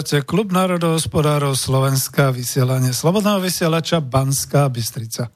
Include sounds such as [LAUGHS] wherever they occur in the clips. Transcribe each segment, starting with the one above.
Počúvate Klub národohospodárov Slovenska, vysielanie Slobodného vysielača Banská Bystrica.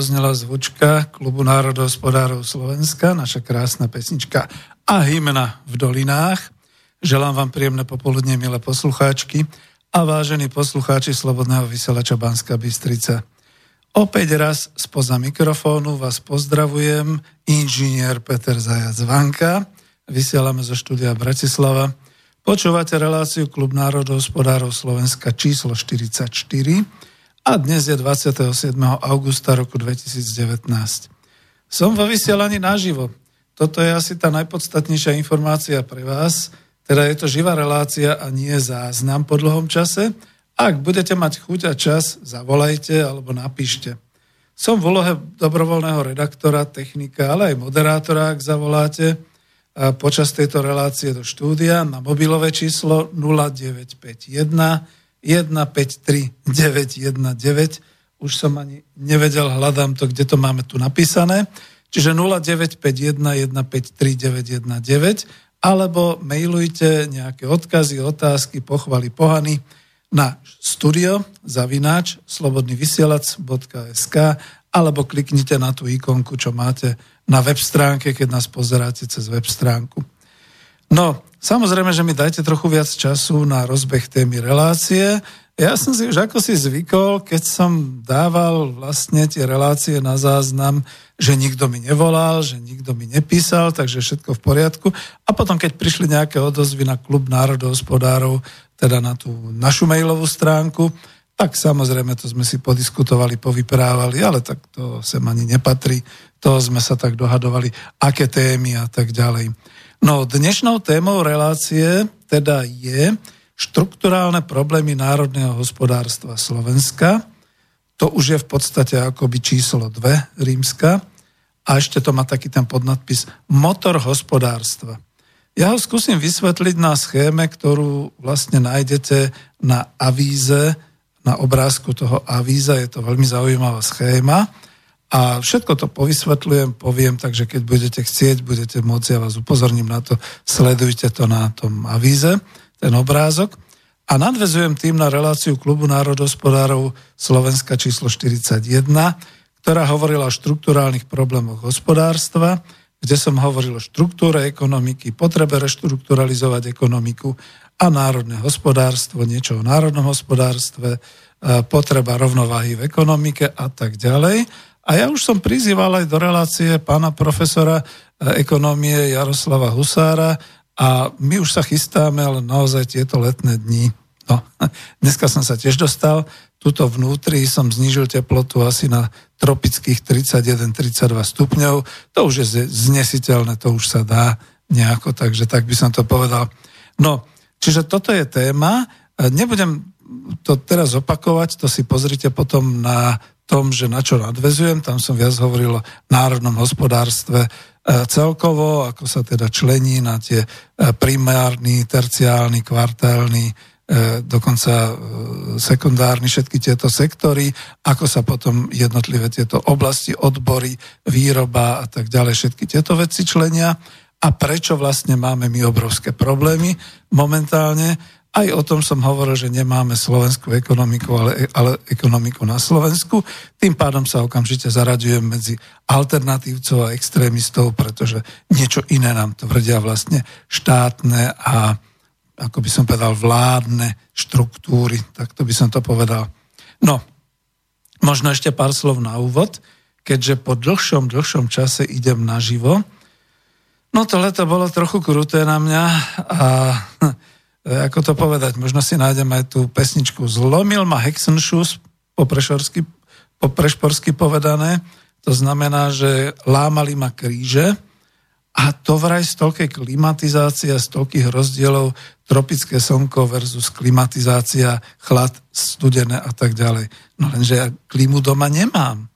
Doznela zvučka Klubu národohospodárov Slovenska, naša krásna pesnička a hymna v dolinách. Želám vám príjemné popoludne, milé poslucháčky a vážení poslucháči Slobodného vysielača Banska Bystrica. Opäť raz spoza mikrofónu vás pozdravujem, inžinier Peter Zajac Vanka. Vysielame zo štúdia Bratislava. Počúvate reláciu Klub národohospodárov Slovenska číslo 44 a dnes je 27. augusta roku 2019. Som vo vysielaní naživo. Toto je asi tá najpodstatnejšia informácia pre vás, teda je to živá relácia a nie záznam po dlhom čase. Ak budete mať chuť a čas, zavolajte alebo napíšte. Som v úlohe dobrovoľného redaktora, technika, ale aj moderátora, ak zavoláte počas tejto relácie do štúdia na mobilové číslo 0951 153919. Už som ani nevedel, hľadám to, kde to máme tu napísané. Čiže 0951153919 alebo mailujte nejaké odkazy, otázky, pochvaly, pohany na studio zavináč slobodnyvysielac.sk alebo kliknite na tú ikonku, čo máte na web stránke, keď nás pozeráte cez web stránku. No, samozrejme, že mi dajte trochu viac času na rozbeh témy relácie. Ja som si už ako si zvykol, keď som dával vlastne tie relácie na záznam, že nikto mi nevolal, že nikto mi nepísal, takže všetko v poriadku. A potom, keď prišli nejaké odozvy na klub národohospodárov, teda na tú našu mailovú stránku, tak samozrejme to sme si podiskutovali, povyprávali, ale tak to sem ani nepatrí. To sme sa tak dohadovali, aké témy a tak ďalej. No dnešnou témou relácie teda je štrukturálne problémy národného hospodárstva Slovenska. To už je v podstate akoby číslo 2 rímska. A ešte to má taký ten podnadpis motor hospodárstva. Ja ho skúsim vysvetliť na schéme, ktorú vlastne nájdete na avíze, na obrázku toho avíza. Je to veľmi zaujímavá schéma. A všetko to povysvetľujem, poviem, takže keď budete chcieť, budete môcť, ja vás upozorním na to, sledujte to na tom avíze, ten obrázok. A nadvezujem tým na reláciu Klubu národospodárov Slovenska číslo 41, ktorá hovorila o štruktúrálnych problémoch hospodárstva, kde som hovoril o štruktúre ekonomiky, potrebe reštrukturalizovať ekonomiku a národné hospodárstvo, niečo o národnom hospodárstve, potreba rovnováhy v ekonomike a tak ďalej. A ja už som prizýval aj do relácie pána profesora ekonomie Jaroslava Husára a my už sa chystáme, ale naozaj tieto letné dni. No, [LAUGHS] dneska som sa tiež dostal tuto vnútri som znížil teplotu asi na tropických 31-32 stupňov. To už je znesiteľné, to už sa dá nejako, takže tak by som to povedal. No, čiže toto je téma. Nebudem to teraz opakovať, to si pozrite potom na tom, že na čo nadvezujem. Tam som viac hovoril o národnom hospodárstve e, celkovo, ako sa teda člení na tie e, primárny, terciálny, kvartálny, E, dokonca sekundárny, všetky tieto sektory, ako sa potom jednotlivé tieto oblasti, odbory, výroba a tak ďalej, všetky tieto veci členia a prečo vlastne máme my obrovské problémy momentálne. Aj o tom som hovoril, že nemáme slovenskú ekonomiku, ale, ale ekonomiku na Slovensku. Tým pádom sa okamžite zaraďujem medzi alternatívcov a extrémistov, pretože niečo iné nám tvrdia vlastne štátne a ako by som povedal, vládne štruktúry, tak to by som to povedal. No, možno ešte pár slov na úvod, keďže po dlhšom, dlhšom čase idem naživo. No to leto bolo trochu kruté na mňa a [LAUGHS] ako to povedať, možno si nájdem aj tú pesničku Zlomil ma Hexenschuss, po, prešorsky, povedané, to znamená, že lámali ma kríže, a to vraj z toľkej klimatizácie, z toľkých rozdielov tropické slnko versus klimatizácia, chlad, studené a tak ďalej. No lenže ja klímu doma nemám.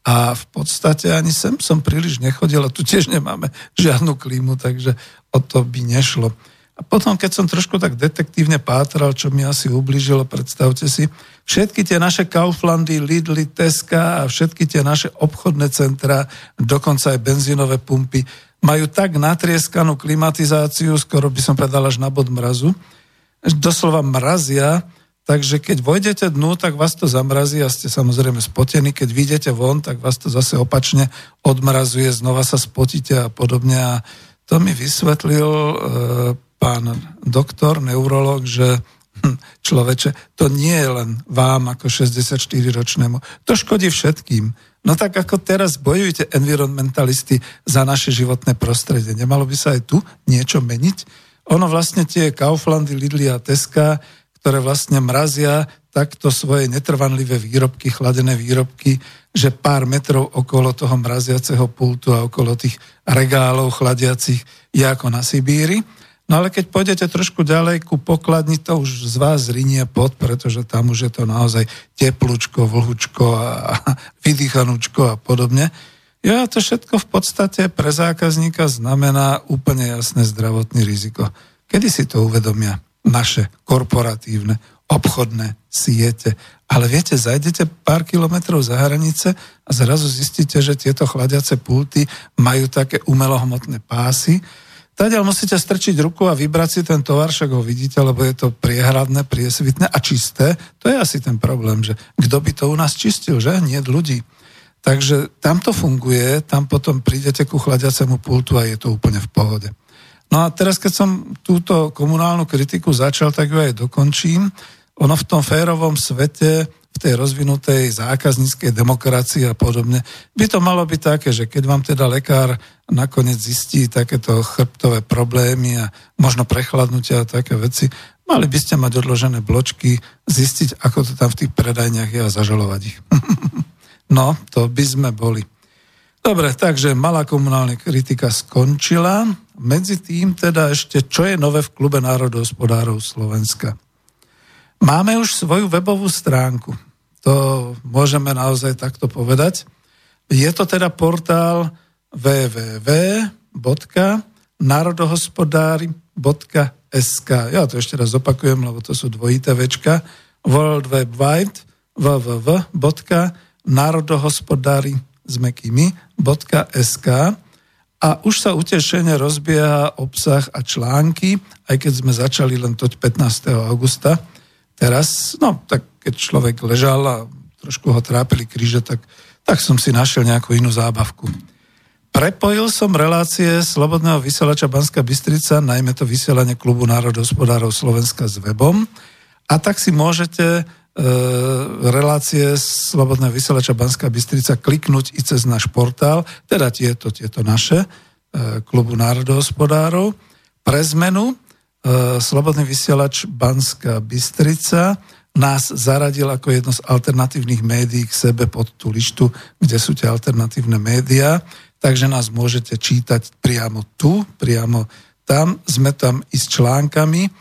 A v podstate ani sem som príliš nechodil a tu tiež nemáme žiadnu klímu, takže o to by nešlo. A potom, keď som trošku tak detektívne pátral, čo mi asi ubližilo, predstavte si, všetky tie naše Kauflandy, Lidly, Teska a všetky tie naše obchodné centra, dokonca aj benzínové pumpy, majú tak natrieskanú klimatizáciu, skoro by som povedal až na bod mrazu, doslova mrazia, takže keď vojdete dnu, tak vás to zamrazí a ste samozrejme spotení, keď vyjdete von, tak vás to zase opačne odmrazuje, znova sa spotíte a podobne. A to mi vysvetlil e, pán doktor, neurolog, že hm, človeče, to nie je len vám ako 64-ročnému, to škodí všetkým No tak ako teraz bojujete environmentalisti za naše životné prostredie. Nemalo by sa aj tu niečo meniť? Ono vlastne tie Kauflandy, Lidly a Teska, ktoré vlastne mrazia takto svoje netrvanlivé výrobky, chladené výrobky, že pár metrov okolo toho mraziaceho pultu a okolo tých regálov chladiacich je ako na Sibíri. No ale keď pôjdete trošku ďalej ku pokladni, to už z vás rinie pod, pretože tam už je to naozaj teplúčko, vlhučko a vydýchanúčko a podobne. Ja to všetko v podstate pre zákazníka znamená úplne jasné zdravotný riziko. Kedy si to uvedomia naše korporatívne, obchodné siete. Ale viete, zajdete pár kilometrov za hranice a zrazu zistíte, že tieto chladiace pulty majú také umelohmotné pásy, Tadiaľ musíte strčiť ruku a vybrať si ten tovar, však ho vidíte, lebo je to priehradné, priesvitné a čisté. To je asi ten problém, že kto by to u nás čistil, že? Nie ľudí. Takže tam to funguje, tam potom prídete ku chladiacemu pultu a je to úplne v pohode. No a teraz, keď som túto komunálnu kritiku začal, tak ju aj dokončím. Ono v tom férovom svete tej rozvinutej zákazníckej demokracii a podobne, by to malo byť také, že keď vám teda lekár nakoniec zistí takéto chrbtové problémy a možno prechladnutia a také veci, mali by ste mať odložené bločky, zistiť, ako to tam v tých predajniach je a zažalovať ich. [LAUGHS] no, to by sme boli. Dobre, takže malá komunálna kritika skončila. Medzi tým teda ešte, čo je nové v klube národohospodárov Slovenska. Máme už svoju webovú stránku. To môžeme naozaj takto povedať. Je to teda portál www.národohospodárov.sk národohospodári.sk. Ja to ešte raz opakujem, lebo to sú dvojité večka. World Wide Wide www.národohospodári s mekými.sk a už sa utešene rozbieha obsah a články, aj keď sme začali len toť 15. augusta. Teraz, no, tak keď človek ležal a trošku ho trápili kríže, tak, tak som si našiel nejakú inú zábavku. Prepojil som relácie Slobodného vysielača Banska Bystrica, najmä to vysielanie Klubu národohospodárov Slovenska s webom. A tak si môžete E, relácie Slobodného vysielača Banská Bystrica kliknúť i cez náš portál, teda tieto, tieto naše, e, klubu národohospodárov. Pre zmenu e, Slobodný vysielač Banská Bystrica nás zaradil ako jedno z alternatívnych médií k sebe pod tú lištu, kde sú tie alternatívne médiá, takže nás môžete čítať priamo tu, priamo tam. Sme tam i s článkami,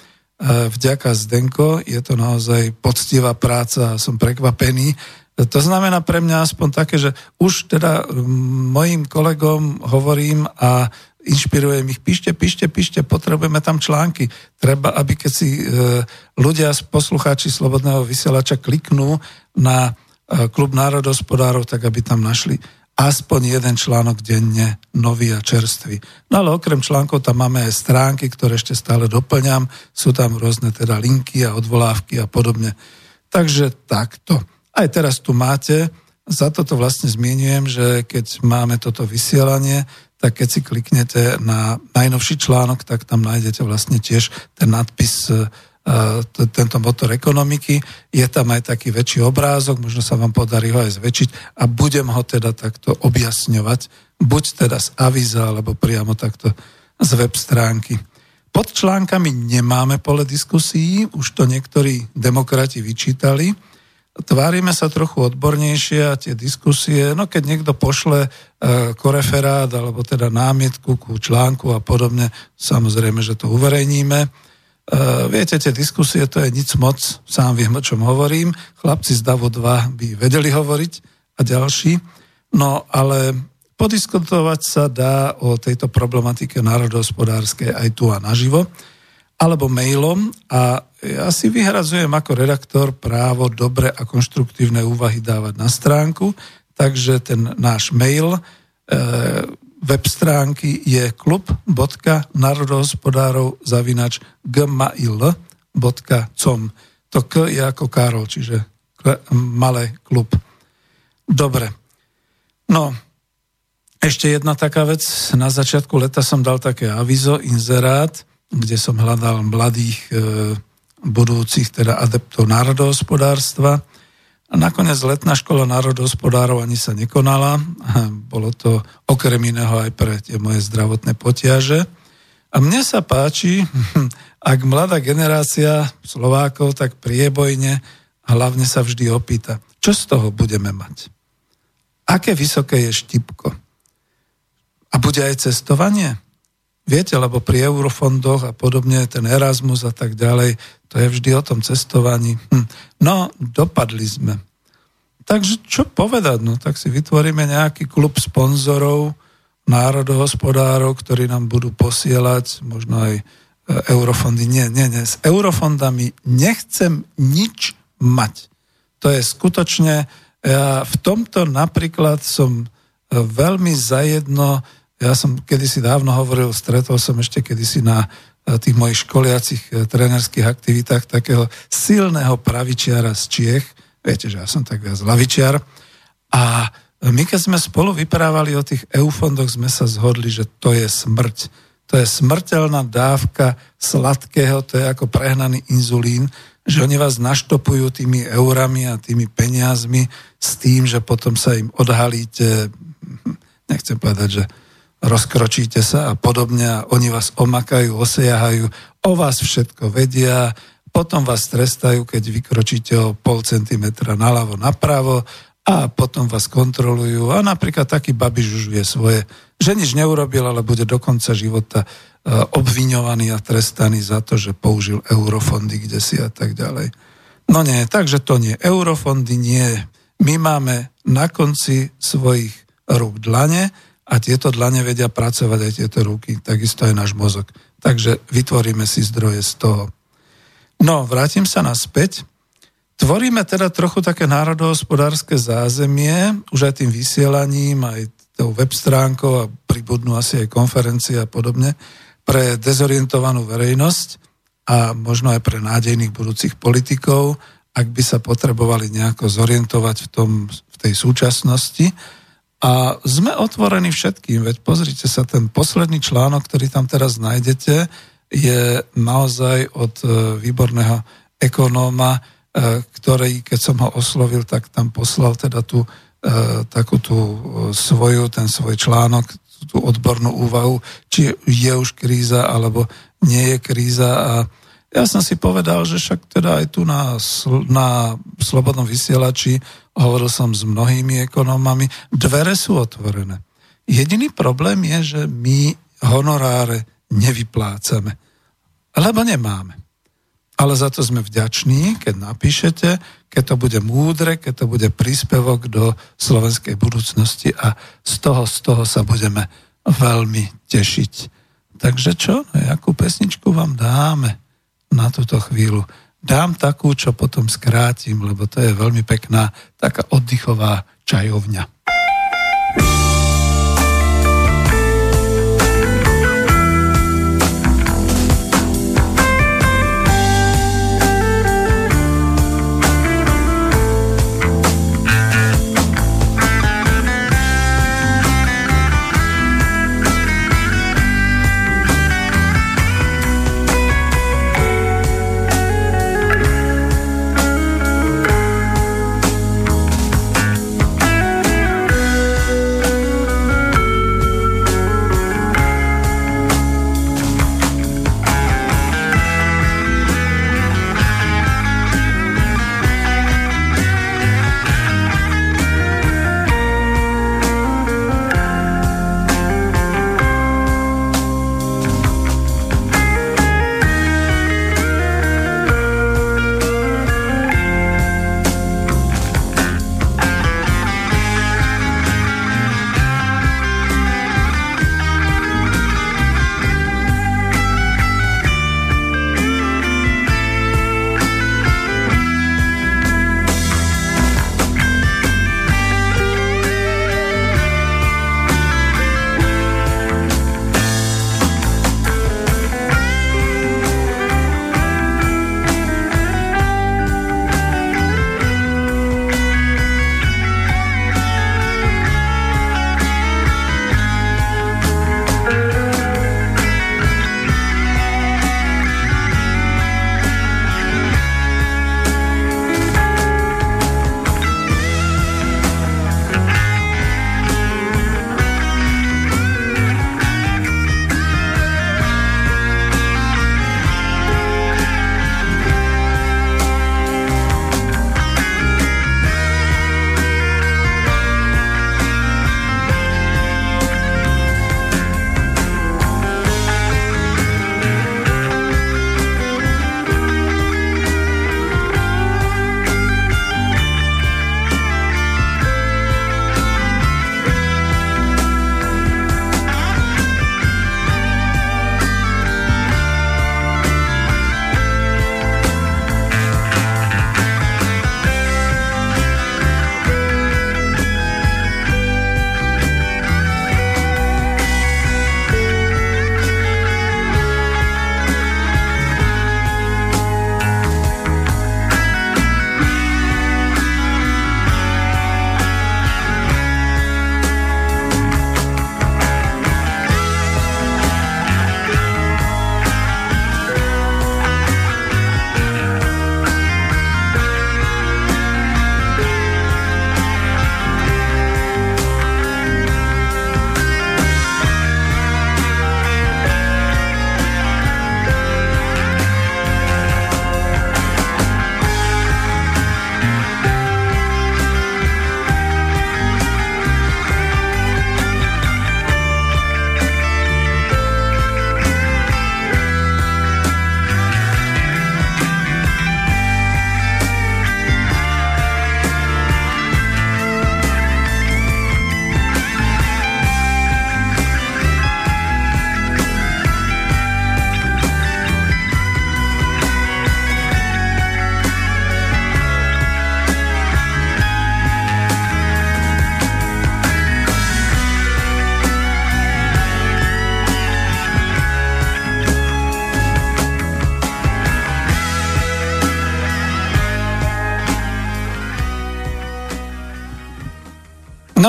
vďaka Zdenko, je to naozaj poctivá práca a som prekvapený. To znamená pre mňa aspoň také, že už teda mojim kolegom hovorím a inšpirujem ich, píšte, píšte, píšte, potrebujeme tam články. Treba, aby keď si e, ľudia, poslucháči Slobodného vysielača kliknú na e, klub národospodárov, tak aby tam našli aspoň jeden článok denne, nový a čerstvý. No ale okrem článkov tam máme aj stránky, ktoré ešte stále doplňam, sú tam rôzne teda linky a odvolávky a podobne. Takže takto. Aj teraz tu máte, za toto vlastne zmienujem, že keď máme toto vysielanie, tak keď si kliknete na najnovší článok, tak tam nájdete vlastne tiež ten nadpis tento motor ekonomiky. Je tam aj taký väčší obrázok, možno sa vám podarí ho aj zväčšiť a budem ho teda takto objasňovať, buď teda z avíza, alebo priamo takto z web stránky. Pod článkami nemáme pole diskusí, už to niektorí demokrati vyčítali. Tvárime sa trochu odbornejšie a tie diskusie, no keď niekto pošle e, koreferát alebo teda námietku ku článku a podobne, samozrejme, že to uverejníme Uh, viete, tie diskusie, to je nic moc, sám viem, o čom hovorím. Chlapci z DAVO 2 by vedeli hovoriť a ďalší. No ale podiskutovať sa dá o tejto problematike národohospodárskej aj tu a naživo, alebo mailom a ja si vyhradzujem ako redaktor právo dobre a konštruktívne úvahy dávať na stránku, takže ten náš mail e, web stránky je klub.národohospodárov zavinač gmail.com. To K je ako Karol, čiže malé klub. Dobre. No, ešte jedna taká vec. Na začiatku leta som dal také avizo, inzerát, kde som hľadal mladých e, budúcich, teda adeptov národohospodárstva a nakoniec letná škola národohospodárov ani sa nekonala. [LAUGHS] Bolo to okrem iného aj pre tie moje zdravotné potiaže. A mne sa páči, [LAUGHS] ak mladá generácia Slovákov tak priebojne hlavne sa vždy opýta, čo z toho budeme mať? Aké vysoké je štipko? A bude aj cestovanie? Viete, lebo pri eurofondoch a podobne, ten Erasmus a tak ďalej, to je vždy o tom cestovaní. Hm. No, dopadli sme. Takže čo povedať? No, tak si vytvoríme nejaký klub sponzorov, národohospodárov, ktorí nám budú posielať, možno aj e, eurofondy. Nie, nie, nie. S eurofondami nechcem nič mať. To je skutočne, ja v tomto napríklad som e, veľmi zajedno, ja som kedysi dávno hovoril, stretol som ešte kedysi na tých mojich školiacich trénerských aktivitách takého silného pravičiara z Čiech, Viete, že ja som tak viac lavičiar. A my keď sme spolu vyprávali o tých eufondoch, sme sa zhodli, že to je smrť. To je smrteľná dávka sladkého, to je ako prehnaný inzulín, že oni vás naštopujú tými eurami a tými peniazmi s tým, že potom sa im odhalíte, nechcem povedať, že rozkročíte sa a podobne oni vás omakajú, osejahajú, o vás všetko vedia, potom vás trestajú, keď vykročíte o pol centimetra naľavo, napravo a potom vás kontrolujú. A napríklad taký babiš už vie svoje, že nič neurobil, ale bude do konca života e, obviňovaný a trestaný za to, že použil eurofondy kde si a tak ďalej. No nie, takže to nie. Eurofondy nie. My máme na konci svojich rúk dlane a tieto dlane vedia pracovať aj tieto ruky, takisto aj náš mozog. Takže vytvoríme si zdroje z toho. No, vrátim sa naspäť. Tvoríme teda trochu také národohospodárske zázemie, už aj tým vysielaním, aj tou web stránkou a pribudnú asi aj konferencie a podobne, pre dezorientovanú verejnosť a možno aj pre nádejných budúcich politikov, ak by sa potrebovali nejako zorientovať v, tom, v tej súčasnosti, a sme otvorení všetkým, veď pozrite sa, ten posledný článok, ktorý tam teraz nájdete, je naozaj od e, výborného ekonóma, e, ktorý, keď som ho oslovil, tak tam poslal teda tú, e, takú tú svoju, ten svoj článok, tú odbornú úvahu, či je už kríza, alebo nie je kríza a ja som si povedal, že však teda aj tu na, na Slobodnom vysielači hovoril som s mnohými ekonómami, dvere sú otvorené. Jediný problém je, že my honoráre nevyplácame, lebo nemáme. Ale za to sme vďační, keď napíšete, keď to bude múdre, keď to bude príspevok do slovenskej budúcnosti a z toho, z toho sa budeme veľmi tešiť. Takže čo? No, jakú pesničku vám dáme? Na túto chvíľu. Dám takú, čo potom skrátim, lebo to je veľmi pekná, taká oddychová čajovňa.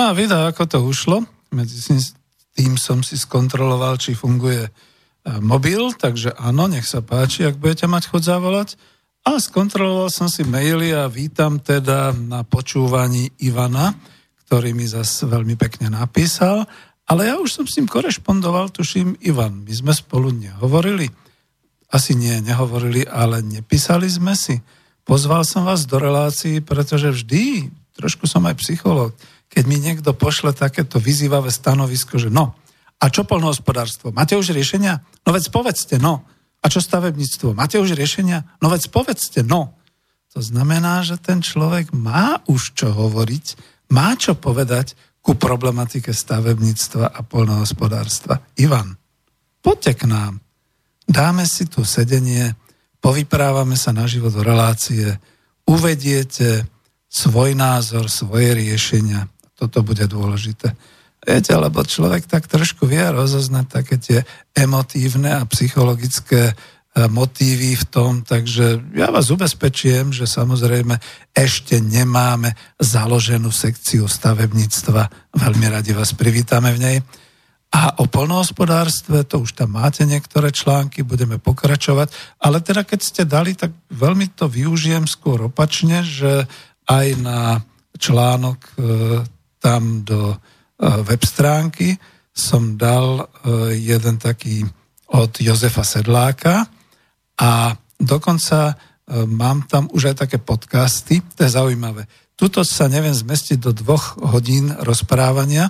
No a vida, ako to ušlo. Medzi tým som si skontroloval, či funguje e, mobil, takže áno, nech sa páči, ak budete mať chod zavolať. A skontroloval som si maily a vítam teda na počúvaní Ivana, ktorý mi zase veľmi pekne napísal. Ale ja už som s ním korešpondoval, tuším, Ivan, my sme spolu nehovorili. Asi nie, nehovorili, ale nepísali sme si. Pozval som vás do relácií, pretože vždy, trošku som aj psychológ, keď mi niekto pošle takéto vyzývavé stanovisko, že no, a čo polnohospodárstvo? Máte už riešenia? No veď povedzte, no. A čo stavebníctvo? Máte už riešenia? No veď povedzte, no. To znamená, že ten človek má už čo hovoriť, má čo povedať ku problematike stavebníctva a polnohospodárstva. Ivan, poďte k nám. Dáme si tu sedenie, povyprávame sa na život do relácie, uvediete svoj názor, svoje riešenia toto bude dôležité. Viete, lebo človek tak trošku vie rozoznať také tie emotívne a psychologické e, motívy v tom, takže ja vás ubezpečujem, že samozrejme ešte nemáme založenú sekciu stavebníctva. Veľmi radi vás privítame v nej. A o polnohospodárstve, to už tam máte niektoré články, budeme pokračovať, ale teda keď ste dali, tak veľmi to využijem skôr opačne, že aj na článok e, tam do e, web stránky som dal e, jeden taký od Jozefa Sedláka a dokonca e, mám tam už aj také podcasty, to je zaujímavé. Tuto sa neviem zmestiť do dvoch hodín rozprávania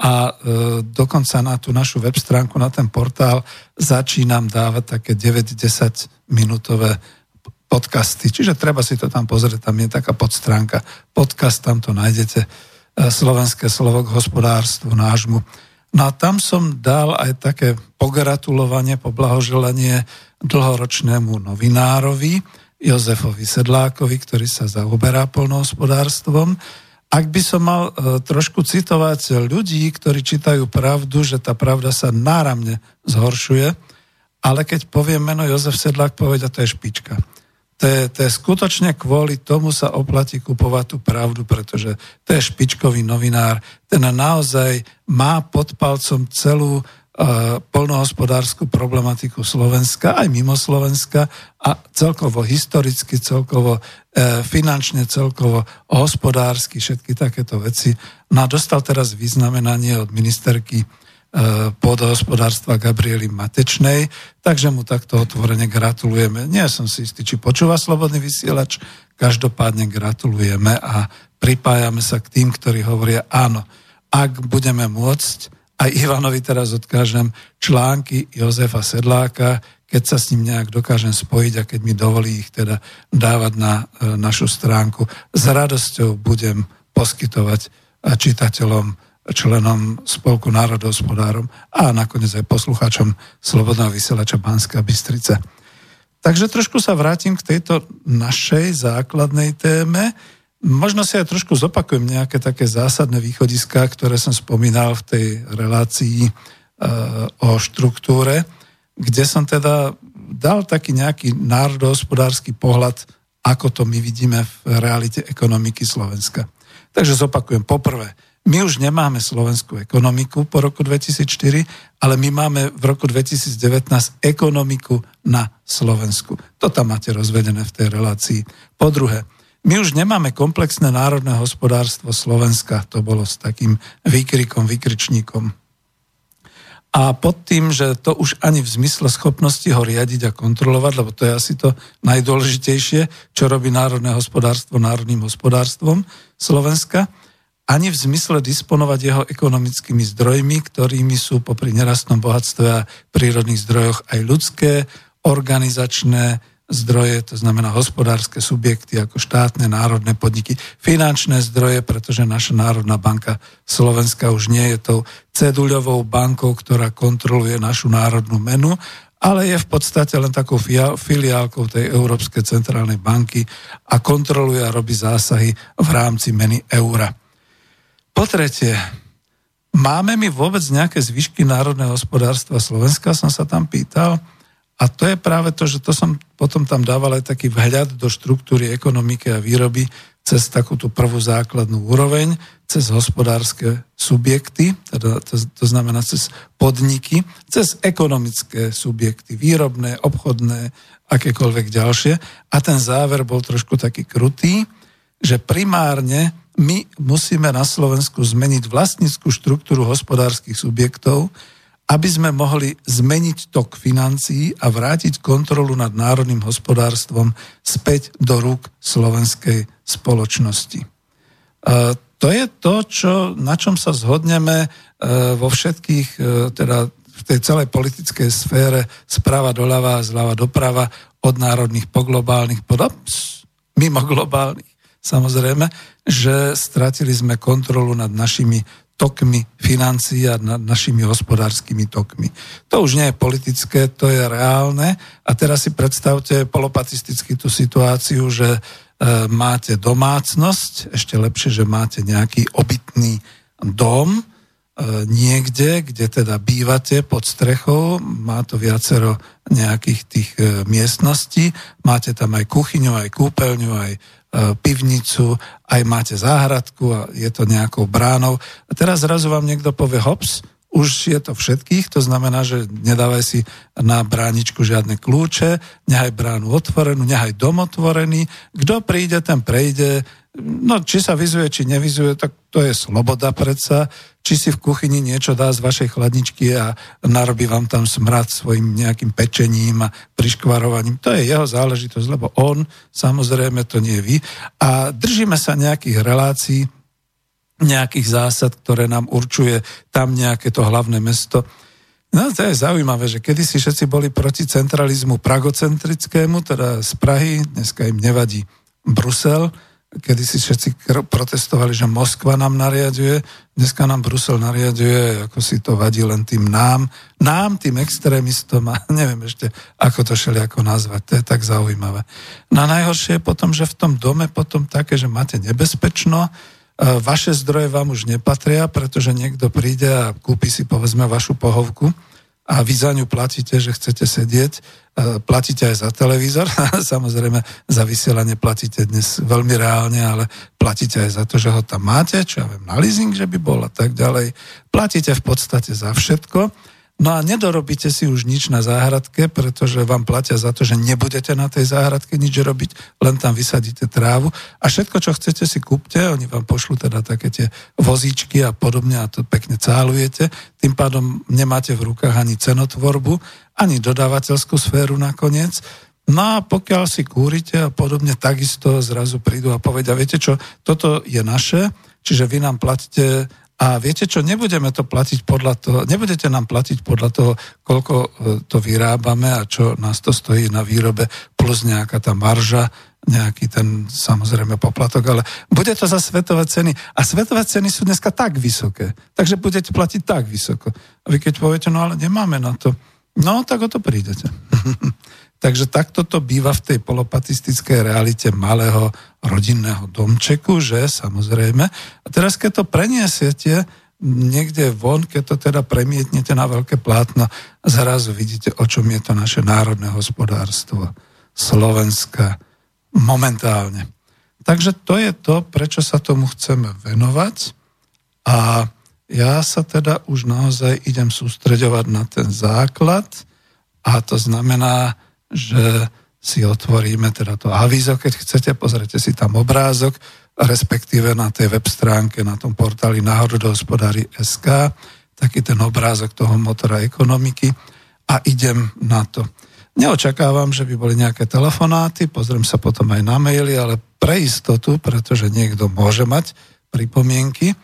a dokonca na tú našu web stránku, na ten portál začínam dávať také 9-10 minútové podcasty. Čiže treba si to tam pozrieť, tam je taká podstránka podcast, tam to nájdete slovenské slovo k hospodárstvu nášmu. No a tam som dal aj také pogratulovanie, poblahoželanie dlhoročnému novinárovi Jozefovi Sedlákovi, ktorý sa zaoberá polnohospodárstvom. Ak by som mal e, trošku citovať ľudí, ktorí čítajú pravdu, že tá pravda sa náramne zhoršuje, ale keď poviem meno Jozef Sedlák, povedia, to je špička. To je, to je skutočne kvôli tomu sa oplatí kupovať tú pravdu, pretože to je špičkový novinár. Ten naozaj má pod palcom celú uh, polnohospodárskú problematiku Slovenska, aj mimo Slovenska a celkovo historicky, celkovo uh, finančne, celkovo hospodársky, všetky takéto veci. No a dostal teraz vyznamenanie od ministerky E, pôdohospodárstva Gabriely Matečnej, takže mu takto otvorene gratulujeme. Nie som si istý, či počúva Slobodný vysielač, každopádne gratulujeme a pripájame sa k tým, ktorí hovoria áno, ak budeme môcť, aj Ivanovi teraz odkážem články Jozefa Sedláka, keď sa s ním nejak dokážem spojiť a keď mi dovolí ich teda dávať na e, našu stránku, s radosťou budem poskytovať čitateľom členom Spolku národohospodárom a nakoniec aj poslucháčom Slobodného vysielača Banská Bystrica. Takže trošku sa vrátim k tejto našej základnej téme. Možno si aj trošku zopakujem nejaké také zásadné východiská, ktoré som spomínal v tej relácii e, o štruktúre, kde som teda dal taký nejaký národohospodársky pohľad, ako to my vidíme v realite ekonomiky Slovenska. Takže zopakujem. Poprvé, my už nemáme slovenskú ekonomiku po roku 2004, ale my máme v roku 2019 ekonomiku na Slovensku. To tam máte rozvedené v tej relácii. Po druhé, my už nemáme komplexné národné hospodárstvo Slovenska. To bolo s takým výkrikom, výkričníkom. A pod tým, že to už ani v zmysle schopnosti ho riadiť a kontrolovať, lebo to je asi to najdôležitejšie, čo robí národné hospodárstvo národným hospodárstvom Slovenska, ani v zmysle disponovať jeho ekonomickými zdrojmi, ktorými sú popri nerastnom bohatstve a prírodných zdrojoch aj ľudské, organizačné zdroje, to znamená hospodárske subjekty ako štátne, národné podniky, finančné zdroje, pretože naša Národná banka Slovenska už nie je tou ceduľovou bankou, ktorá kontroluje našu národnú menu, ale je v podstate len takou filiálkou tej Európskej centrálnej banky a kontroluje a robí zásahy v rámci meny eura. Po tretie, máme my vôbec nejaké zvyšky národného hospodárstva Slovenska, som sa tam pýtal. A to je práve to, že to som potom tam dával aj taký vhľad do štruktúry ekonomiky a výroby cez takú tú prvú základnú úroveň, cez hospodárske subjekty, teda to, to znamená cez podniky, cez ekonomické subjekty, výrobné, obchodné, akékoľvek ďalšie. A ten záver bol trošku taký krutý, že primárne my musíme na Slovensku zmeniť vlastnickú štruktúru hospodárskych subjektov, aby sme mohli zmeniť tok financií a vrátiť kontrolu nad národným hospodárstvom späť do rúk slovenskej spoločnosti. E, to je to, čo, na čom sa zhodneme e, vo všetkých, e, teda v tej celej politickej sfére sprava doľava a zľava doprava od národných po globálnych, po, mimo globálnych samozrejme, že stratili sme kontrolu nad našimi tokmi financií a nad našimi hospodárskymi tokmi. To už nie je politické, to je reálne. A teraz si predstavte polopatisticky tú situáciu, že e, máte domácnosť, ešte lepšie, že máte nejaký obytný dom, e, niekde, kde teda bývate pod strechou, má to viacero nejakých tých e, miestností, máte tam aj kuchyňu, aj kúpeľňu, aj pivnicu, aj máte záhradku a je to nejakou bránou. A teraz zrazu vám niekto povie hops, už je to všetkých, to znamená, že nedávaj si na bráničku žiadne kľúče, nechaj bránu otvorenú, nechaj dom otvorený. Kto príde, ten prejde. No, či sa vyzuje, či nevyzuje, tak to je sloboda predsa či si v kuchyni niečo dá z vašej chladničky a narobí vám tam smrad svojim nejakým pečením a priškvarovaním. To je jeho záležitosť, lebo on, samozrejme, to nie vy. A držíme sa nejakých relácií, nejakých zásad, ktoré nám určuje tam nejaké to hlavné mesto. No to je zaujímavé, že kedysi všetci boli proti centralizmu pragocentrickému, teda z Prahy, dneska im nevadí Brusel, kedy si všetci protestovali, že Moskva nám nariaduje, dneska nám Brusel nariaduje, ako si to vadí len tým nám, nám, tým extrémistom a [LAUGHS] neviem ešte, ako to šeli ako nazvať, to je tak zaujímavé. No a najhoršie je potom, že v tom dome potom také, že máte nebezpečno, vaše zdroje vám už nepatria, pretože niekto príde a kúpi si povedzme vašu pohovku, a vy za ňu platíte, že chcete sedieť, e, platíte aj za televízor, [LAUGHS] samozrejme za vysielanie platíte dnes veľmi reálne, ale platíte aj za to, že ho tam máte, čo ja viem, na leasing, že by bol a tak ďalej. Platíte v podstate za všetko No a nedorobíte si už nič na záhradke, pretože vám platia za to, že nebudete na tej záhradke nič robiť, len tam vysadíte trávu. A všetko, čo chcete si kúpte, oni vám pošlú teda také tie vozíčky a podobne a to pekne cálujete, tým pádom nemáte v rukách ani cenotvorbu, ani dodávateľskú sféru nakoniec. No a pokiaľ si kúrite a podobne, takisto zrazu prídu a povedia, viete čo, toto je naše, čiže vy nám platíte a viete čo, nebudeme to platiť podľa toho, nebudete nám platiť podľa toho, koľko e, to vyrábame a čo nás to stojí na výrobe, plus nejaká tá marža, nejaký ten samozrejme poplatok, ale bude to za svetové ceny. A svetové ceny sú dneska tak vysoké, takže budete platiť tak vysoko. A vy keď poviete, no ale nemáme na to, no tak o to prídete. [LAUGHS] Takže takto to býva v tej polopatistickej realite malého rodinného domčeku, že samozrejme. A teraz, keď to preniesiete niekde von, keď to teda premietnete na veľké plátno, zrazu vidíte, o čom je to naše národné hospodárstvo Slovenska momentálne. Takže to je to, prečo sa tomu chceme venovať a ja sa teda už naozaj idem sústreďovať na ten základ a to znamená, že si otvoríme teda to avizo, keď chcete, pozrite si tam obrázok, respektíve na tej web stránke, na tom portáli národohospodári SK, taký ten obrázok toho motora ekonomiky a idem na to. Neočakávam, že by boli nejaké telefonáty, pozriem sa potom aj na maily, ale pre istotu, pretože niekto môže mať pripomienky,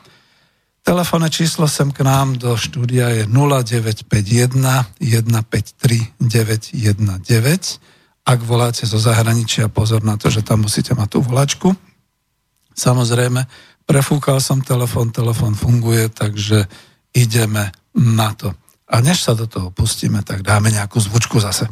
Telefónne číslo sem k nám do štúdia je 0951 153 919. Ak voláte zo zahraničia, pozor na to, že tam musíte mať tú volačku. Samozrejme, prefúkal som telefón, telefón funguje, takže ideme na to. A než sa do toho pustíme, tak dáme nejakú zvučku zase.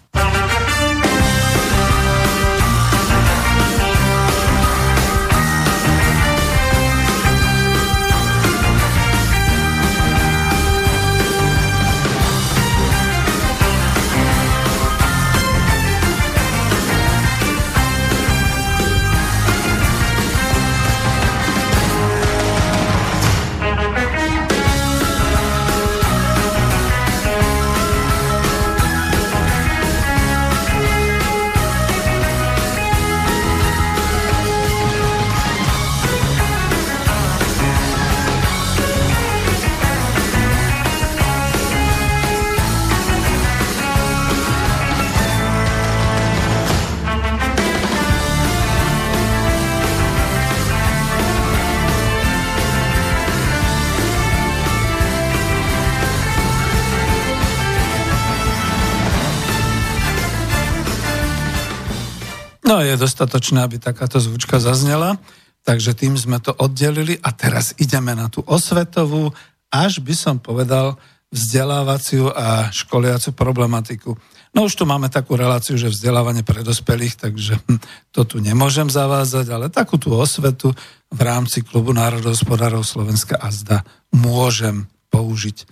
Je dostatočné, aby takáto zvučka zaznela, takže tým sme to oddelili a teraz ideme na tú osvetovú, až by som povedal vzdelávaciu a školiacu problematiku. No už tu máme takú reláciu, že vzdelávanie pre dospelých, takže hm, to tu nemôžem zavázať, ale takú tú osvetu v rámci Klubu národohospodárov Slovenska a zda môžem použiť.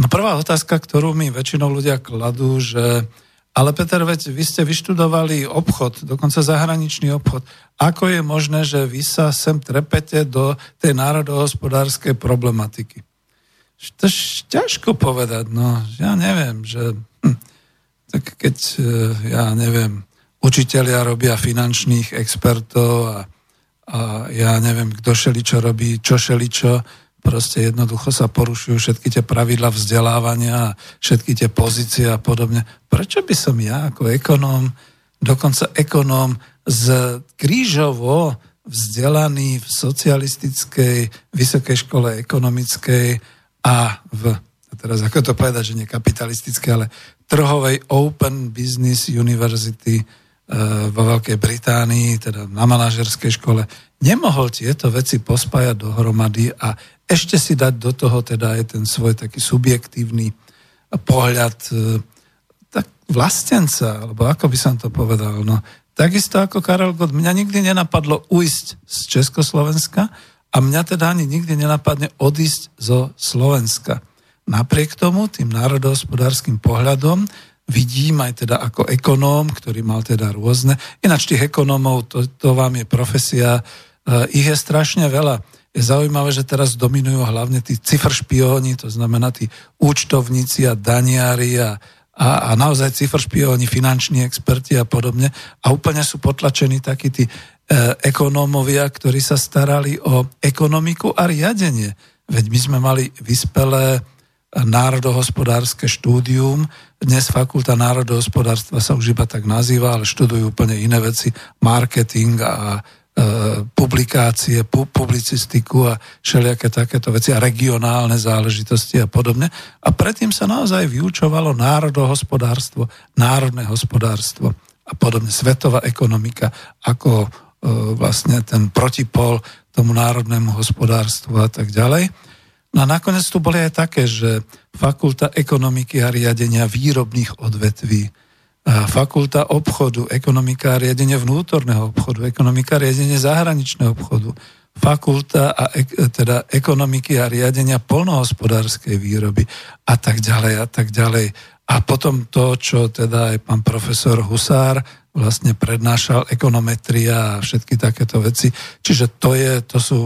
No prvá otázka, ktorú mi väčšinou ľudia kladú, že ale Peter, veď vy ste vyštudovali obchod, dokonca zahraničný obchod. Ako je možné, že vy sa sem trepete do tej národohospodárskej problematiky? To je ťažko povedať, no ja neviem, že hm, tak keď, e, ja neviem, učitelia robia finančných expertov a, a ja neviem, kto šeličo robí, čo šeličo, proste jednoducho sa porušujú všetky tie pravidla vzdelávania, všetky tie pozície a podobne. Prečo by som ja ako ekonóm, dokonca ekonóm z krížovo vzdelaný v socialistickej vysokej škole ekonomickej a v, teraz ako to povedať, že nie kapitalistické, ale trhovej Open Business University e, vo Veľkej Británii, teda na manažerskej škole, nemohol tieto veci pospájať dohromady a ešte si dať do toho teda aj ten svoj taký subjektívny pohľad e, tak vlastenca, alebo ako by som to povedal. No, takisto ako Karel Gott, mňa nikdy nenapadlo ujsť z Československa a mňa teda ani nikdy nenapadne odísť zo Slovenska. Napriek tomu, tým národohospodárským pohľadom, vidím aj teda ako ekonóm, ktorý mal teda rôzne. Ináč tých ekonómov, to, to vám je profesia, uh, ich je strašne veľa je zaujímavé, že teraz dominujú hlavne tí cifršpióni, to znamená tí účtovníci a daniari a, a, a naozaj cifršpióni, finanční experti a podobne. A úplne sú potlačení takí tí e, ekonómovia, ktorí sa starali o ekonomiku a riadenie. Veď my sme mali vyspelé národohospodárske štúdium. Dnes Fakulta národohospodárstva sa už iba tak nazýva, ale študujú úplne iné veci, marketing a E, publikácie, pu, publicistiku a všelijaké takéto veci a regionálne záležitosti a podobne. A predtým sa naozaj vyučovalo národohospodárstvo, národné hospodárstvo a podobne, svetová ekonomika ako e, vlastne ten protipol tomu národnému hospodárstvu a tak ďalej. No a nakoniec tu boli aj také, že fakulta ekonomiky a riadenia výrobných odvetví, fakulta obchodu, ekonomika a vnútorného obchodu, ekonomika a zahraničného obchodu, fakulta a ek, teda ekonomiky a riadenia polnohospodárskej výroby a tak ďalej a tak ďalej. A potom to, čo teda aj pán profesor Husár vlastne prednášal ekonometria a všetky takéto veci. Čiže to je, to sú,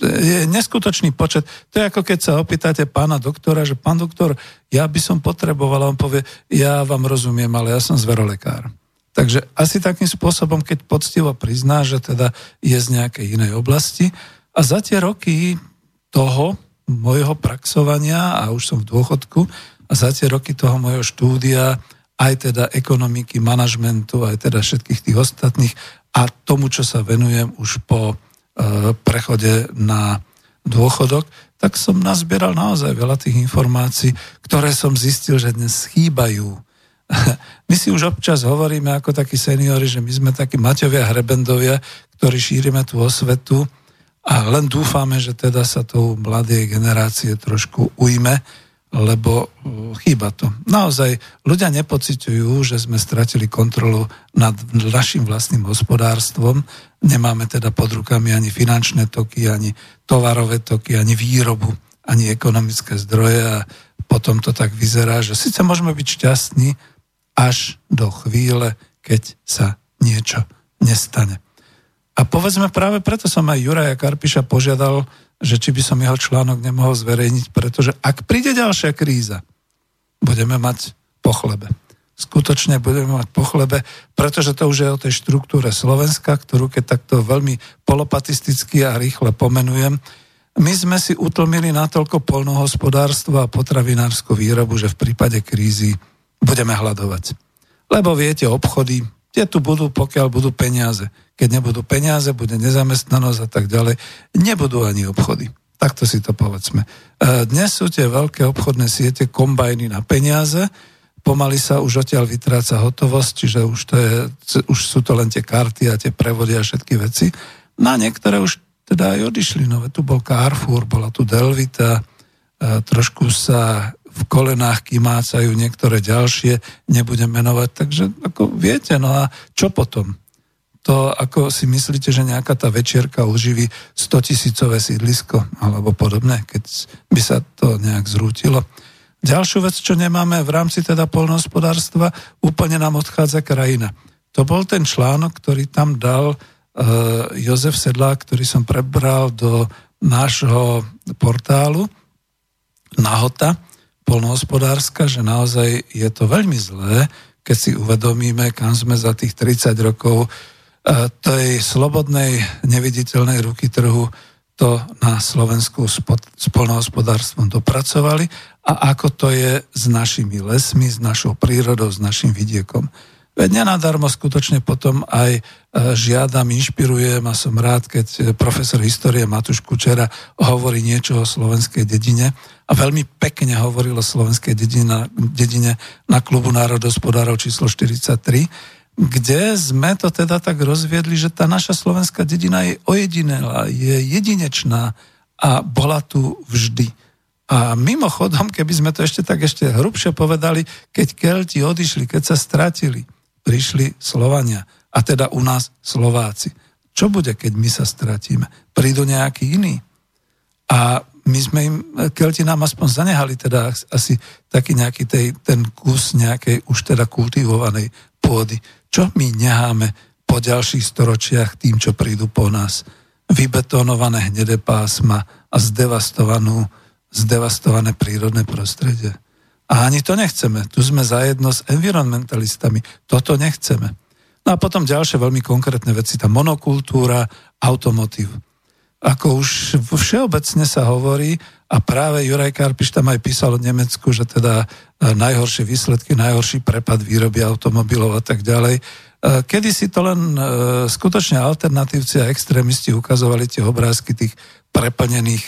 je neskutočný počet. To je ako keď sa opýtate pána doktora, že pán doktor, ja by som potreboval, a on povie, ja vám rozumiem, ale ja som zverolekár. Takže asi takým spôsobom, keď poctivo prizná, že teda je z nejakej inej oblasti a za tie roky toho mojho praxovania, a už som v dôchodku, a za tie roky toho mojho štúdia aj teda ekonomiky, manažmentu, aj teda všetkých tých ostatných a tomu, čo sa venujem už po e, prechode na dôchodok, tak som nazbieral naozaj veľa tých informácií, ktoré som zistil, že dnes chýbajú. [LAUGHS] My si už občas hovoríme ako takí seniori, že my sme takí Maťovia Hrebendovia, ktorí šírime tú osvetu a len dúfame, že teda sa tou mladej generácie trošku ujme lebo uh, chýba to. Naozaj ľudia nepociťujú, že sme stratili kontrolu nad našim vlastným hospodárstvom. Nemáme teda pod rukami ani finančné toky, ani tovarové toky, ani výrobu, ani ekonomické zdroje a potom to tak vyzerá, že síce môžeme byť šťastní až do chvíle, keď sa niečo nestane. A povedzme práve preto som aj Juraja Karpiša požiadal že či by som jeho článok nemohol zverejniť, pretože ak príde ďalšia kríza, budeme mať po chlebe. Skutočne budeme mať po chlebe, pretože to už je o tej štruktúre Slovenska, ktorú keď takto veľmi polopatisticky a rýchle pomenujem, my sme si utlmili natoľko polnohospodárstvo a potravinárskú výrobu, že v prípade krízy budeme hľadovať. Lebo viete, obchody, tie tu budú, pokiaľ budú peniaze. Keď nebudú peniaze, bude nezamestnanosť a tak ďalej, nebudú ani obchody. Takto si to povedzme. E, dnes sú tie veľké obchodné siete kombajny na peniaze, pomaly sa už odtiaľ vytráca hotovosť, čiže už, to je, už sú to len tie karty a tie prevody a všetky veci. No a niektoré už teda aj odišli. No, tu bol Carrefour, bola tu Delvita, trošku sa v kolenách kymácajú niektoré ďalšie, nebudem menovať. Takže ako viete, no a čo potom? To ako si myslíte, že nejaká tá večierka uživí 100 tisícové sídlisko alebo podobné, keď by sa to nejak zrútilo. Ďalšiu vec, čo nemáme v rámci teda polnohospodárstva, úplne nám odchádza krajina. To bol ten článok, ktorý tam dal uh, Jozef Sedlák, ktorý som prebral do nášho portálu Nahota, polnohospodárska, že naozaj je to veľmi zlé, keď si uvedomíme, kam sme za tých 30 rokov uh, tej slobodnej, neviditeľnej ruky trhu to na Slovensku s polnohospodárstvom dopracovali a ako to je s našimi lesmi, s našou prírodou, s našim vidiekom. Veď nenadarmo skutočne potom aj e, žiadam, inšpirujem a som rád, keď e, profesor histórie Matuš Kučera hovorí niečo o slovenskej dedine a veľmi pekne hovoril o slovenskej dedine, dedine na klubu národospodárov číslo 43, kde sme to teda tak rozviedli, že tá naša slovenská dedina je ojedinelá, je jedinečná a bola tu vždy. A mimochodom, keby sme to ešte tak ešte hrubšie povedali, keď Kelti odišli, keď sa stratili, prišli Slovania. A teda u nás Slováci. Čo bude, keď my sa stratíme? Prídu nejakí iní. A my sme im, Kelti nám aspoň zanehali teda asi taký nejaký tej, ten kus nejakej už teda kultivovanej pôdy. Čo my necháme po ďalších storočiach tým, čo prídu po nás? Vybetonované hnedé pásma a zdevastovanú, zdevastované prírodné prostredie. A ani to nechceme. Tu sme zajedno s environmentalistami. Toto nechceme. No a potom ďalšie veľmi konkrétne veci, tá monokultúra, automotív. Ako už všeobecne sa hovorí, a práve Juraj Karpiš tam aj písal o Nemecku, že teda e, najhoršie výsledky, najhorší prepad výroby automobilov a tak ďalej. E, kedy si to len e, skutočne alternatívci a extrémisti ukazovali tie obrázky tých preplnených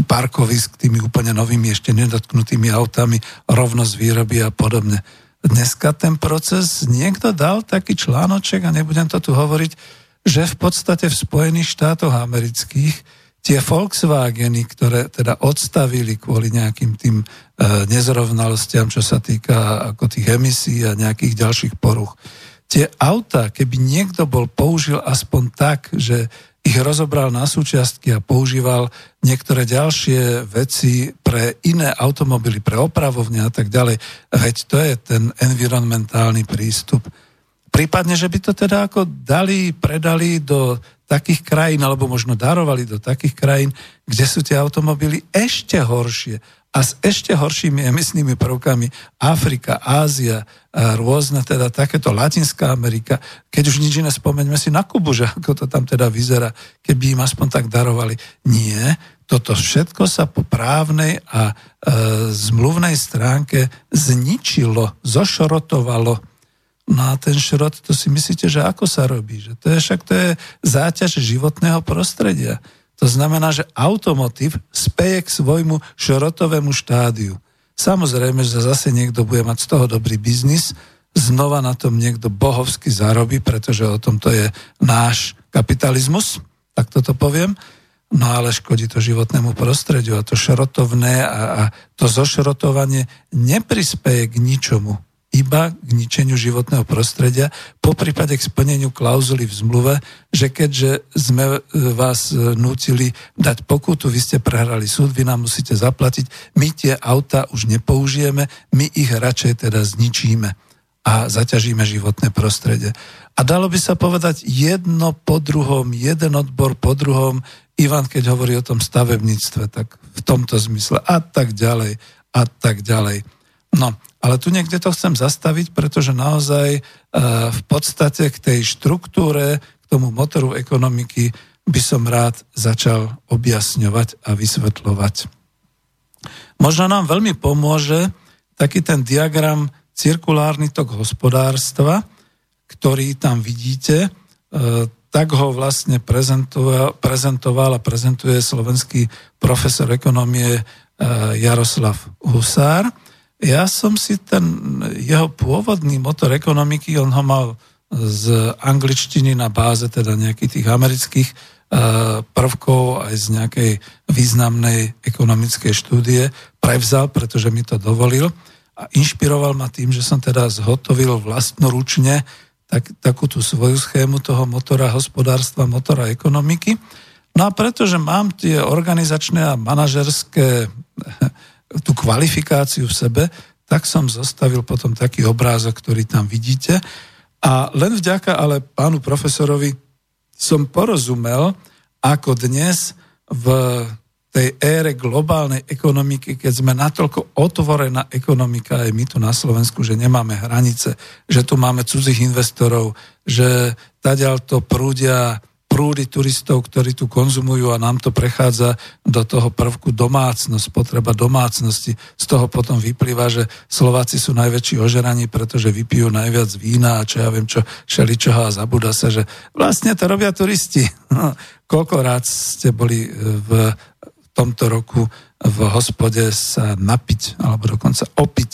parkovisk tými úplne novými, ešte nedotknutými autami, rovnosť výroby a podobne. Dneska ten proces, niekto dal taký článoček, a nebudem to tu hovoriť, že v podstate v Spojených štátoch amerických tie Volkswageny, ktoré teda odstavili kvôli nejakým tým e, nezrovnalostiam, čo sa týka ako tých emisí a nejakých ďalších poruch. Tie auta, keby niekto bol použil aspoň tak, že ich rozobral na súčiastky a používal niektoré ďalšie veci pre iné automobily, pre opravovne a tak ďalej. Veď to je ten environmentálny prístup. Prípadne, že by to teda ako dali, predali do takých krajín, alebo možno darovali do takých krajín, kde sú tie automobily ešte horšie a s ešte horšími emisnými prvkami. Afrika, Ázia, a rôzne teda takéto Latinská Amerika, keď už nič iné spomeňme si na Kubu, že ako to tam teda vyzerá, keby im aspoň tak darovali. Nie, toto všetko sa po právnej a e, zmluvnej stránke zničilo, zošorotovalo No a ten šrot, to si myslíte, že ako sa robí? Že to je však to je záťaž životného prostredia. To znamená, že automotív speje k svojmu šrotovému štádiu. Samozrejme, že zase niekto bude mať z toho dobrý biznis, znova na tom niekto bohovsky zarobí, pretože o tom to je náš kapitalizmus, tak toto poviem, no ale škodí to životnému prostrediu a to šrotovné a, a to zošrotovanie neprispeje k ničomu iba k ničeniu životného prostredia, po prípade k splneniu klauzuly v zmluve, že keďže sme e, vás e, nútili dať pokutu, vy ste prehrali súd, vy nám musíte zaplatiť, my tie auta už nepoužijeme, my ich radšej teda zničíme a zaťažíme životné prostredie. A dalo by sa povedať jedno po druhom, jeden odbor po druhom, Ivan, keď hovorí o tom stavebníctve, tak v tomto zmysle a tak ďalej a tak ďalej. No, ale tu niekde to chcem zastaviť, pretože naozaj e, v podstate k tej štruktúre, k tomu motoru ekonomiky by som rád začal objasňovať a vysvetľovať. Možno nám veľmi pomôže taký ten diagram cirkulárny tok hospodárstva, ktorý tam vidíte, e, tak ho vlastne prezentoval, a prezentuje slovenský profesor ekonomie e, Jaroslav Husár. Ja som si ten jeho pôvodný motor ekonomiky, on ho mal z angličtiny na báze teda nejakých tých amerických e, prvkov aj z nejakej významnej ekonomickej štúdie prevzal, pretože mi to dovolil a inšpiroval ma tým, že som teda zhotovil vlastnoručne tak, takú tú svoju schému toho motora hospodárstva, motora ekonomiky. No a pretože mám tie organizačné a manažerské [LAUGHS] tú kvalifikáciu v sebe, tak som zostavil potom taký obrázok, ktorý tam vidíte. A len vďaka ale pánu profesorovi som porozumel, ako dnes v tej ére globálnej ekonomiky, keď sme natoľko otvorená ekonomika aj my tu na Slovensku, že nemáme hranice, že tu máme cudzích investorov, že tadiaľ to prúdia prúdy turistov, ktorí tu konzumujú a nám to prechádza do toho prvku domácnosť, potreba domácnosti. Z toho potom vyplýva, že Slováci sú najväčší ožeraní, pretože vypijú najviac vína a čo ja viem čo, šeličoho a zabúda sa, že vlastne to robia turisti. [LAUGHS] No, koľko rád ste boli v tomto roku v hospode sa napiť, alebo dokonca opiť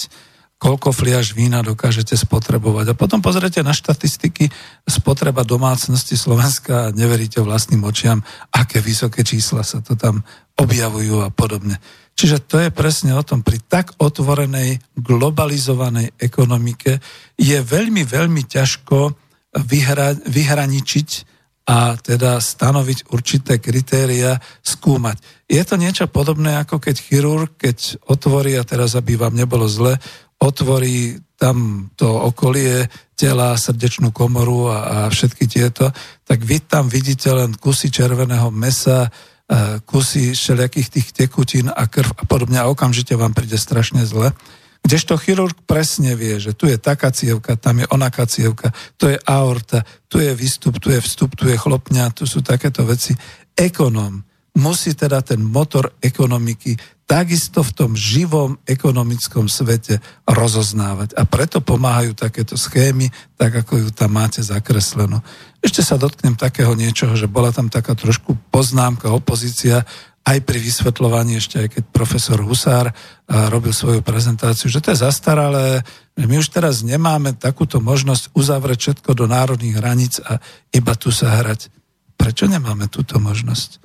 koľko fliaž vína dokážete spotrebovať. A potom pozrite na štatistiky spotreba domácnosti Slovenska a neveríte vlastným očiam, aké vysoké čísla sa to tam objavujú a podobne. Čiže to je presne o tom, pri tak otvorenej, globalizovanej ekonomike je veľmi, veľmi ťažko vyhra, vyhraničiť a teda stanoviť určité kritéria, skúmať. Je to niečo podobné, ako keď chirurg, keď otvorí, a teraz aby vám nebolo zle, otvorí tam to okolie tela, srdečnú komoru a, a všetky tieto, tak vy tam vidíte len kusy červeného mesa, e, kusy všelijakých tých tekutín a krv a podobne a okamžite vám príde strašne zle. Kdežto chirurg presne vie, že tu je taká cievka, tam je onaká cievka, tu je aorta, tu je výstup, tu je vstup, tu je chlopňa, tu sú takéto veci. Ekonom musí teda ten motor ekonomiky takisto v tom živom ekonomickom svete rozoznávať. A preto pomáhajú takéto schémy, tak ako ju tam máte zakreslenú. Ešte sa dotknem takého niečoho, že bola tam taká trošku poznámka, opozícia, aj pri vysvetľovaní, ešte aj keď profesor Husár robil svoju prezentáciu, že to je zastaralé, že my už teraz nemáme takúto možnosť uzavrieť všetko do národných hraníc a iba tu sa hrať. Prečo nemáme túto možnosť?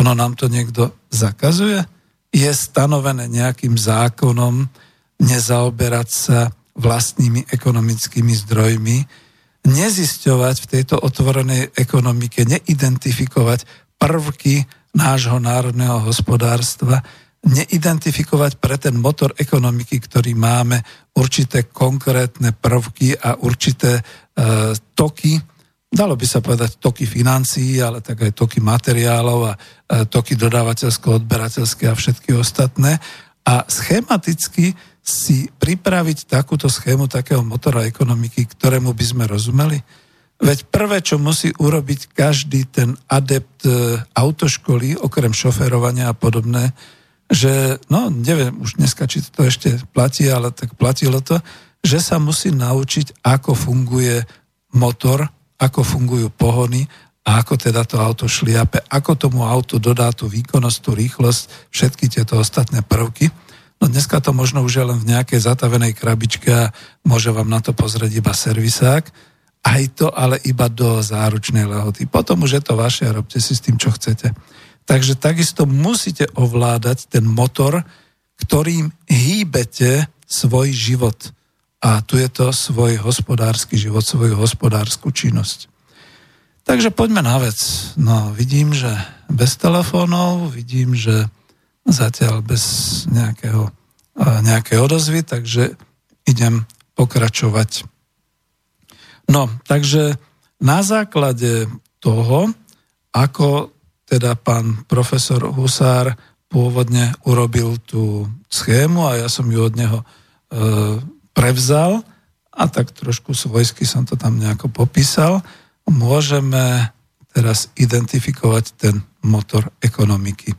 Ono nám to niekto zakazuje? Je stanovené nejakým zákonom nezaoberať sa vlastnými ekonomickými zdrojmi, nezisťovať v tejto otvorenej ekonomike, neidentifikovať prvky nášho národného hospodárstva, neidentifikovať pre ten motor ekonomiky, ktorý máme, určité konkrétne prvky a určité e, toky, dalo by sa povedať toky financií, ale tak aj toky materiálov a toky dodávateľsko-odberateľské a všetky ostatné. A schematicky si pripraviť takúto schému takého motora ekonomiky, ktorému by sme rozumeli. Veď prvé, čo musí urobiť každý ten adept e, autoškoly, okrem šoférovania a podobné, že, no neviem už dneska, či to ešte platí, ale tak platilo to, že sa musí naučiť, ako funguje motor ako fungujú pohony a ako teda to auto šliape, ako tomu autu dodá tú výkonnosť, tú rýchlosť, všetky tieto ostatné prvky. No dneska to možno už je len v nejakej zatavenej krabičke a môže vám na to pozrieť iba servisák, aj to ale iba do záručnej lehoty. Potom už je to vaše a robte si s tým, čo chcete. Takže takisto musíte ovládať ten motor, ktorým hýbete svoj život a tu je to svoj hospodársky život, svoju hospodárskú činnosť. Takže poďme na vec. No, vidím, že bez telefónov, vidím, že zatiaľ bez nejakého, nejakej odozvy, takže idem pokračovať. No, takže na základe toho, ako teda pán profesor Husár pôvodne urobil tú schému a ja som ju od neho e, prevzal a tak trošku svojsky som to tam nejako popísal, môžeme teraz identifikovať ten motor ekonomiky. E,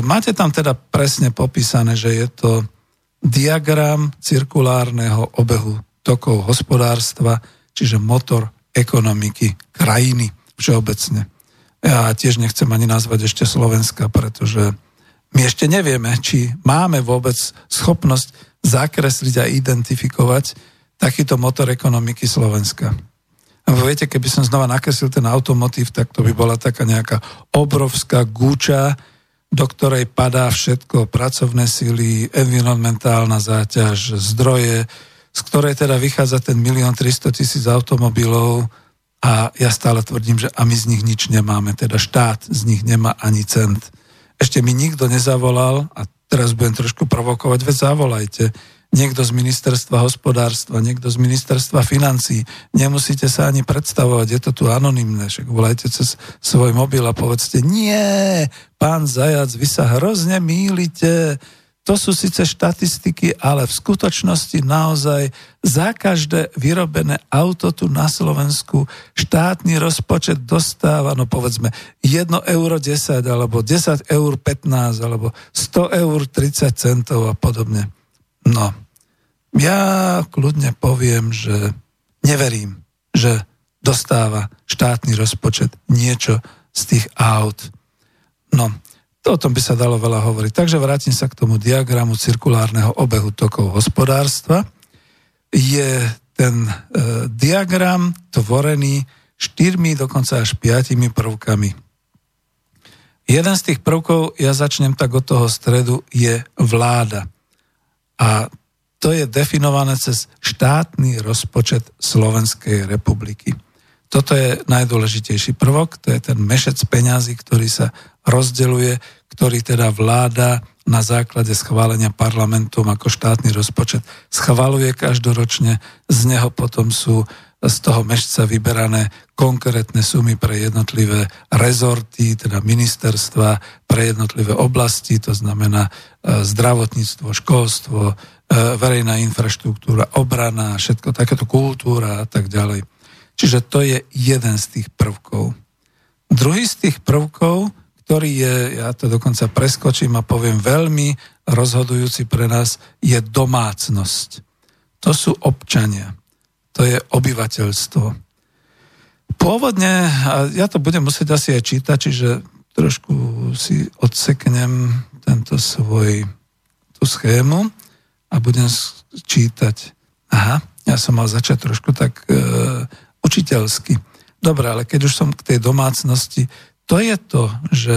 máte tam teda presne popísané, že je to diagram cirkulárneho obehu tokov hospodárstva, čiže motor ekonomiky krajiny všeobecne. Ja tiež nechcem ani nazvať ešte Slovenska, pretože my ešte nevieme, či máme vôbec schopnosť zakresliť a identifikovať takýto motor ekonomiky Slovenska. Lebo viete, keby som znova nakreslil ten automotív, tak to by bola taká nejaká obrovská gúča, do ktorej padá všetko, pracovné síly, environmentálna záťaž, zdroje, z ktorej teda vychádza ten milión 300 tisíc automobilov a ja stále tvrdím, že a my z nich nič nemáme, teda štát z nich nemá ani cent. Ešte mi nikto nezavolal, a teraz budem trošku provokovať, veď zavolajte, niekto z ministerstva hospodárstva, niekto z ministerstva financí. Nemusíte sa ani predstavovať, je to tu anonimné, však volajte cez svoj mobil a povedzte, nie, pán Zajac, vy sa hrozne mýlite, to sú síce štatistiky, ale v skutočnosti naozaj za každé vyrobené auto tu na Slovensku štátny rozpočet dostáva, no povedzme, 1 euro 10, alebo 10 eur 15, alebo 100 eur 30 centov a podobne. No, ja kľudne poviem, že neverím, že dostáva štátny rozpočet niečo z tých aut. No, o tom by sa dalo veľa hovoriť. Takže vrátim sa k tomu diagramu cirkulárneho obehu tokov hospodárstva. Je ten e, diagram tvorený štyrmi, dokonca až piatimi prvkami. Jeden z tých prvkov, ja začnem tak od toho stredu, je vláda. A to je definované cez štátny rozpočet Slovenskej republiky. Toto je najdôležitejší prvok, to je ten mešec peňazí, ktorý sa rozdeluje, ktorý teda vláda na základe schválenia parlamentom ako štátny rozpočet schvaluje každoročne, z neho potom sú z toho mešca vyberané konkrétne sumy pre jednotlivé rezorty, teda ministerstva, pre jednotlivé oblasti, to znamená e, zdravotníctvo, školstvo, E, verejná infraštruktúra, obrana, všetko takéto kultúra a tak ďalej. Čiže to je jeden z tých prvkov. Druhý z tých prvkov, ktorý je, ja to dokonca preskočím a poviem veľmi rozhodujúci pre nás, je domácnosť. To sú občania. To je obyvateľstvo. Pôvodne, a ja to budem musieť asi aj čítať, čiže trošku si odseknem tento svoj, tú schému a budem čítať. Aha, ja som mal začať trošku tak e, učiteľsky. Dobre, ale keď už som k tej domácnosti, to je to, že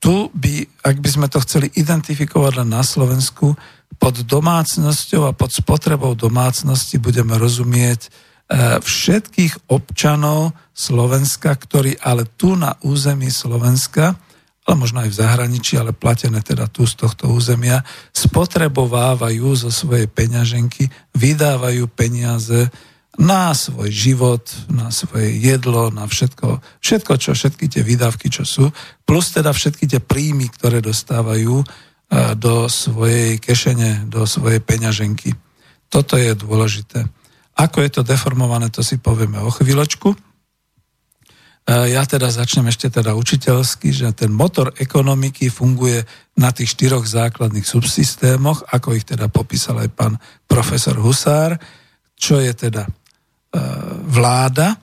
tu by, ak by sme to chceli identifikovať len na Slovensku, pod domácnosťou a pod spotrebou domácnosti budeme rozumieť e, všetkých občanov Slovenska, ktorí ale tu na území Slovenska ale možno aj v zahraničí, ale platené teda tu z tohto územia, spotrebovávajú zo svojej peňaženky, vydávajú peniaze na svoj život, na svoje jedlo, na všetko, všetko, čo, všetky tie výdavky, čo sú, plus teda všetky tie príjmy, ktoré dostávajú do svojej kešene, do svojej peňaženky. Toto je dôležité. Ako je to deformované, to si povieme o chvíľočku. E, ja teda začnem ešte teda učiteľsky, že ten motor ekonomiky funguje na tých štyroch základných subsystémoch, ako ich teda popísal aj pán profesor Husár, čo je teda e, vláda,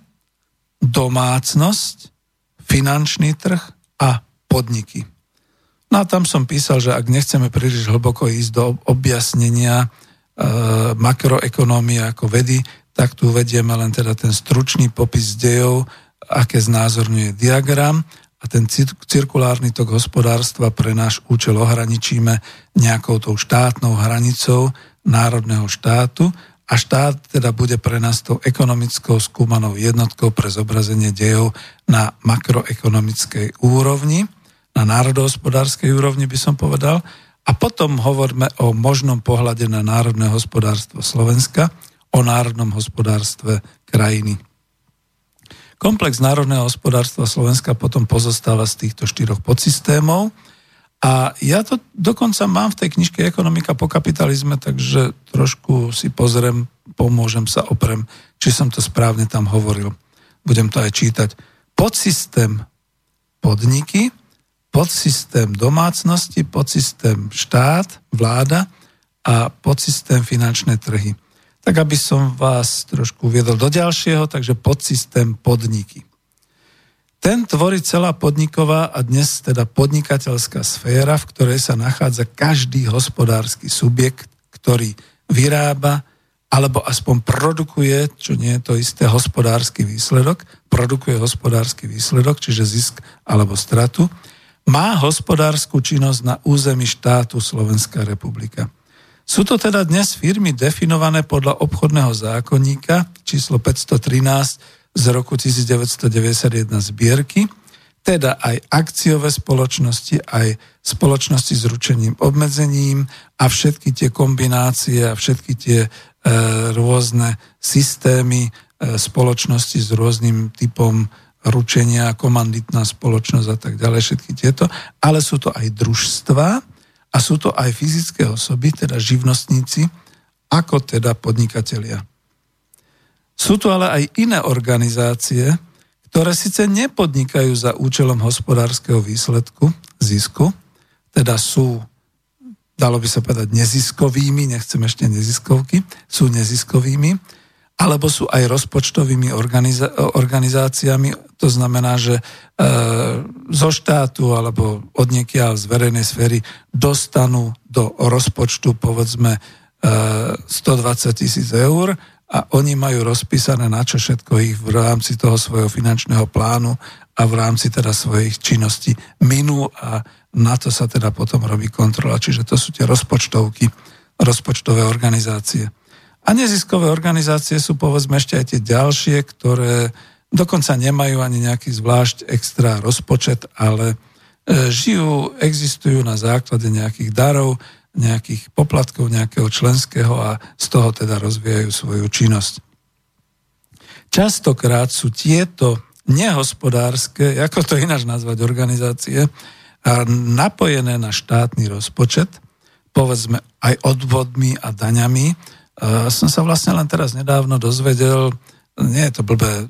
domácnosť, finančný trh a podniky. No a tam som písal, že ak nechceme príliš hlboko ísť do objasnenia e, makroekonómie ako vedy, tak tu vedieme len teda ten stručný popis dejov, aké znázorňuje diagram a ten cirkulárny tok hospodárstva pre náš účel ohraničíme nejakou tou štátnou hranicou národného štátu a štát teda bude pre nás tou ekonomickou skúmanou jednotkou pre zobrazenie dejov na makroekonomickej úrovni, na národohospodárskej úrovni by som povedal. A potom hovoríme o možnom pohľade na národné hospodárstvo Slovenska, o národnom hospodárstve krajiny. Komplex národného hospodárstva Slovenska potom pozostáva z týchto štyroch podsystémov. A ja to dokonca mám v tej knižke Ekonomika po kapitalizme, takže trošku si pozriem, pomôžem sa, oprem, či som to správne tam hovoril. Budem to aj čítať. Podsystém podniky, podsystém domácnosti, podsystém štát, vláda a podsystém finančné trhy tak aby som vás trošku viedol do ďalšieho, takže podsystém podniky. Ten tvorí celá podniková a dnes teda podnikateľská sféra, v ktorej sa nachádza každý hospodársky subjekt, ktorý vyrába alebo aspoň produkuje, čo nie je to isté, hospodársky výsledok, produkuje hospodársky výsledok, čiže zisk alebo stratu, má hospodárskú činnosť na území štátu Slovenská republika. Sú to teda dnes firmy definované podľa obchodného zákonníka číslo 513 z roku 1991 zbierky, teda aj akciové spoločnosti, aj spoločnosti s ručením obmedzením a všetky tie kombinácie a všetky tie e, rôzne systémy e, spoločnosti s rôznym typom ručenia, komanditná spoločnosť a tak ďalej, všetky tieto, ale sú to aj družstva a sú to aj fyzické osoby, teda živnostníci, ako teda podnikatelia. Sú tu ale aj iné organizácie, ktoré síce nepodnikajú za účelom hospodárskeho výsledku, zisku, teda sú, dalo by sa povedať, neziskovými, nechcem ešte neziskovky, sú neziskovými, alebo sú aj rozpočtovými organizá- organizáciami, to znamená, že e, zo štátu alebo od niekiaľ z verejnej sféry dostanú do rozpočtu povedzme e, 120 tisíc eur a oni majú rozpísané, na čo všetko ich v rámci toho svojho finančného plánu a v rámci teda svojich činností minú a na to sa teda potom robí kontrola. Čiže to sú tie rozpočtovky, rozpočtové organizácie. A neziskové organizácie sú povedzme ešte aj tie ďalšie, ktoré dokonca nemajú ani nejaký zvlášť extra rozpočet, ale e, žijú, existujú na základe nejakých darov, nejakých poplatkov, nejakého členského a z toho teda rozvíjajú svoju činnosť. Častokrát sú tieto nehospodárske, ako to ináč nazvať, organizácie, napojené na štátny rozpočet, povedzme aj odvodmi a daňami. Som sa vlastne len teraz nedávno dozvedel, nie je to blbé,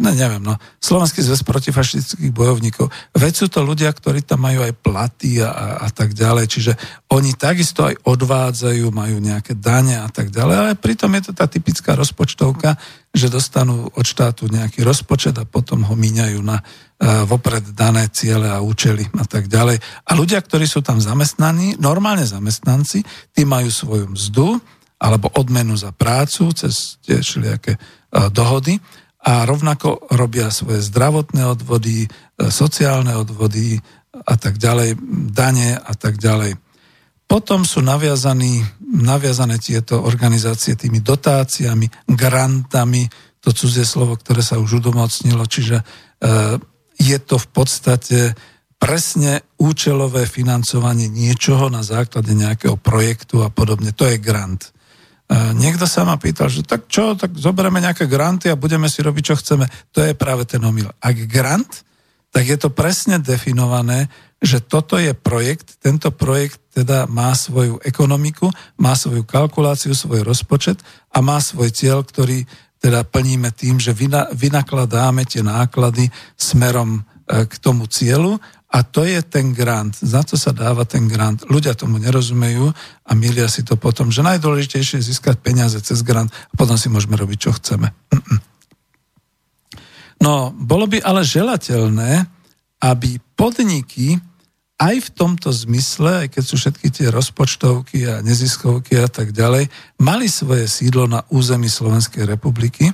ne, neviem, no, Slovenský zväz protifašistických bojovníkov, veď sú to ľudia, ktorí tam majú aj platy a, a, a tak ďalej, čiže oni takisto aj odvádzajú, majú nejaké dane a tak ďalej, ale pritom je to tá typická rozpočtovka, že dostanú od štátu nejaký rozpočet a potom ho míňajú na uh, vopred dané ciele a účely a tak ďalej. A ľudia, ktorí sú tam zamestnaní, normálne zamestnanci, tí majú svoju mzdu, alebo odmenu za prácu cez tie všelijaké E, dohody a rovnako robia svoje zdravotné odvody, e, sociálne odvody a tak ďalej, dane a tak ďalej. Potom sú naviazaní, naviazané tieto organizácie tými dotáciami, grantami, to cudzie slovo, ktoré sa už udomocnilo, čiže e, je to v podstate presne účelové financovanie niečoho na základe nejakého projektu a podobne. To je grant. Niekto sa ma pýtal, že tak čo, tak zoberieme nejaké granty a budeme si robiť, čo chceme. To je práve ten omyl. Ak grant, tak je to presne definované, že toto je projekt, tento projekt teda má svoju ekonomiku, má svoju kalkuláciu, svoj rozpočet a má svoj cieľ, ktorý teda plníme tým, že vynakladáme tie náklady smerom e, k tomu cieľu a to je ten grant. Za to sa dáva ten grant. Ľudia tomu nerozumejú a milia si to potom, že najdôležitejšie je získať peniaze cez grant a potom si môžeme robiť, čo chceme. No, bolo by ale želateľné, aby podniky aj v tomto zmysle, aj keď sú všetky tie rozpočtovky a neziskovky a tak ďalej, mali svoje sídlo na území Slovenskej republiky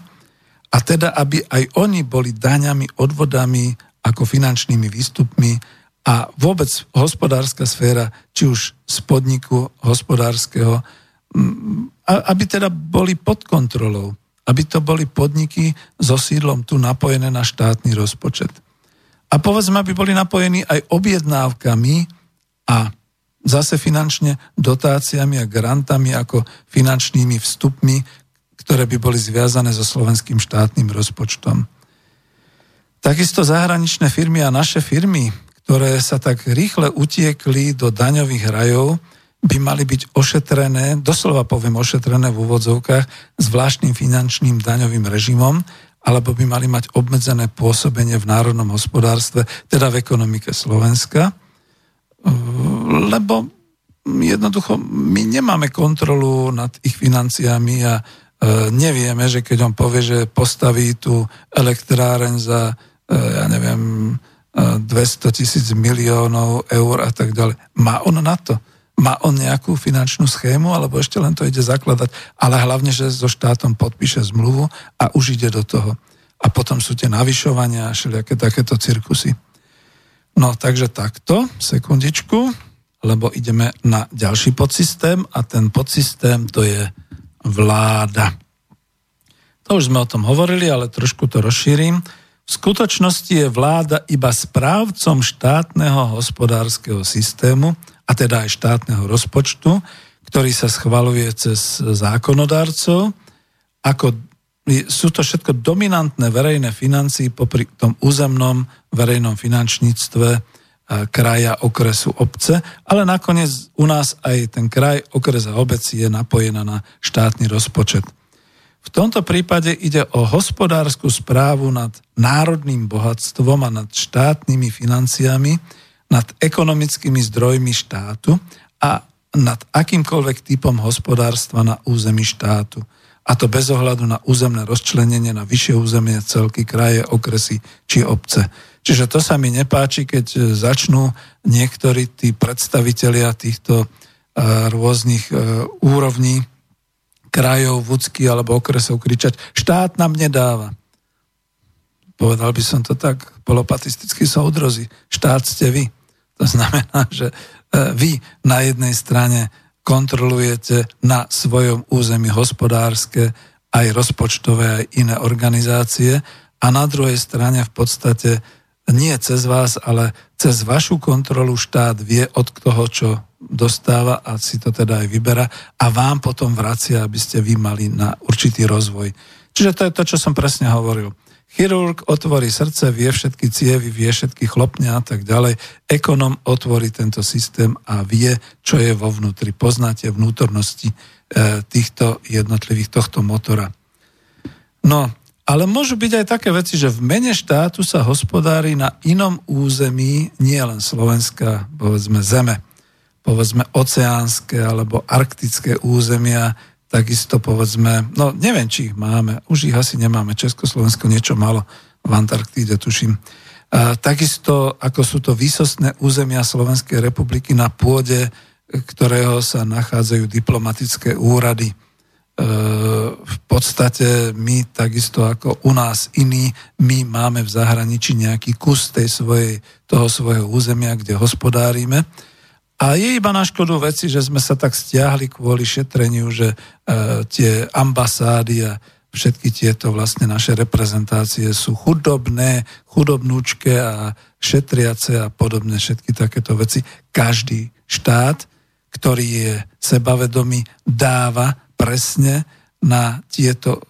a teda, aby aj oni boli daňami, odvodami ako finančnými výstupmi a vôbec hospodárska sféra, či už z podniku hospodárskeho, aby teda boli pod kontrolou, aby to boli podniky so sídlom tu napojené na štátny rozpočet. A povedzme, aby boli napojení aj objednávkami a zase finančne dotáciami a grantami ako finančnými vstupmi, ktoré by boli zviazané so slovenským štátnym rozpočtom. Takisto zahraničné firmy a naše firmy, ktoré sa tak rýchle utiekli do daňových rajov, by mali byť ošetrené, doslova poviem ošetrené v úvodzovkách, zvláštnym finančným daňovým režimom, alebo by mali mať obmedzené pôsobenie v národnom hospodárstve, teda v ekonomike Slovenska, lebo jednoducho my nemáme kontrolu nad ich financiami a e, nevieme, že keď on povie, že postaví tú elektráren za ja neviem, 200 e, tisíc miliónov eur a tak ďalej. Má on na to? Má on nejakú finančnú schému, alebo ešte len to ide zakladať, ale hlavne, že so štátom podpíše zmluvu a už ide do toho. A potom sú tie navyšovania a všelijaké takéto cirkusy. No takže takto, sekundičku, lebo ideme na ďalší podsystém a ten podsystém to je vláda. To už sme o tom hovorili, ale trošku to rozšírim. V skutočnosti je vláda iba správcom štátneho hospodárskeho systému, a teda aj štátneho rozpočtu, ktorý sa schvaluje cez zákonodárcov, ako sú to všetko dominantné verejné financie popri tom územnom verejnom finančníctve kraja, okresu, obce, ale nakoniec u nás aj ten kraj, okres a obec je napojená na štátny rozpočet. V tomto prípade ide o hospodárskú správu nad národným bohatstvom a nad štátnymi financiami, nad ekonomickými zdrojmi štátu a nad akýmkoľvek typom hospodárstva na území štátu. A to bez ohľadu na územné rozčlenenie na vyššie územie, celky, kraje, okresy či obce. Čiže to sa mi nepáči, keď začnú niektorí tí predstavitelia týchto uh, rôznych uh, úrovní krajov, vúcky alebo okresov kričať, štát nám nedáva. Povedal by som to tak, polopatistický soudrozi, štát ste vy. To znamená, [LAUGHS] že e, vy na jednej strane kontrolujete na svojom území hospodárske, aj rozpočtové, aj iné organizácie a na druhej strane v podstate nie cez vás, ale cez vašu kontrolu štát vie od toho, čo dostáva a si to teda aj vyberá a vám potom vracia, aby ste vy mali na určitý rozvoj. Čiže to je to, čo som presne hovoril. Chirurg otvorí srdce, vie všetky cievy, vie všetky chlopne a tak ďalej. Ekonom otvorí tento systém a vie, čo je vo vnútri. Poznáte vnútornosti e, týchto jednotlivých, tohto motora. No, ale môžu byť aj také veci, že v mene štátu sa hospodári na inom území, nie len Slovenska, povedzme zeme povedzme oceánske alebo arktické územia, takisto povedzme, no neviem, či ich máme, už ich asi nemáme, Československo niečo malo v Antarktíde, tuším. A takisto, ako sú to výsostné územia Slovenskej republiky na pôde, ktorého sa nachádzajú diplomatické úrady. E, v podstate my, takisto ako u nás iní, my máme v zahraničí nejaký kus tej svojej, toho svojho územia, kde hospodárime a je iba na škodu veci, že sme sa tak stiahli kvôli šetreniu, že e, tie ambasády a všetky tieto vlastne naše reprezentácie sú chudobné, chudobnúčke a šetriace a podobne všetky takéto veci. Každý štát, ktorý je sebavedomý, dáva presne na tieto e,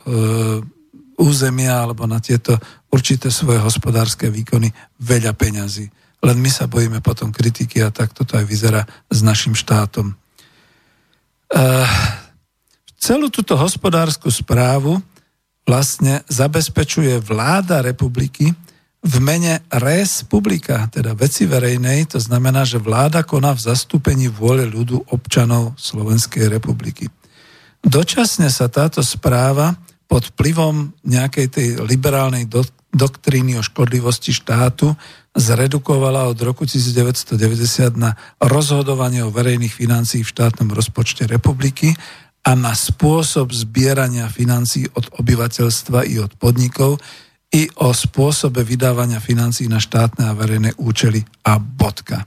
územia alebo na tieto určité svoje hospodárske výkony veľa peňazí len my sa bojíme potom kritiky a tak toto aj vyzerá s našim štátom. Uh, celú túto hospodárskú správu vlastne zabezpečuje vláda republiky v mene res publika, teda veci verejnej, to znamená, že vláda koná v zastúpení vôle ľudu občanov Slovenskej republiky. Dočasne sa táto správa pod vplyvom nejakej tej liberálnej do, doktríny o škodlivosti štátu zredukovala od roku 1990 na rozhodovanie o verejných financií v štátnom rozpočte republiky a na spôsob zbierania financií od obyvateľstva i od podnikov i o spôsobe vydávania financií na štátne a verejné účely a bodka.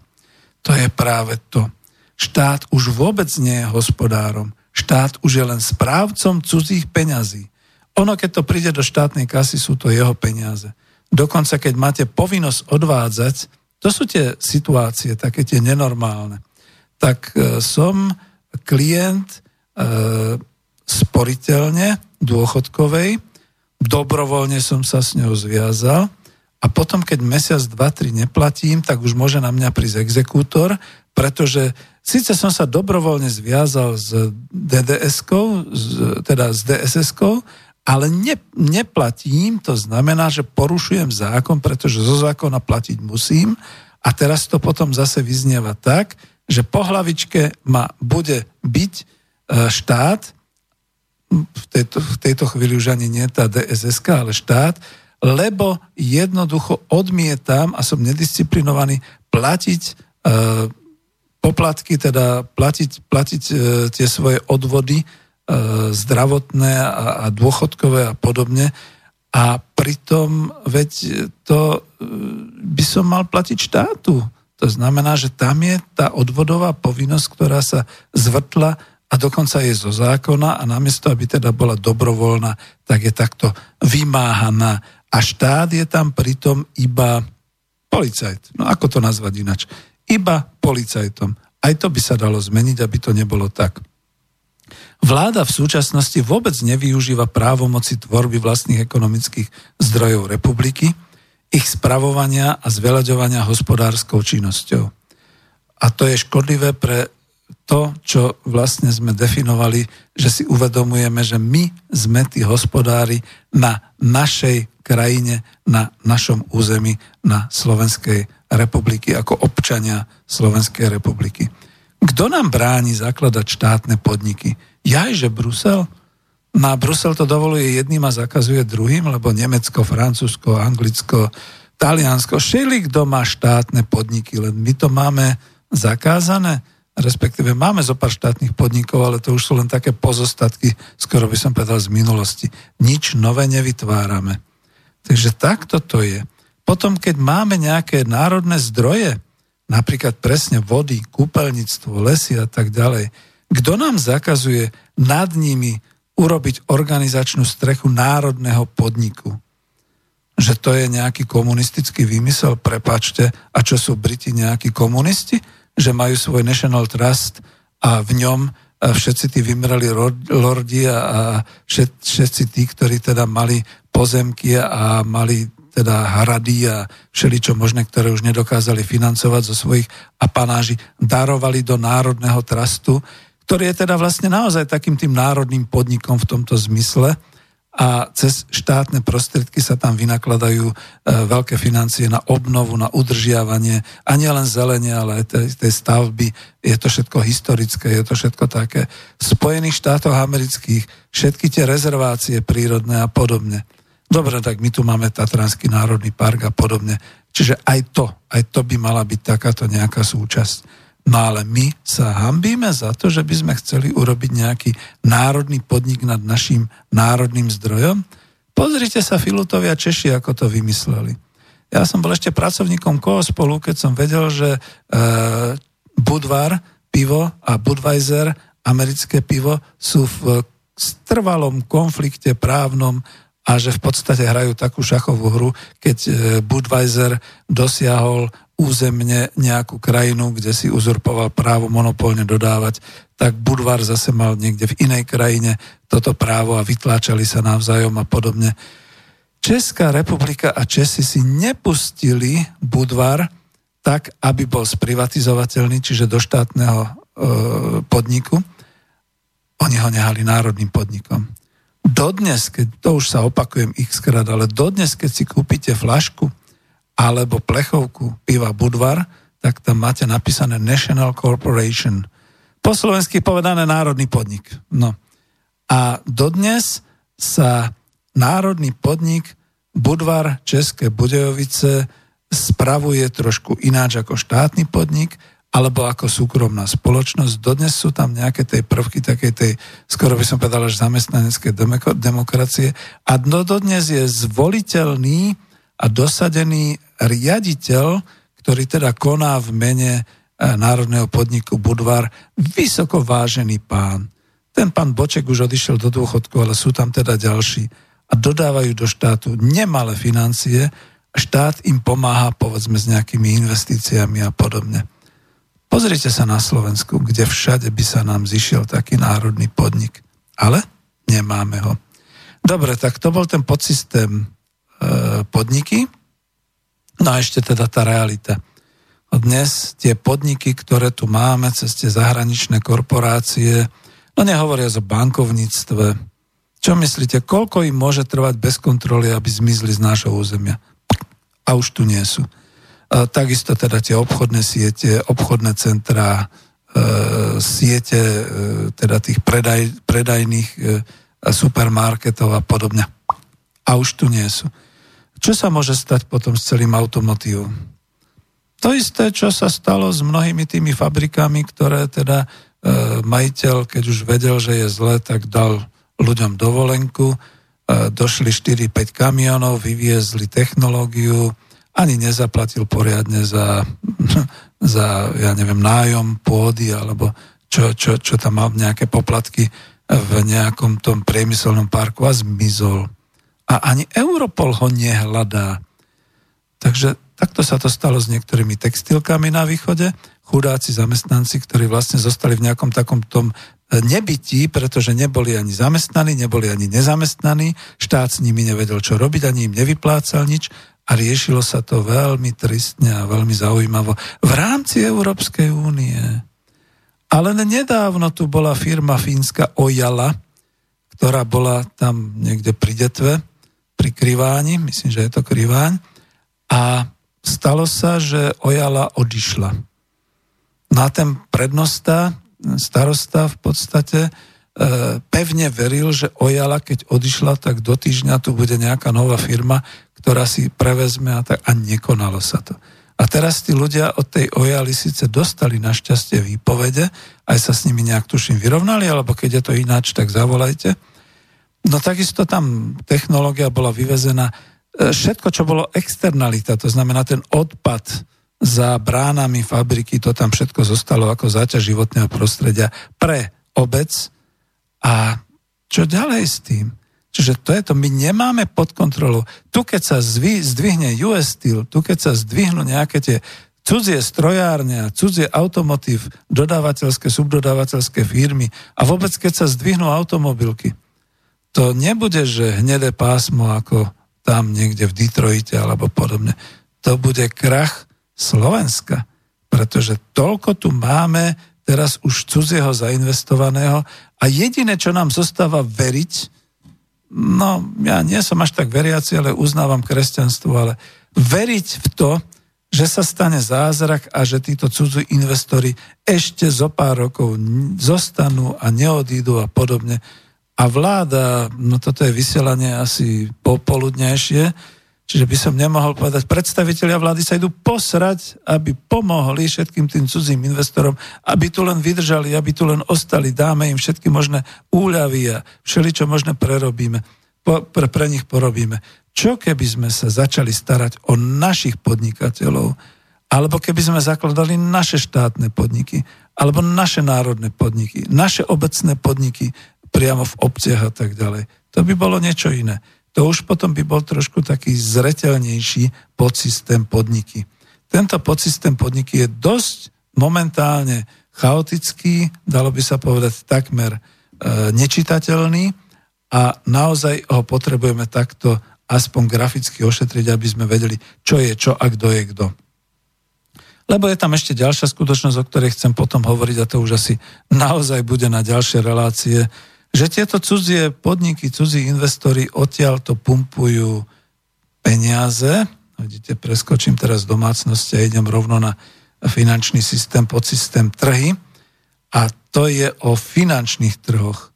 To je práve to. Štát už vôbec nie je hospodárom. Štát už je len správcom cudzích peňazí. Ono, keď to príde do štátnej kasy, sú to jeho peniaze. Dokonca, keď máte povinnosť odvádzať, to sú tie situácie, také tie nenormálne. Tak e, som klient e, sporiteľne dôchodkovej, dobrovoľne som sa s ňou zviazal a potom, keď mesiac, dva, tri neplatím, tak už môže na mňa prísť exekútor, pretože síce som sa dobrovoľne zviazal s DDS-kou, teda s DSS-kou, ale ne, neplatím, to znamená, že porušujem zákon, pretože zo zákona platiť musím. A teraz to potom zase vyznieva tak, že po hlavičke ma bude byť e, štát, v tejto, v tejto chvíli už ani nie tá DSSK, ale štát, lebo jednoducho odmietam a som nedisciplinovaný platiť e, poplatky, teda platiť, platiť e, tie svoje odvody zdravotné a, a dôchodkové a podobne. A pritom, veď to e, by som mal platiť štátu. To znamená, že tam je tá odvodová povinnosť, ktorá sa zvrtla a dokonca je zo zákona a namiesto, aby teda bola dobrovoľná, tak je takto vymáhaná. A štát je tam pritom iba policajt. No ako to nazvať inač? Iba policajtom. Aj to by sa dalo zmeniť, aby to nebolo tak. Vláda v súčasnosti vôbec nevyužíva právomoci tvorby vlastných ekonomických zdrojov republiky, ich spravovania a zveľaďovania hospodárskou činnosťou. A to je škodlivé pre to, čo vlastne sme definovali, že si uvedomujeme, že my sme tí hospodári na našej krajine, na našom území, na Slovenskej republiky, ako občania Slovenskej republiky. Kto nám bráni zakladať štátne podniky? Jajže Brusel? Na Brusel to dovoluje jedným a zakazuje druhým, lebo Nemecko, Francúzsko, Anglicko, Taliansko, všeli, kto má štátne podniky, len my to máme zakázané, respektíve máme zo pár štátnych podnikov, ale to už sú len také pozostatky, skoro by som povedal z minulosti. Nič nové nevytvárame. Takže takto to je. Potom, keď máme nejaké národné zdroje, napríklad presne vody, kúpeľníctvo, lesy a tak ďalej, kto nám zakazuje nad nimi urobiť organizačnú strechu národného podniku? Že to je nejaký komunistický výmysel, prepačte, a čo sú Briti nejakí komunisti? Že majú svoj National Trust a v ňom všetci tí vymerali lordi a všetci tí, ktorí teda mali pozemky a mali teda hrady a všeličo možné, ktoré už nedokázali financovať zo svojich apanáží, darovali do Národného trastu, ktorý je teda vlastne naozaj takým tým národným podnikom v tomto zmysle a cez štátne prostriedky sa tam vynakladajú e, veľké financie na obnovu, na udržiavanie a nielen zelenie, ale aj tej, tej stavby. Je to všetko historické, je to všetko také. V Spojených štátoch amerických všetky tie rezervácie prírodné a podobne. Dobre, tak my tu máme Tatranský národný park a podobne. Čiže aj to, aj to by mala byť takáto nejaká súčasť. No ale my sa hambíme za to, že by sme chceli urobiť nejaký národný podnik nad našim národným zdrojom. Pozrite sa, Filutovia Češi, ako to vymysleli. Ja som bol ešte pracovníkom spolu, keď som vedel, že e, Budvar pivo a Budweiser, americké pivo, sú v trvalom konflikte právnom a že v podstate hrajú takú šachovú hru, keď e, Budweiser dosiahol územne nejakú krajinu, kde si uzurpoval právo monopolne dodávať, tak Budvar zase mal niekde v inej krajine toto právo a vytláčali sa navzájom a podobne. Česká republika a Česi si nepustili Budvar tak, aby bol sprivatizovateľný, čiže do štátneho e, podniku. Oni ho nehali národným podnikom. Dodnes, keď, to už sa opakujem x krát, ale dodnes, keď si kúpite flašku alebo plechovku piva Budvar, tak tam máte napísané National Corporation. Po slovensky povedané národný podnik. No. A dodnes sa národný podnik Budvar České Budejovice spravuje trošku ináč ako štátny podnik, alebo ako súkromná spoločnosť. Dodnes sú tam nejaké tej prvky takej tej, skoro by som povedal, že zamestnaneckej demokracie. A dodnes je zvoliteľný a dosadený riaditeľ, ktorý teda koná v mene e, Národného podniku Budvar, vysoko vážený pán. Ten pán Boček už odišiel do dôchodku, ale sú tam teda ďalší. A dodávajú do štátu nemalé financie, štát im pomáha povedzme s nejakými investíciami a podobne. Pozrite sa na Slovensku, kde všade by sa nám zišiel taký národný podnik. Ale nemáme ho. Dobre, tak to bol ten podsystém e, podniky. No a ešte teda tá realita. Dnes tie podniky, ktoré tu máme cez tie zahraničné korporácie, no nehovoria o bankovníctve. Čo myslíte, koľko im môže trvať bez kontroly, aby zmizli z nášho územia? A už tu nie sú. Takisto teda tie obchodné siete, obchodné centrá, e, siete e, teda tých predaj, predajných e, supermarketov a podobne. A už tu nie sú. Čo sa môže stať potom s celým automotívom? To isté, čo sa stalo s mnohými tými fabrikami, ktoré teda e, majiteľ, keď už vedel, že je zle, tak dal ľuďom dovolenku, e, došli 4-5 kamionov, vyviezli technológiu, ani nezaplatil poriadne za, [LAUGHS] za ja neviem, nájom pôdy alebo čo, čo, čo tam mal nejaké poplatky v nejakom tom priemyselnom parku a zmizol. A ani Europol ho nehľadá. Takže takto sa to stalo s niektorými textilkami na východe. Chudáci zamestnanci, ktorí vlastne zostali v nejakom takom tom nebytí, pretože neboli ani zamestnaní, neboli ani nezamestnaní, štát s nimi nevedel, čo robiť, ani im nevyplácal nič a riešilo sa to veľmi tristne a veľmi zaujímavo v rámci Európskej únie. Ale nedávno tu bola firma fínska Ojala, ktorá bola tam niekde pri Detve, pri Kriváni, myslím, že je to Kriváň, a stalo sa, že Ojala odišla. Na ten prednosta, starosta v podstate e, pevne veril, že Ojala, keď odišla, tak do týždňa tu bude nejaká nová firma, ktorá si prevezme a tak a nekonalo sa to. A teraz tí ľudia od tej ojali síce dostali našťastie výpovede, aj sa s nimi nejak tuším vyrovnali, alebo keď je to ináč, tak zavolajte. No takisto tam technológia bola vyvezená. E, všetko, čo bolo externalita, to znamená ten odpad za bránami fabriky, to tam všetko zostalo ako záťaž životného prostredia pre obec. A čo ďalej s tým? Čiže to je to, my nemáme pod kontrolou. Tu keď sa zvy, zdvihne US Steel, tu keď sa zdvihnú nejaké tie cudzie strojárne a cudzie automotív, dodávateľské, subdodávateľské firmy a vôbec keď sa zdvihnú automobilky, to nebude, že hnedé pásmo ako tam niekde v Detroite alebo podobne. To bude krach Slovenska, pretože toľko tu máme teraz už cudzieho zainvestovaného a jediné, čo nám zostáva veriť, no ja nie som až tak veriaci, ale uznávam kresťanstvo, ale veriť v to, že sa stane zázrak a že títo cudzí investori ešte zo pár rokov zostanú a neodídu a podobne. A vláda, no toto je vysielanie asi popoludnejšie, Čiže by som nemohol povedať, predstavitelia vlády sa idú posrať, aby pomohli všetkým tým cudzím investorom, aby tu len vydržali, aby tu len ostali, dáme im všetky možné úľavy a všeli, čo možné prerobíme, po, pre, pre nich porobíme. Čo keby sme sa začali starať o našich podnikateľov, alebo keby sme zakladali naše štátne podniky, alebo naše národné podniky, naše obecné podniky priamo v obciach a tak ďalej. To by bolo niečo iné to už potom by bol trošku taký zretelnejší podsystém podniky. Tento podsystém podniky je dosť momentálne chaotický, dalo by sa povedať takmer e, nečitateľný a naozaj ho potrebujeme takto aspoň graficky ošetriť, aby sme vedeli, čo je čo a kto je kto. Lebo je tam ešte ďalšia skutočnosť, o ktorej chcem potom hovoriť a to už asi naozaj bude na ďalšie relácie že tieto cudzie podniky, cudzí investori odtiaľ to pumpujú peniaze. Vidíte, preskočím teraz domácnosti a idem rovno na finančný systém, podsystém trhy. A to je o finančných trhoch.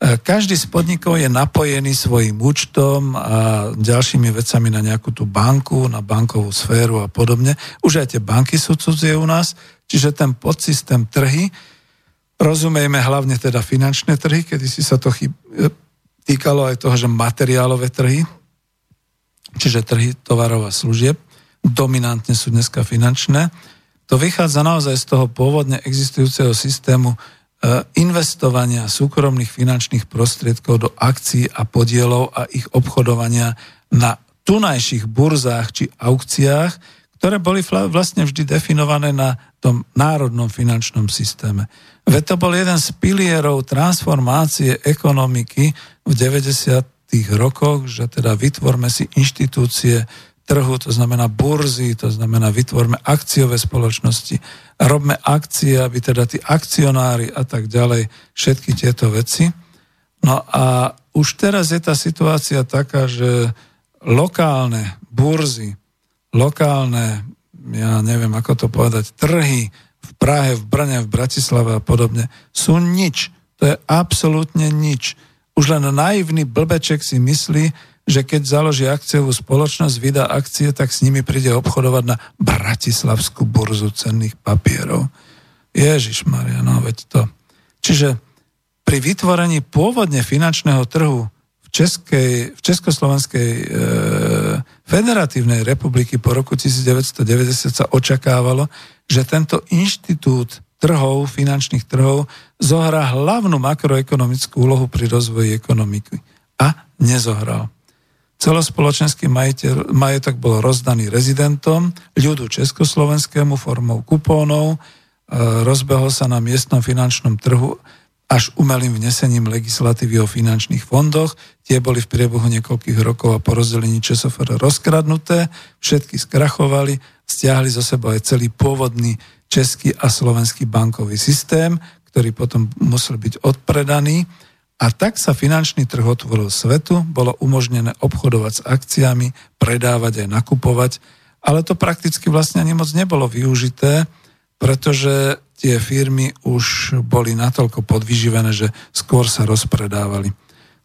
E, každý z podnikov je napojený svojim účtom a ďalšími vecami na nejakú tú banku, na bankovú sféru a podobne. Už aj tie banky sú cudzie u nás, čiže ten podsystém trhy Rozumejme hlavne teda finančné trhy, kedy si sa to chyb, e, týkalo aj toho, že materiálové trhy, čiže trhy tovarov a služieb, dominantne sú dneska finančné. To vychádza naozaj z toho pôvodne existujúceho systému e, investovania súkromných finančných prostriedkov do akcií a podielov a ich obchodovania na tunajších burzách či aukciách, ktoré boli vlastne vždy definované na tom národnom finančnom systéme. Veď to bol jeden z pilierov transformácie ekonomiky v 90. rokoch, že teda vytvorme si inštitúcie trhu, to znamená burzy, to znamená vytvorme akciové spoločnosti, robme akcie, aby teda tí akcionári a tak ďalej, všetky tieto veci. No a už teraz je tá situácia taká, že lokálne burzy, lokálne, ja neviem ako to povedať, trhy, v Prahe, v Brne, v Bratislave a podobne, sú nič. To je absolútne nič. Už len naivný blbeček si myslí, že keď založí akciovú spoločnosť, vydá akcie, tak s nimi príde obchodovať na Bratislavskú burzu cenných papierov. Ježiš Maria, no veď to. Čiže pri vytvorení pôvodne finančného trhu v, Českej, v Československej e, federatívnej republiky po roku 1990 sa očakávalo, že tento inštitút trhov, finančných trhov, zohrá hlavnú makroekonomickú úlohu pri rozvoji ekonomiky. A nezohral. Celospoločenský majiteľ, majetok bol rozdaný rezidentom, ľudu československému formou kupónov, e, rozbehol sa na miestnom finančnom trhu až umelým vnesením legislatívy o finančných fondoch. Tie boli v priebehu niekoľkých rokov a po rozdelení ČSFR rozkradnuté, všetky skrachovali, stiahli zo seba aj celý pôvodný český a slovenský bankový systém, ktorý potom musel byť odpredaný. A tak sa finančný trh otvoril svetu, bolo umožnené obchodovať s akciami, predávať aj nakupovať, ale to prakticky vlastne ani moc nebolo využité, pretože tie firmy už boli natoľko podvyživené, že skôr sa rozpredávali.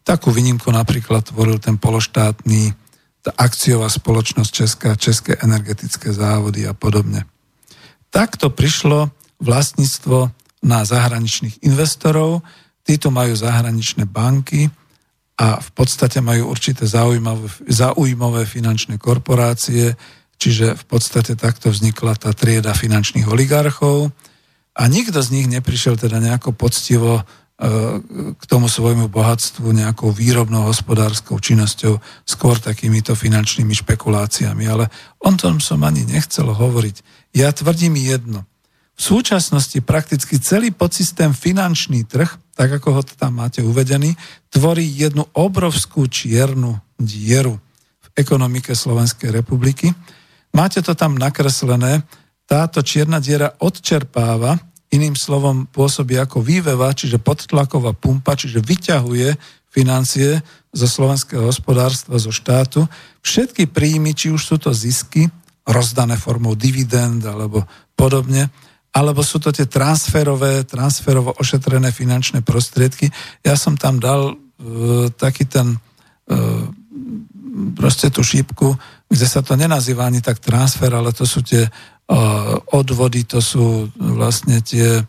Takú výnimku napríklad tvoril ten pološtátny tá akciová spoločnosť Česká, České energetické závody a podobne. Takto prišlo vlastníctvo na zahraničných investorov, títo majú zahraničné banky a v podstate majú určité zaujímavé, zaujímavé finančné korporácie, čiže v podstate takto vznikla tá trieda finančných oligarchov, a nikto z nich neprišiel teda nejako poctivo e, k tomu svojmu bohatstvu nejakou výrobnou hospodárskou činnosťou, skôr takýmito finančnými špekuláciami. Ale o tom som ani nechcel hovoriť. Ja tvrdím jedno. V súčasnosti prakticky celý podsystém finančný trh, tak ako ho tam máte uvedený, tvorí jednu obrovskú čiernu dieru v ekonomike Slovenskej republiky. Máte to tam nakreslené, táto čierna diera odčerpáva, iným slovom pôsobí ako výveva, čiže podtlaková pumpa, čiže vyťahuje financie zo slovenského hospodárstva, zo štátu. Všetky príjmy, či už sú to zisky, rozdané formou dividend alebo podobne, alebo sú to tie transferové, transferovo ošetrené finančné prostriedky. Ja som tam dal e, taký ten e, proste tú šípku, kde sa to nenazýva ani tak transfer, ale to sú tie odvody, to sú vlastne tie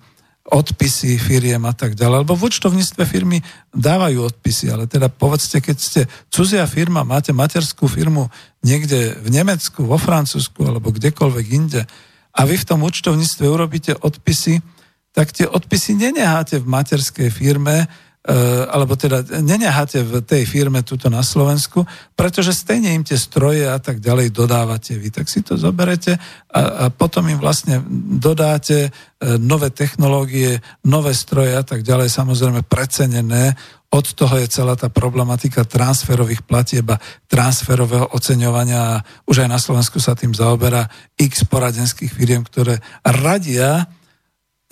odpisy firiem a tak ďalej. Lebo v účtovníctve firmy dávajú odpisy, ale teda povedzte, keď ste cudzia firma, máte materskú firmu niekde v Nemecku, vo Francúzsku alebo kdekoľvek inde a vy v tom účtovníctve urobíte odpisy, tak tie odpisy nenecháte v materskej firme, Eh, alebo teda nenecháte v tej firme tuto na Slovensku, pretože stejne im tie stroje a tak ďalej dodávate vy. Tak si to zoberete a, a potom im vlastne dodáte eh, nové technológie, nové stroje a tak ďalej, samozrejme precenené. Od toho je celá tá problematika transferových platieb a transferového oceňovania už aj na Slovensku sa tým zaoberá x poradenských firiem, ktoré radia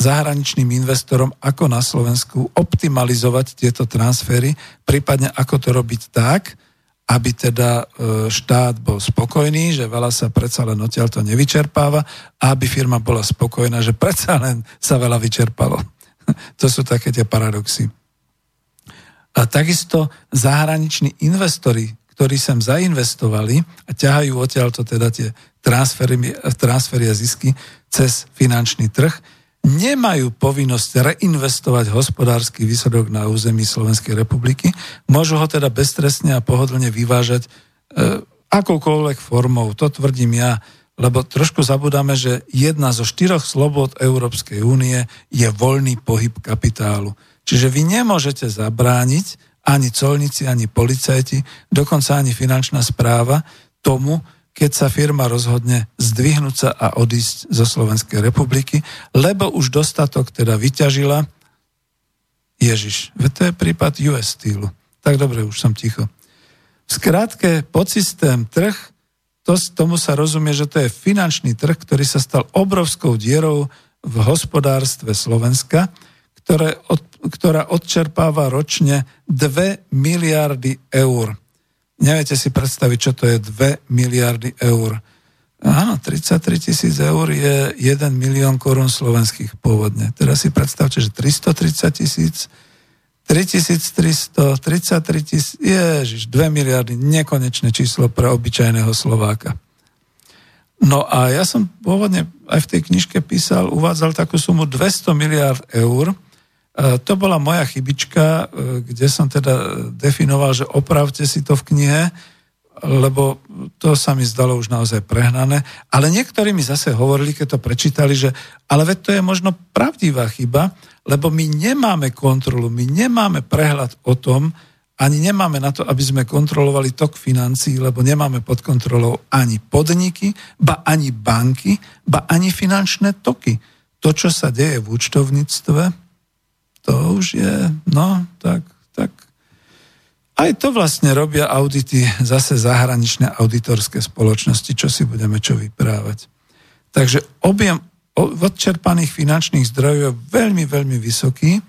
zahraničným investorom, ako na Slovensku optimalizovať tieto transfery, prípadne ako to robiť tak, aby teda e, štát bol spokojný, že veľa sa predsa len odtiaľ to nevyčerpáva a aby firma bola spokojná, že predsa len sa veľa vyčerpalo. [LAUGHS] to sú také tie paradoxy. A takisto zahraniční investori, ktorí sem zainvestovali a ťahajú odtiaľ to teda tie transfery, transfery a zisky cez finančný trh, nemajú povinnosť reinvestovať hospodársky výsledok na území Slovenskej republiky, môžu ho teda beztrestne a pohodlne vyvážať e, akoukoľvek formou. To tvrdím ja, lebo trošku zabudáme, že jedna zo štyroch slobod Európskej únie je voľný pohyb kapitálu. Čiže vy nemôžete zabrániť ani colníci, ani policajti, dokonca ani finančná správa tomu, keď sa firma rozhodne zdvihnúť sa a odísť zo Slovenskej republiky, lebo už dostatok teda vyťažila Ježiš. To je prípad US Steelu. Tak dobre, už som ticho. V skrátke, podsystém trh, to, tomu sa rozumie, že to je finančný trh, ktorý sa stal obrovskou dierou v hospodárstve Slovenska, ktoré od, ktorá odčerpáva ročne 2 miliardy eur. Neviete si predstaviť, čo to je 2 miliardy eur. Áno, 33 tisíc eur je 1 milión korún slovenských pôvodne. Teraz si predstavte, že 330 tisíc 3300, 33 tisíc, ježiš, 2 miliardy, nekonečné číslo pre obyčajného Slováka. No a ja som pôvodne aj v tej knižke písal, uvádzal takú sumu 200 miliard eur. E, to bola moja chybička, e, kde som teda definoval, že opravte si to v knihe, lebo to sa mi zdalo už naozaj prehnané. Ale niektorí mi zase hovorili, keď to prečítali, že ale veď to je možno pravdivá chyba, lebo my nemáme kontrolu, my nemáme prehľad o tom, ani nemáme na to, aby sme kontrolovali tok financií, lebo nemáme pod kontrolou ani podniky, ba ani banky, ba ani finančné toky. To, čo sa deje v účtovníctve, to už je, no, tak, tak. Aj to vlastne robia audity, zase zahraničné auditorské spoločnosti, čo si budeme čo vyprávať. Takže objem odčerpaných finančných zdrojov je veľmi, veľmi vysoký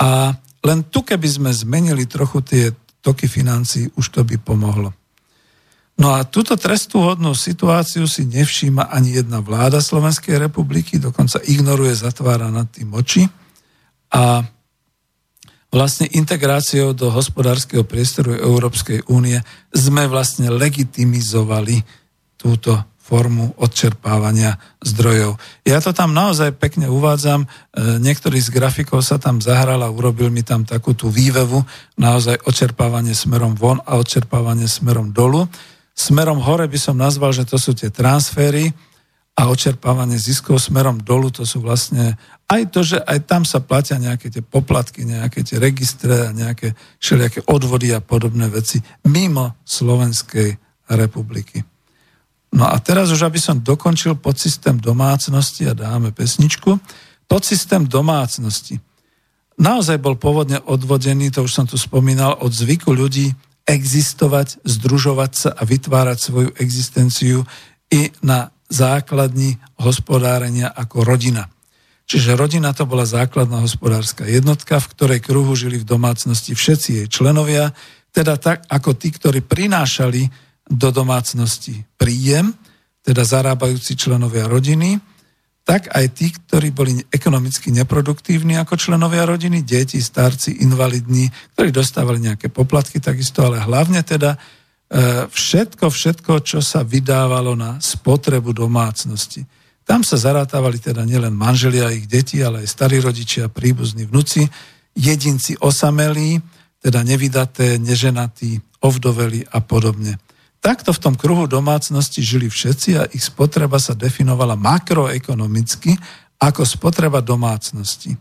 a len tu, keby sme zmenili trochu tie toky financií, už to by pomohlo. No a túto trestúhodnú situáciu si nevšíma ani jedna vláda Slovenskej republiky, dokonca ignoruje, zatvára nad tým oči a vlastne integráciou do hospodárskeho priestoru Európskej únie sme vlastne legitimizovali túto formu odčerpávania zdrojov. Ja to tam naozaj pekne uvádzam, e, niektorý z grafikov sa tam zahral a urobil mi tam takú tú vývevu, naozaj odčerpávanie smerom von a odčerpávanie smerom dolu. Smerom hore by som nazval, že to sú tie transfery a odčerpávanie ziskov smerom dolu, to sú vlastne aj to, že aj tam sa platia nejaké tie poplatky, nejaké tie registre a nejaké všelijaké odvody a podobné veci mimo Slovenskej republiky. No a teraz už, aby som dokončil podsystém domácnosti a dáme pesničku. Podsystém domácnosti. Naozaj bol pôvodne odvodený, to už som tu spomínal, od zvyku ľudí existovať, združovať sa a vytvárať svoju existenciu i na základni hospodárenia ako rodina. Čiže rodina to bola základná hospodárska jednotka, v ktorej kruhu žili v domácnosti všetci jej členovia, teda tak ako tí, ktorí prinášali do domácnosti príjem, teda zarábajúci členovia rodiny, tak aj tí, ktorí boli ekonomicky neproduktívni ako členovia rodiny, deti, starci, invalidní, ktorí dostávali nejaké poplatky takisto, ale hlavne teda všetko, všetko, čo sa vydávalo na spotrebu domácnosti. Tam sa zarátavali teda nielen manželia ich deti, ale aj starí rodičia, príbuzní vnúci, jedinci osamelí, teda nevydaté, neženatí, ovdoveli a podobne. Takto v tom kruhu domácnosti žili všetci a ich spotreba sa definovala makroekonomicky ako spotreba domácnosti.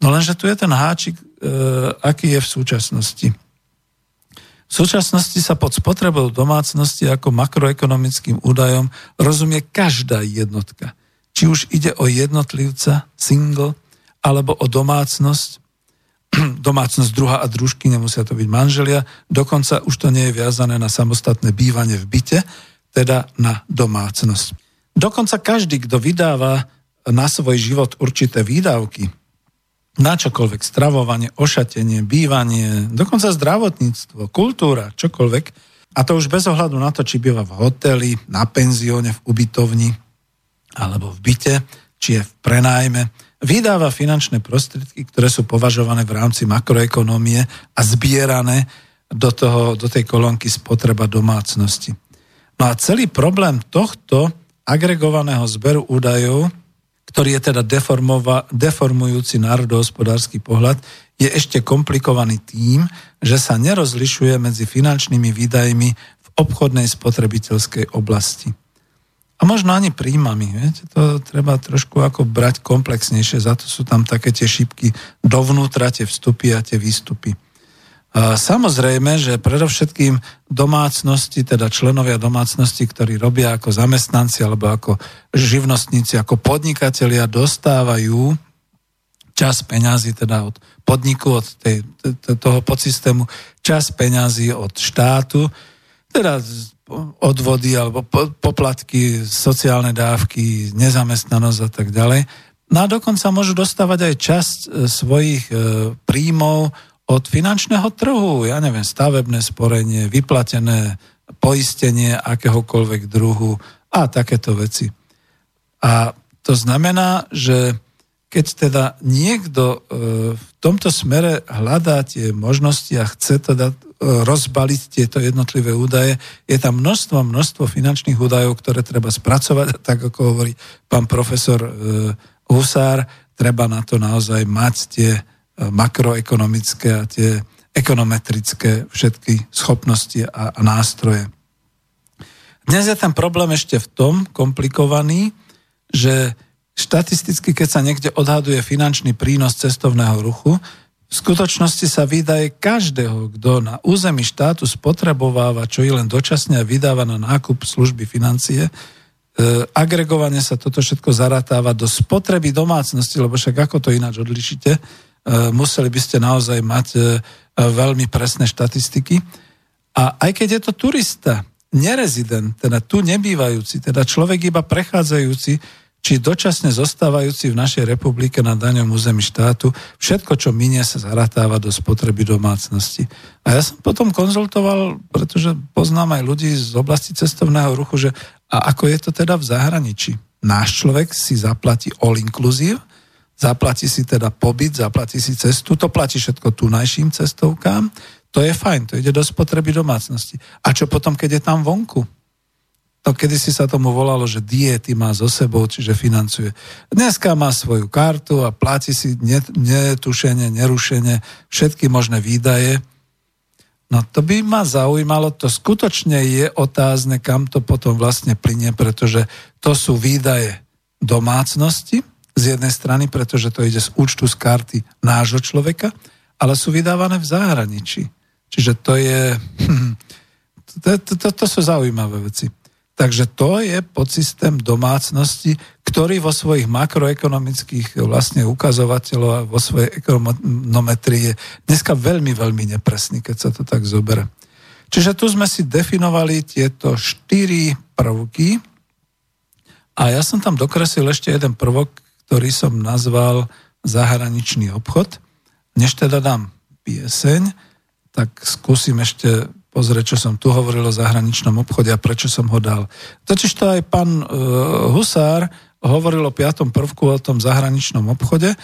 No lenže tu je ten háčik, e, aký je v súčasnosti. V súčasnosti sa pod spotrebou domácnosti ako makroekonomickým údajom rozumie každá jednotka. Či už ide o jednotlivca, single, alebo o domácnosť, [CLEARS THROAT] domácnosť druha a družky, nemusia to byť manželia, dokonca už to nie je viazané na samostatné bývanie v byte, teda na domácnosť. Dokonca každý, kto vydáva na svoj život určité výdavky, na čokoľvek, stravovanie, ošatenie, bývanie, dokonca zdravotníctvo, kultúra, čokoľvek, a to už bez ohľadu na to, či býva v hoteli, na penzióne, v ubytovni alebo v byte, či je v prenájme, vydáva finančné prostriedky, ktoré sú považované v rámci makroekonómie a zbierané do, toho, do tej kolónky spotreba domácnosti. No a celý problém tohto agregovaného zberu údajov, ktorý je teda deformujúci národohospodársky pohľad, je ešte komplikovaný tým, že sa nerozlišuje medzi finančnými výdajmi v obchodnej spotrebiteľskej oblasti. A možno ani príjmami. Viete? To treba trošku ako brať komplexnejšie, za to sú tam také tie šipky dovnútra, tie vstupy a tie výstupy. Samozrejme, že predovšetkým domácnosti, teda členovia domácnosti, ktorí robia ako zamestnanci alebo ako živnostníci, ako podnikatelia, dostávajú čas peňazí teda od podniku, od tej, toho podsystému, čas peňazí od štátu, teda odvody alebo poplatky, sociálne dávky, nezamestnanosť a tak ďalej. No a dokonca môžu dostávať aj časť e, svojich e, príjmov od finančného trhu, ja neviem, stavebné sporenie, vyplatené poistenie akéhokoľvek druhu a takéto veci. A to znamená, že keď teda niekto e, v tomto smere hľadá tie možnosti a chce teda e, rozbaliť tieto jednotlivé údaje, je tam množstvo, množstvo finančných údajov, ktoré treba spracovať, tak ako hovorí pán profesor e, Husár, treba na to naozaj mať tie makroekonomické a tie ekonometrické všetky schopnosti a, a nástroje. Dnes je ten problém ešte v tom komplikovaný, že štatisticky, keď sa niekde odhaduje finančný prínos cestovného ruchu, v skutočnosti sa vydaje každého, kto na území štátu spotrebováva, čo je len dočasne vydáva na nákup služby financie, e, agregovane sa toto všetko zaratáva do spotreby domácnosti, lebo však ako to ináč odlišite, e, museli by ste naozaj mať e, veľmi presné štatistiky. A aj keď je to turista, nerezident, teda tu nebývajúci, teda človek iba prechádzajúci, či dočasne zostávajúci v našej republike na daňom území štátu, všetko, čo minie, sa zaratáva do spotreby domácnosti. A ja som potom konzultoval, pretože poznám aj ľudí z oblasti cestovného ruchu, že a ako je to teda v zahraničí? Náš človek si zaplatí all inclusive, zaplatí si teda pobyt, zaplatí si cestu, to platí všetko tunajším cestovkám, to je fajn, to ide do spotreby domácnosti. A čo potom, keď je tam vonku? No kedy si sa tomu volalo, že diety má so sebou, čiže financuje. Dneska má svoju kartu a platí si netušenie, nerušenie, všetky možné výdaje. No to by ma zaujímalo, to skutočne je otázne, kam to potom vlastne plinie, pretože to sú výdaje domácnosti z jednej strany, pretože to ide z účtu z karty nášho človeka, ale sú vydávané v zahraničí. Čiže to je... To, to, to, to sú zaujímavé veci. Takže to je podsystém domácnosti, ktorý vo svojich makroekonomických vlastne ukazovateľov a vo svojej ekonometrii je dneska veľmi, veľmi nepresný, keď sa to tak zobere. Čiže tu sme si definovali tieto štyri prvky a ja som tam dokresil ešte jeden prvok, ktorý som nazval zahraničný obchod. Než teda dám pieseň, tak skúsim ešte pozrieť, čo som tu hovoril o zahraničnom obchode a prečo som ho dal. Totiž to aj pán uh, Husár hovoril o piatom prvku o tom zahraničnom obchode,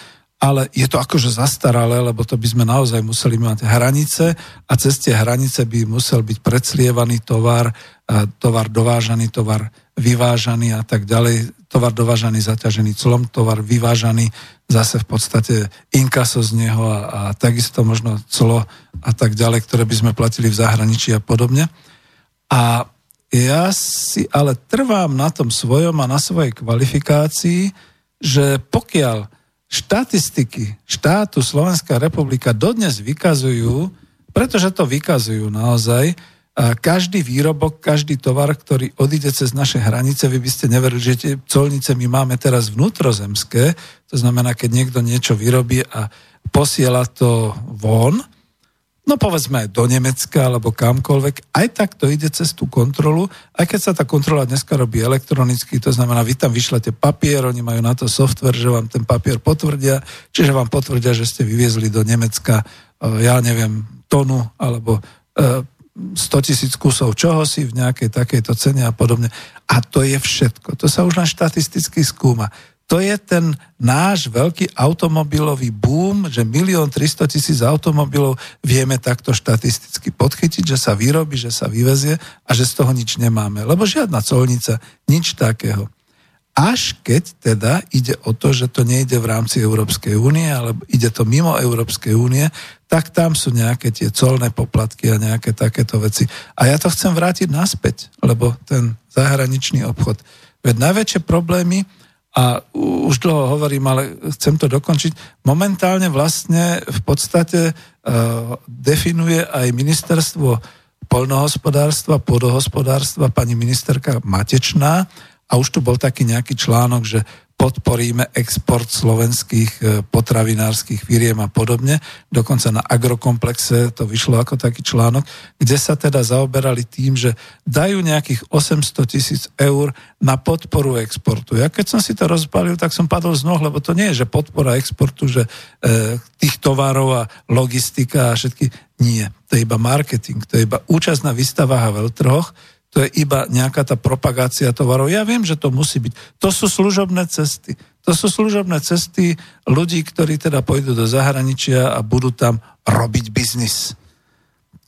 ale je to akože zastaralé, lebo to by sme naozaj museli mať hranice a cez tie hranice by musel byť predslievaný tovar, tovar dovážaný, tovar vyvážaný a tak ďalej, tovar dovážaný zaťažený clom, tovar vyvážaný zase v podstate inkaso z neho a, a takisto možno clo a tak ďalej, ktoré by sme platili v zahraničí a podobne. A ja si ale trvám na tom svojom a na svojej kvalifikácii, že pokiaľ štatistiky štátu Slovenská republika dodnes vykazujú, pretože to vykazujú naozaj, každý výrobok, každý tovar, ktorý odíde cez naše hranice, vy by ste neverili, že tie colnice my máme teraz vnútrozemské, to znamená, keď niekto niečo vyrobí a posiela to von, no povedzme aj do Nemecka alebo kamkoľvek, aj tak to ide cez tú kontrolu, aj keď sa tá kontrola dneska robí elektronicky, to znamená, vy tam vyšlete papier, oni majú na to software, že vám ten papier potvrdia, čiže vám potvrdia, že ste vyviezli do Nemecka, eh, ja neviem, tonu alebo eh, 100 tisíc kusov čohosi v nejakej takejto cene a podobne. A to je všetko. To sa už len štatisticky skúma. To je ten náš veľký automobilový boom, že milión 300 tisíc automobilov vieme takto štatisticky podchytiť, že sa vyrobí, že sa vyvezie a že z toho nič nemáme. Lebo žiadna colnica, nič takého. Až keď teda ide o to, že to nejde v rámci Európskej únie, ale ide to mimo Európskej únie, tak tam sú nejaké tie colné poplatky a nejaké takéto veci. A ja to chcem vrátiť naspäť, lebo ten zahraničný obchod. Veď najväčšie problémy, a už dlho hovorím, ale chcem to dokončiť, momentálne vlastne v podstate uh, definuje aj ministerstvo poľnohospodárstva, podohospodárstva, pani ministerka Matečná, a už tu bol taký nejaký článok, že podporíme export slovenských e, potravinárskych firiem a podobne. Dokonca na agrokomplexe to vyšlo ako taký článok, kde sa teda zaoberali tým, že dajú nejakých 800 tisíc eur na podporu exportu. Ja keď som si to rozbalil, tak som padol z noh, lebo to nie je, že podpora exportu, že e, tých tovarov a logistika a všetky. Nie, to je iba marketing, to je iba účasť na výstavách a veľtrhoch, to je iba nejaká tá propagácia tovarov. Ja viem, že to musí byť. To sú služobné cesty. To sú služobné cesty ľudí, ktorí teda pôjdu do zahraničia a budú tam robiť biznis.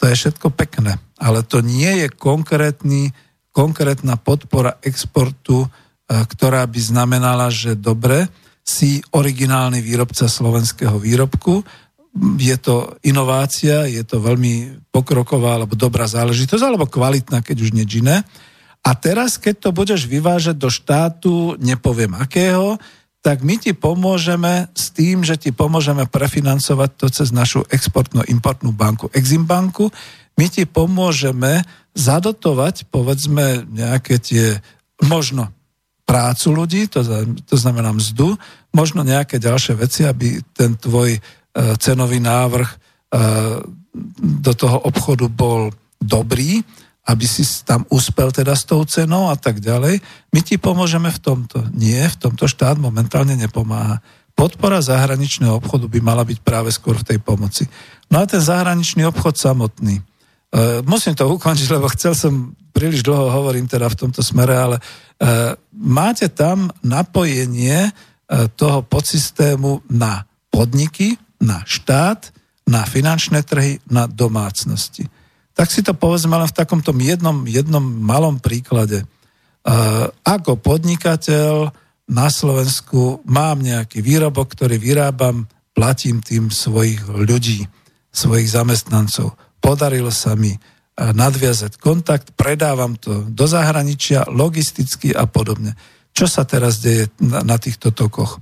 To je všetko pekné, ale to nie je konkrétny, konkrétna podpora exportu, e, ktorá by znamenala, že dobre, si originálny výrobca slovenského výrobku, je to inovácia, je to veľmi pokroková alebo dobrá záležitosť, alebo kvalitná, keď už nič iné. A teraz, keď to budeš vyvážať do štátu, nepoviem akého, tak my ti pomôžeme s tým, že ti pomôžeme prefinancovať to cez našu exportno-importnú banku Eximbanku. My ti pomôžeme zadotovať, povedzme, nejaké tie možno prácu ľudí, to, to znamená mzdu, možno nejaké ďalšie veci, aby ten tvoj cenový návrh e, do toho obchodu bol dobrý, aby si tam uspel teda s tou cenou a tak ďalej. My ti pomôžeme v tomto. Nie, v tomto štát momentálne nepomáha. Podpora zahraničného obchodu by mala byť práve skôr v tej pomoci. No a ten zahraničný obchod samotný. E, musím to ukončiť, lebo chcel som, príliš dlho hovorím teda v tomto smere, ale máte tam napojenie toho podsystému na podniky, na štát, na finančné trhy, na domácnosti. Tak si to povedzme len v takomto jednom, jednom malom príklade. Uh, ako podnikateľ na Slovensku mám nejaký výrobok, ktorý vyrábam, platím tým svojich ľudí, svojich zamestnancov. Podarilo sa mi nadviazať kontakt, predávam to do zahraničia, logisticky a podobne. Čo sa teraz deje na, na týchto tokoch?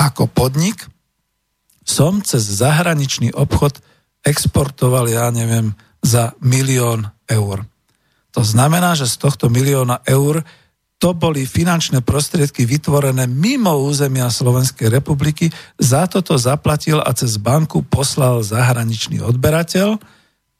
Ako podnik som cez zahraničný obchod exportoval, ja neviem, za milión eur. To znamená, že z tohto milióna eur to boli finančné prostriedky vytvorené mimo územia Slovenskej republiky, za toto zaplatil a cez banku poslal zahraničný odberateľ,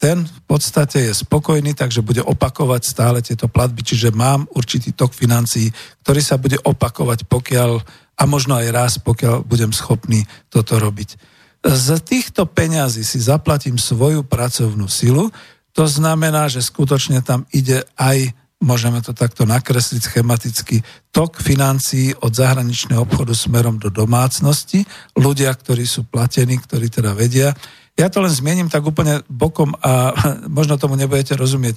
ten v podstate je spokojný, takže bude opakovať stále tieto platby, čiže mám určitý tok financií, ktorý sa bude opakovať, pokiaľ a možno aj raz, pokiaľ budem schopný toto robiť. Z týchto peňazí si zaplatím svoju pracovnú silu, to znamená, že skutočne tam ide aj, môžeme to takto nakresliť schematicky, tok financií od zahraničného obchodu smerom do domácnosti, ľudia, ktorí sú platení, ktorí teda vedia, ja to len zmiením tak úplne bokom a [LAUGHS] možno tomu nebudete rozumieť.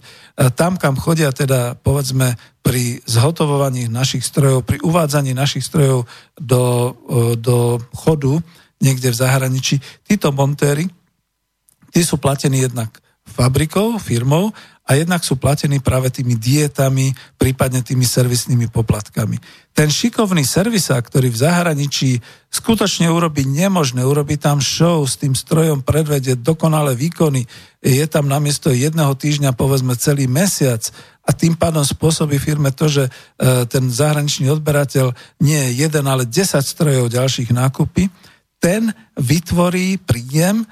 Tam, kam chodia teda, povedzme, pri zhotovovaní našich strojov, pri uvádzaní našich strojov do, do chodu niekde v zahraničí, títo montéry, tí sú platení jednak fabrikou, firmou a jednak sú platení práve tými dietami, prípadne tými servisnými poplatkami. Ten šikovný servisák, ktorý v zahraničí skutočne urobí nemožné, urobí tam show s tým strojom, predvedie dokonalé výkony, je tam namiesto jedného týždňa povedzme celý mesiac a tým pádom spôsobí firme to, že e, ten zahraničný odberateľ nie je jeden, ale 10 strojov ďalších nákupy, ten vytvorí príjem,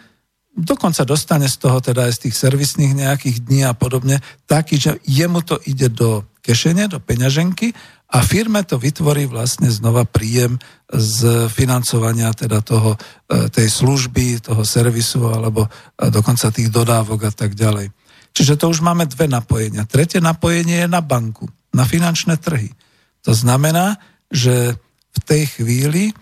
dokonca dostane z toho teda aj z tých servisných nejakých dní a podobne, taký, že jemu to ide do kešene, do peňaženky a firme to vytvorí vlastne znova príjem z financovania teda toho, e, tej služby, toho servisu alebo e, dokonca tých dodávok a tak ďalej. Čiže to už máme dve napojenia. Tretie napojenie je na banku, na finančné trhy. To znamená, že v tej chvíli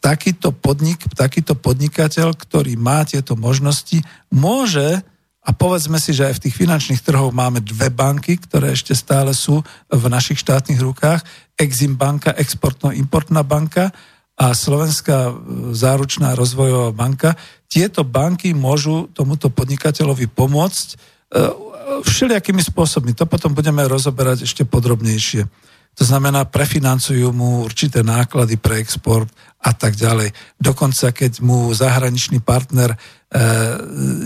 takýto podnik, takýto podnikateľ, ktorý má tieto možnosti, môže, a povedzme si, že aj v tých finančných trhoch máme dve banky, ktoré ešte stále sú v našich štátnych rukách, Exim banka, exportno-importná banka a Slovenská e, záručná rozvojová banka. Tieto banky môžu tomuto podnikateľovi pomôcť e, všelijakými spôsobmi. To potom budeme rozoberať ešte podrobnejšie. To znamená, prefinancujú mu určité náklady pre export a tak ďalej. Dokonca, keď mu zahraničný partner e,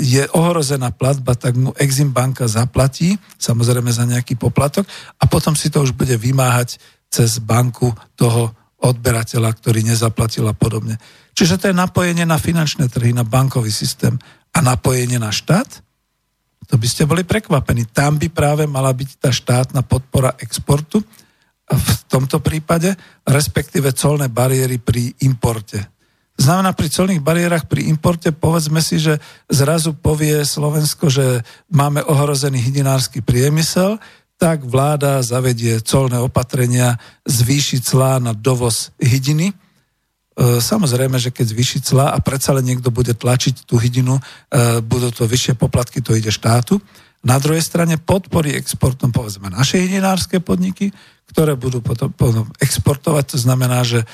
je ohrozená platba, tak mu Exim banka zaplatí, samozrejme za nejaký poplatok, a potom si to už bude vymáhať cez banku toho odberateľa, ktorý nezaplatil a podobne. Čiže to je napojenie na finančné trhy, na bankový systém a napojenie na štát. To by ste boli prekvapení. Tam by práve mala byť tá štátna podpora exportu, v tomto prípade, respektíve colné bariéry pri importe. Znamená, pri colných bariérach pri importe povedzme si, že zrazu povie Slovensko, že máme ohrozený hydinársky priemysel, tak vláda zavedie colné opatrenia, zvýši clá na dovoz hydiny. E, samozrejme, že keď zvýši clá a predsa len niekto bude tlačiť tú hydinu, e, budú to vyššie poplatky, to ide štátu. Na druhej strane podporí exportom povedzme naše hydinárske podniky, ktoré budú potom, potom exportovať. To znamená, že e,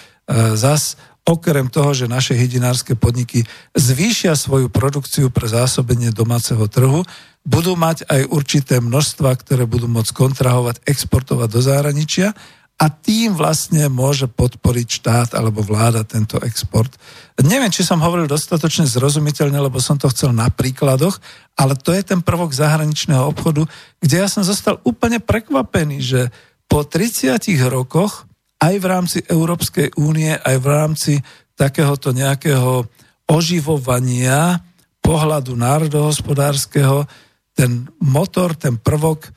zas okrem toho, že naše hydinárske podniky zvýšia svoju produkciu pre zásobenie domáceho trhu, budú mať aj určité množstva, ktoré budú môcť kontrahovať, exportovať do zahraničia a tým vlastne môže podporiť štát alebo vláda tento export. Neviem, či som hovoril dostatočne zrozumiteľne, lebo som to chcel na príkladoch, ale to je ten prvok zahraničného obchodu, kde ja som zostal úplne prekvapený, že po 30 rokoch aj v rámci Európskej únie, aj v rámci takéhoto nejakého oživovania pohľadu národohospodárskeho, ten motor, ten prvok e,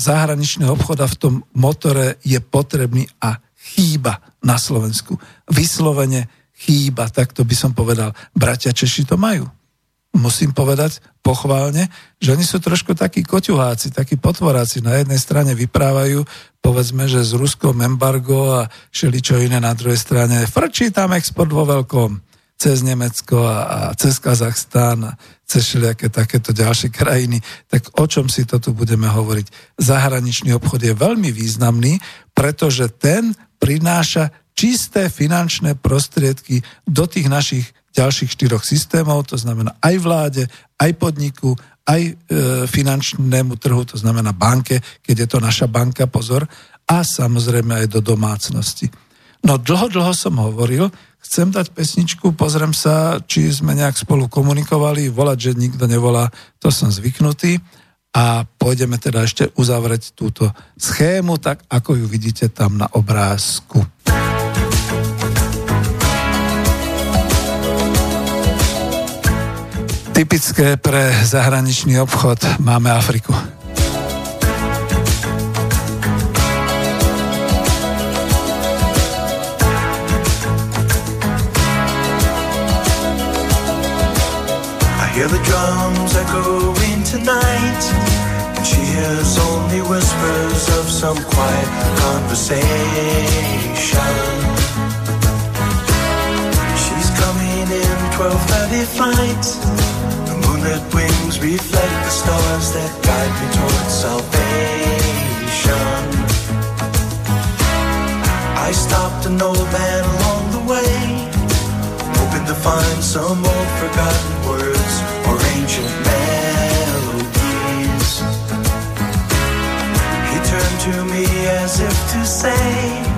zahraničného obchoda v tom motore je potrebný a chýba na Slovensku. Vyslovene chýba, tak to by som povedal. Bratia Češi to majú musím povedať pochválne, že oni sú trošku takí koťuháci, takí potvoráci. Na jednej strane vyprávajú, povedzme, že z Ruskom embargo a všeličo iné na druhej strane. Frčí tam export vo veľkom cez Nemecko a, a cez Kazachstán a cez všelijaké takéto ďalšie krajiny. Tak o čom si to tu budeme hovoriť? Zahraničný obchod je veľmi významný, pretože ten prináša čisté finančné prostriedky do tých našich ďalších štyroch systémov, to znamená aj vláde, aj podniku, aj e, finančnému trhu, to znamená banke, keď je to naša banka, pozor, a samozrejme aj do domácnosti. No dlho, dlho som hovoril, chcem dať pesničku, pozriem sa, či sme nejak spolu komunikovali, volať, že nikto nevolá, to som zvyknutý a pôjdeme teda ešte uzavrieť túto schému, tak ako ju vidíte tam na obrázku. Typické pre zahraničný obchod. Máme Afriku. the drums echoing tonight And she hears only whispers of some quiet conversation. She's coming in 12.30 flight moonlit wings reflect the stars that guide me towards salvation. I stopped an old man along the way, hoping to find some old forgotten words or ancient melodies. He turned to me as if to say,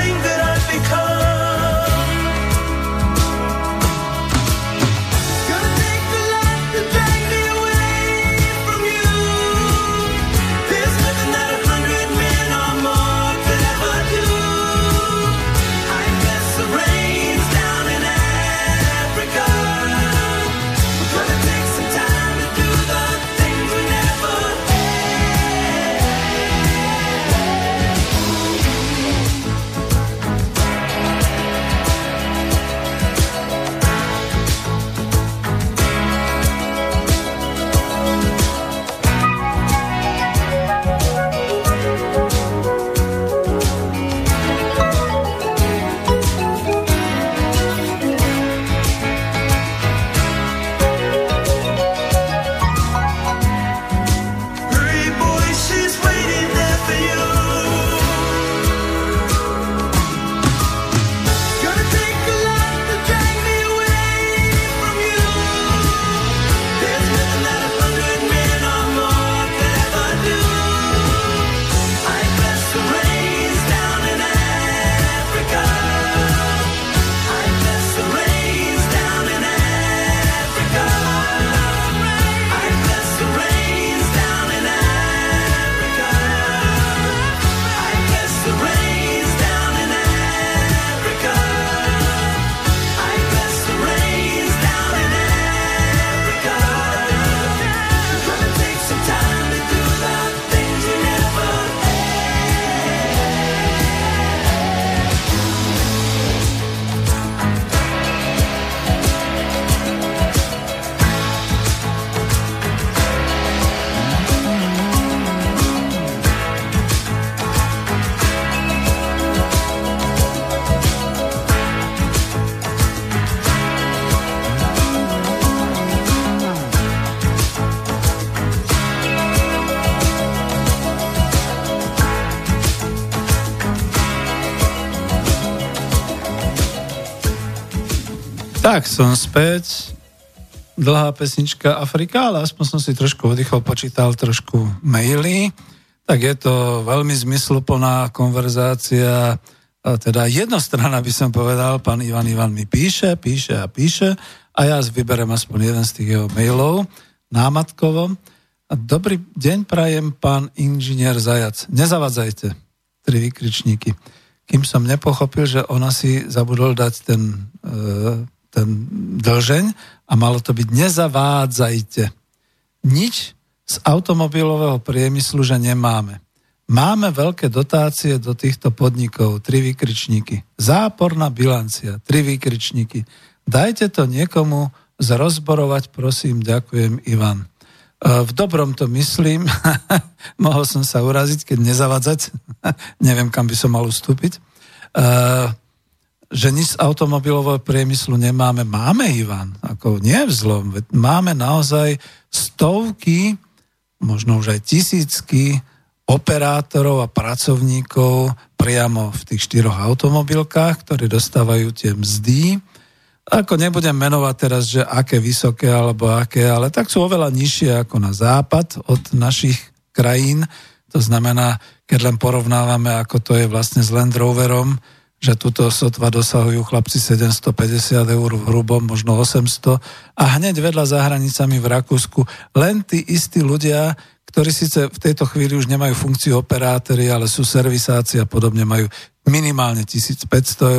som späť. Dlhá pesnička Afrika, ale aspoň som si trošku oddychol, počítal trošku maily. Tak je to veľmi zmysluplná konverzácia, teda jednostrana by som povedal, pán Ivan Ivan mi píše, píše a píše a ja vyberem aspoň jeden z tých jeho mailov námatkovo. A dobrý deň prajem, pán inžinier Zajac. Nezavadzajte. Tri vykričníky. Kým som nepochopil, že ona si zabudol dať ten, e, ten dlžeň a malo to byť nezavádzajte. Nič z automobilového priemyslu, že nemáme. Máme veľké dotácie do týchto podnikov, tri vykričníky. Záporná bilancia, tri vykričníky. Dajte to niekomu zrozborovať, prosím, ďakujem, Ivan. E, v dobrom to myslím, [LAUGHS] mohol som sa uraziť, keď nezavadzať, [LAUGHS] neviem, kam by som mal ustúpiť. Že nič z automobilového priemyslu nemáme. Máme, Ivan, ako nie v zlom. Máme naozaj stovky, možno už aj tisícky operátorov a pracovníkov priamo v tých štyroch automobilkách, ktorí dostávajú tie mzdy. Ako nebudem menovať teraz, že aké vysoké alebo aké, ale tak sú oveľa nižšie ako na západ od našich krajín. To znamená, keď len porovnávame, ako to je vlastne s Land Roverom, že túto sotva dosahujú chlapci 750 eur v hrubom, možno 800 a hneď vedľa za hranicami v Rakúsku len tí istí ľudia, ktorí síce v tejto chvíli už nemajú funkciu operátory, ale sú servisáci a podobne majú minimálne 1500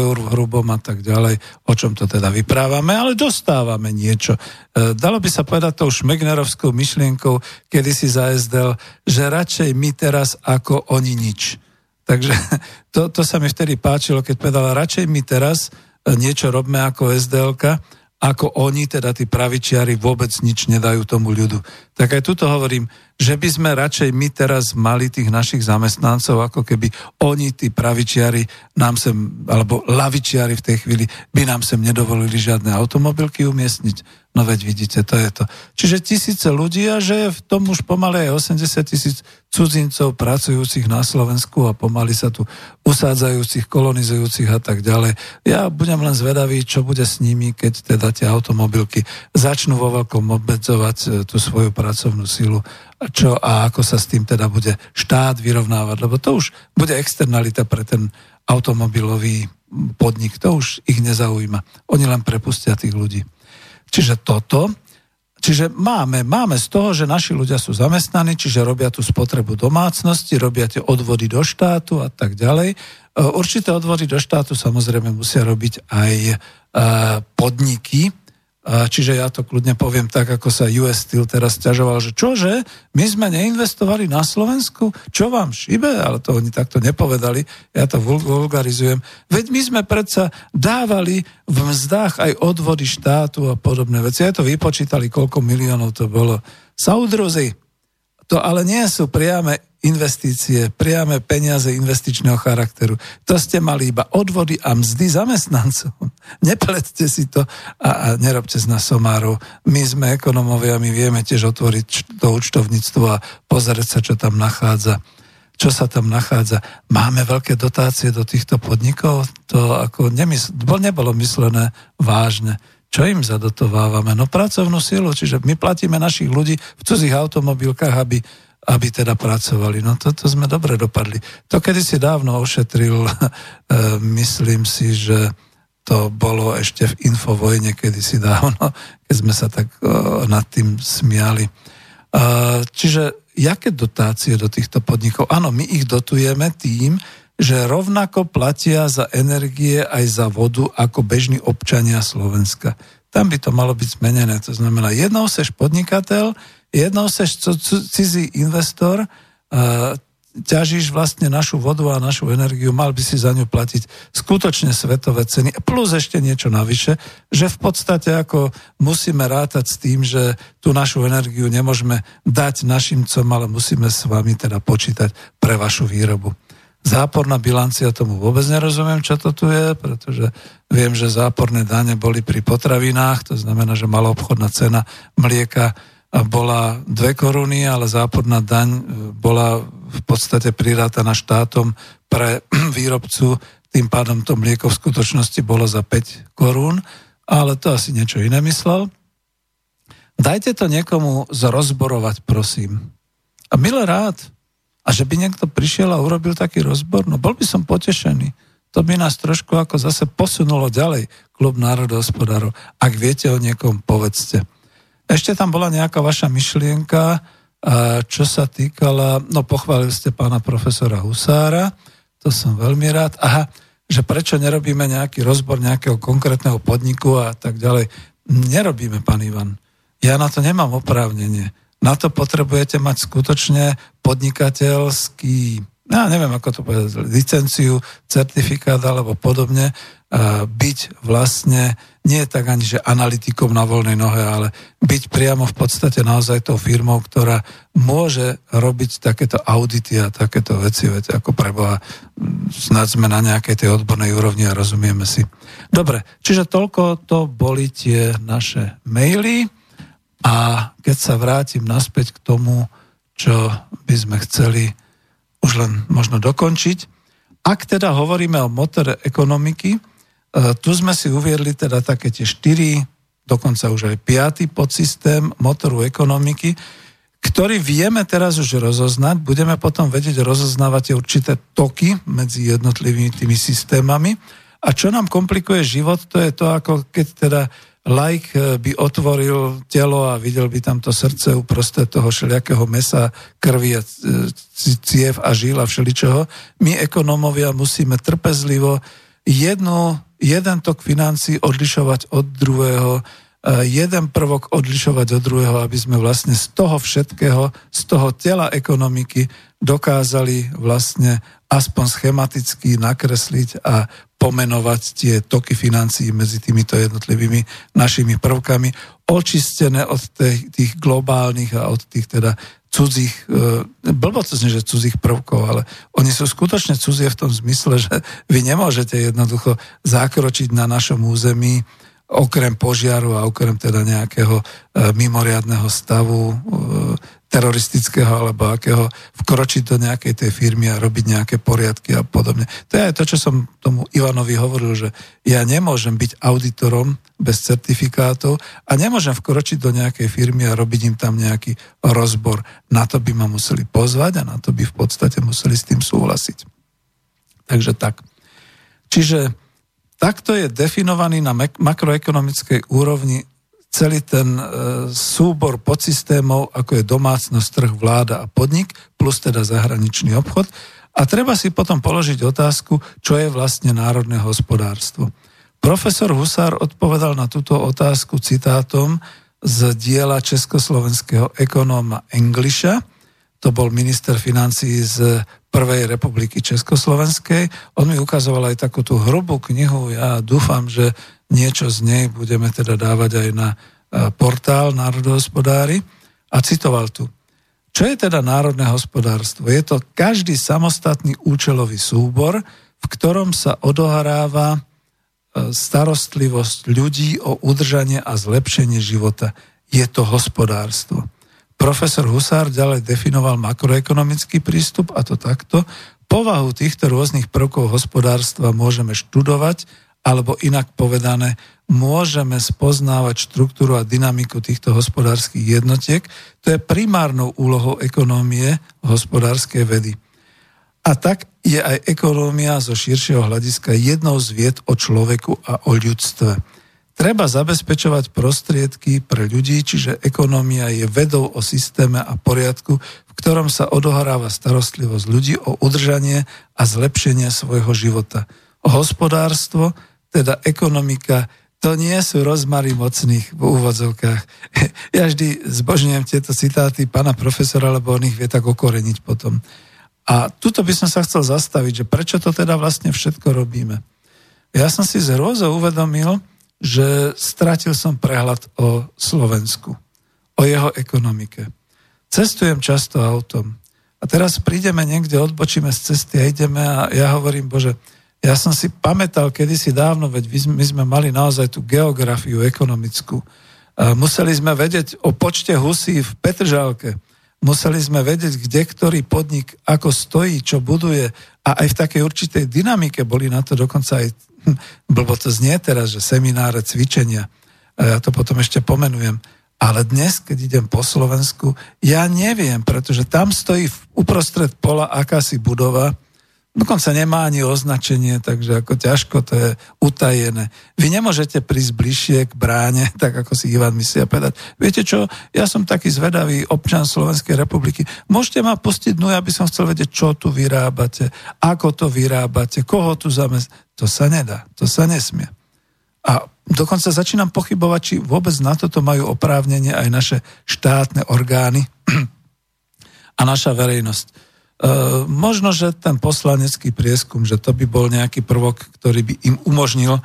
eur v hrubom a tak ďalej, o čom to teda vyprávame, ale dostávame niečo. E, dalo by sa povedať tou šmegnerovskou myšlienkou, kedy si za SDL, že radšej my teraz ako oni nič. Takže [LAUGHS] to, to sa mi vtedy páčilo, keď povedala, radšej mi teraz e, niečo robme ako SDLka, ako oni, teda tí pravičiari, vôbec nič nedajú tomu ľudu. Tak aj tuto hovorím, že by sme radšej my teraz mali tých našich zamestnancov, ako keby oni, tí pravičiari, nám sem, alebo lavičiari v tej chvíli, by nám sem nedovolili žiadne automobilky umiestniť. No veď vidíte, to je to. Čiže tisíce ľudí a že v tom už pomaly aj 80 tisíc cudzincov pracujúcich na Slovensku a pomaly sa tu usádzajúcich, kolonizujúcich a tak ďalej. Ja budem len zvedavý, čo bude s nimi, keď teda tie automobilky začnú vo veľkom obmedzovať e, tú svoju pracovnú silu čo a ako sa s tým teda bude štát vyrovnávať, lebo to už bude externalita pre ten automobilový podnik, to už ich nezaujíma. Oni len prepustia tých ľudí. Čiže toto, čiže máme, máme z toho, že naši ľudia sú zamestnaní, čiže robia tú spotrebu domácnosti, robia tie odvody do štátu a tak ďalej. E, určité odvody do štátu samozrejme musia robiť aj e, Čiže ja to kľudne poviem tak, ako sa US Steel teraz ťažoval, že čože, my sme neinvestovali na Slovensku, čo vám šibe? Ale to oni takto nepovedali, ja to vulgarizujem. Veď my sme predsa dávali v mzdách aj odvody štátu a podobné veci. Ja to vypočítali, koľko miliónov to bolo. Saudruzi, to ale nie sú priame investície, priame peniaze investičného charakteru. To ste mali iba odvody a mzdy zamestnancov. [LAUGHS] Neplette si to a, a nerobte z nás somárov. My sme ekonomovia, my vieme tiež otvoriť to účtovníctvo a pozrieť sa, čo tam nachádza čo sa tam nachádza. Máme veľké dotácie do týchto podnikov, to ako nemysl- nebolo myslené vážne. Čo im zadotovávame? No pracovnú silu, čiže my platíme našich ľudí v cudzích automobilkách, aby aby teda pracovali. No toto sme dobre dopadli. To kedy si dávno ošetril, [LAUGHS] e, myslím si, že to bolo ešte v Infovojne kedysi dávno, [LAUGHS] keď sme sa tak e, nad tým smiali. E, čiže jaké dotácie do týchto podnikov? Áno, my ich dotujeme tým, že rovnako platia za energie aj za vodu ako bežní občania Slovenska. Tam by to malo byť zmenené. To znamená, jednou seš podnikateľ, jednou seš cizí investor, ťažíš vlastne našu vodu a našu energiu, mal by si za ňu platiť skutočne svetové ceny, plus ešte niečo navyše, že v podstate ako musíme rátať s tým, že tú našu energiu nemôžeme dať našimcom, ale musíme s vami teda počítať pre vašu výrobu. Záporná bilancia, tomu vôbec nerozumiem, čo to tu je, pretože viem, že záporné dane boli pri potravinách, to znamená, že malá obchodná cena mlieka bola 2 koruny, ale záporná daň e, bola v podstate prirátaná štátom pre [CLEARS THROAT] výrobcu, tým pádom to mlieko v skutočnosti bolo za 5 korún. ale to asi niečo iné myslel. Dajte to niekomu zrozborovať, prosím. A milé rád. A že by niekto prišiel a urobil taký rozbor, no bol by som potešený. To by nás trošku ako zase posunulo ďalej, klub národohospodárov. Ak viete o niekom, povedzte. Ešte tam bola nejaká vaša myšlienka, čo sa týkala, no pochválili ste pána profesora Husára, to som veľmi rád. Aha, že prečo nerobíme nejaký rozbor nejakého konkrétneho podniku a tak ďalej. Nerobíme, pán Ivan. Ja na to nemám oprávnenie. Na to potrebujete mať skutočne podnikateľský, ja neviem, ako to povedať, licenciu, certifikát alebo podobne, byť vlastne nie tak ani, že analytikom na voľnej nohe, ale byť priamo v podstate naozaj tou firmou, ktorá môže robiť takéto audity a takéto veci, veď ako preboha, snad sme na nejakej tej odbornej úrovni a rozumieme si. Dobre, čiže toľko to boli tie naše maily. A keď sa vrátim naspäť k tomu, čo by sme chceli už len možno dokončiť, ak teda hovoríme o motore ekonomiky, e, tu sme si uviedli teda také tie štyri, dokonca už aj piatý podsystém motoru ekonomiky, ktorý vieme teraz už rozoznať, budeme potom vedieť rozoznávať určité toky medzi jednotlivými tými systémami. A čo nám komplikuje život, to je to, ako keď teda Lajk eh, by otvoril telo a videl by tam to srdce uprostred toho všelijakého mesa, krvi a ciev a žil a všeličoho. My ekonómovia musíme trpezlivo jednu, jeden tok financí odlišovať od druhého, eh, jeden prvok odlišovať od druhého, aby sme vlastne z toho všetkého, z toho tela ekonomiky dokázali vlastne aspoň schematicky nakresliť a pomenovať tie toky financií medzi týmito jednotlivými našimi prvkami, očistené od tých, tých globálnych a od tých teda cudzích, e, blbo to že cudzích prvkov, ale oni sú skutočne cudzie v tom zmysle, že vy nemôžete jednoducho zakročiť na našom území okrem požiaru a okrem teda nejakého e, mimoriadného stavu e, teroristického alebo akého vkročiť do nejakej tej firmy a robiť nejaké poriadky a podobne. To je aj to, čo som tomu Ivanovi hovoril, že ja nemôžem byť auditorom bez certifikátov a nemôžem vkročiť do nejakej firmy a robiť im tam nejaký rozbor. Na to by ma museli pozvať a na to by v podstate museli s tým súhlasiť. Takže tak. Čiže takto je definovaný na makroekonomickej úrovni celý ten e, súbor podsystémov, ako je domácnosť, trh, vláda a podnik, plus teda zahraničný obchod. A treba si potom položiť otázku, čo je vlastne národné hospodárstvo. Profesor Husár odpovedal na túto otázku citátom z diela československého ekonóma Engliša. To bol minister financí z Prvej republiky Československej. On mi ukazoval aj takú tú hrubú knihu. Ja dúfam, že niečo z nej budeme teda dávať aj na e, portál Národohospodári a citoval tu. Čo je teda národné hospodárstvo? Je to každý samostatný účelový súbor, v ktorom sa odohráva e, starostlivosť ľudí o udržanie a zlepšenie života. Je to hospodárstvo. Profesor Husár ďalej definoval makroekonomický prístup a to takto. Povahu týchto rôznych prvkov hospodárstva môžeme študovať alebo inak povedané, môžeme spoznávať štruktúru a dynamiku týchto hospodárskych jednotiek. To je primárnou úlohou ekonómie hospodárskej vedy. A tak je aj ekonómia zo širšieho hľadiska jednou z vied o človeku a o ľudstve. Treba zabezpečovať prostriedky pre ľudí, čiže ekonómia je vedou o systéme a poriadku, v ktorom sa odohráva starostlivosť ľudí o udržanie a zlepšenie svojho života. Hospodárstvo teda ekonomika, to nie sú rozmary mocných v úvodzovkách. [LAUGHS] Ja vždy zbožňujem tieto citáty pána profesora, lebo on ich vie tak okoreniť potom. A tuto by som sa chcel zastaviť, že prečo to teda vlastne všetko robíme. Ja som si z hrôzou uvedomil, že stratil som prehľad o Slovensku, o jeho ekonomike. Cestujem často autom. A teraz prídeme niekde, odbočíme z cesty a ideme a ja hovorím, Bože, ja som si pamätal kedysi dávno, veď my sme mali naozaj tú geografiu ekonomickú. Museli sme vedieť o počte husí v Petržálke. Museli sme vedieť, kde ktorý podnik ako stojí, čo buduje a aj v takej určitej dynamike boli na to dokonca aj blbo to znie teraz, že semináre, cvičenia, ja to potom ešte pomenujem, ale dnes, keď idem po Slovensku, ja neviem, pretože tam stojí uprostred pola akási budova, Dokonca nemá ani označenie, takže ako ťažko to je utajené. Vy nemôžete prísť bližšie k bráne, [LAUGHS] tak ako si Ivan myslí a povedať, viete čo, ja som taký zvedavý občan Slovenskej republiky, môžete ma pustiť, no ja by som chcel vedieť, čo tu vyrábate, ako to vyrábate, koho tu zamest... To sa nedá, to sa nesmie. A dokonca začínam pochybovať, či vôbec na toto majú oprávnenie aj naše štátne orgány [CLEARS THROAT] a naša verejnosť. E, možno, že ten poslanecký prieskum, že to by bol nejaký prvok, ktorý by im umožnil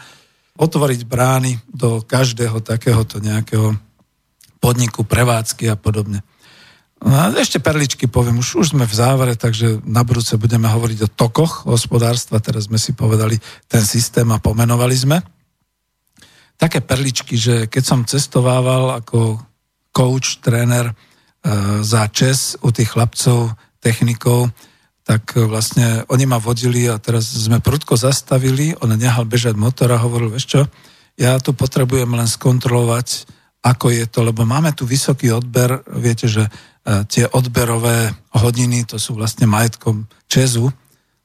otvoriť brány do každého takéhoto nejakého podniku, prevádzky a podobne. No a ešte perličky poviem, už, už sme v závere, takže na budúce budeme hovoriť o tokoch hospodárstva, teraz sme si povedali ten systém a pomenovali sme. Také perličky, že keď som cestovával ako coach, tréner e, za čes u tých chlapcov, technikou, tak vlastne oni ma vodili a teraz sme prudko zastavili, on nehal bežať motor a hovoril, vieš čo, ja tu potrebujem len skontrolovať, ako je to, lebo máme tu vysoký odber, viete, že e, tie odberové hodiny, to sú vlastne majetkom Česu,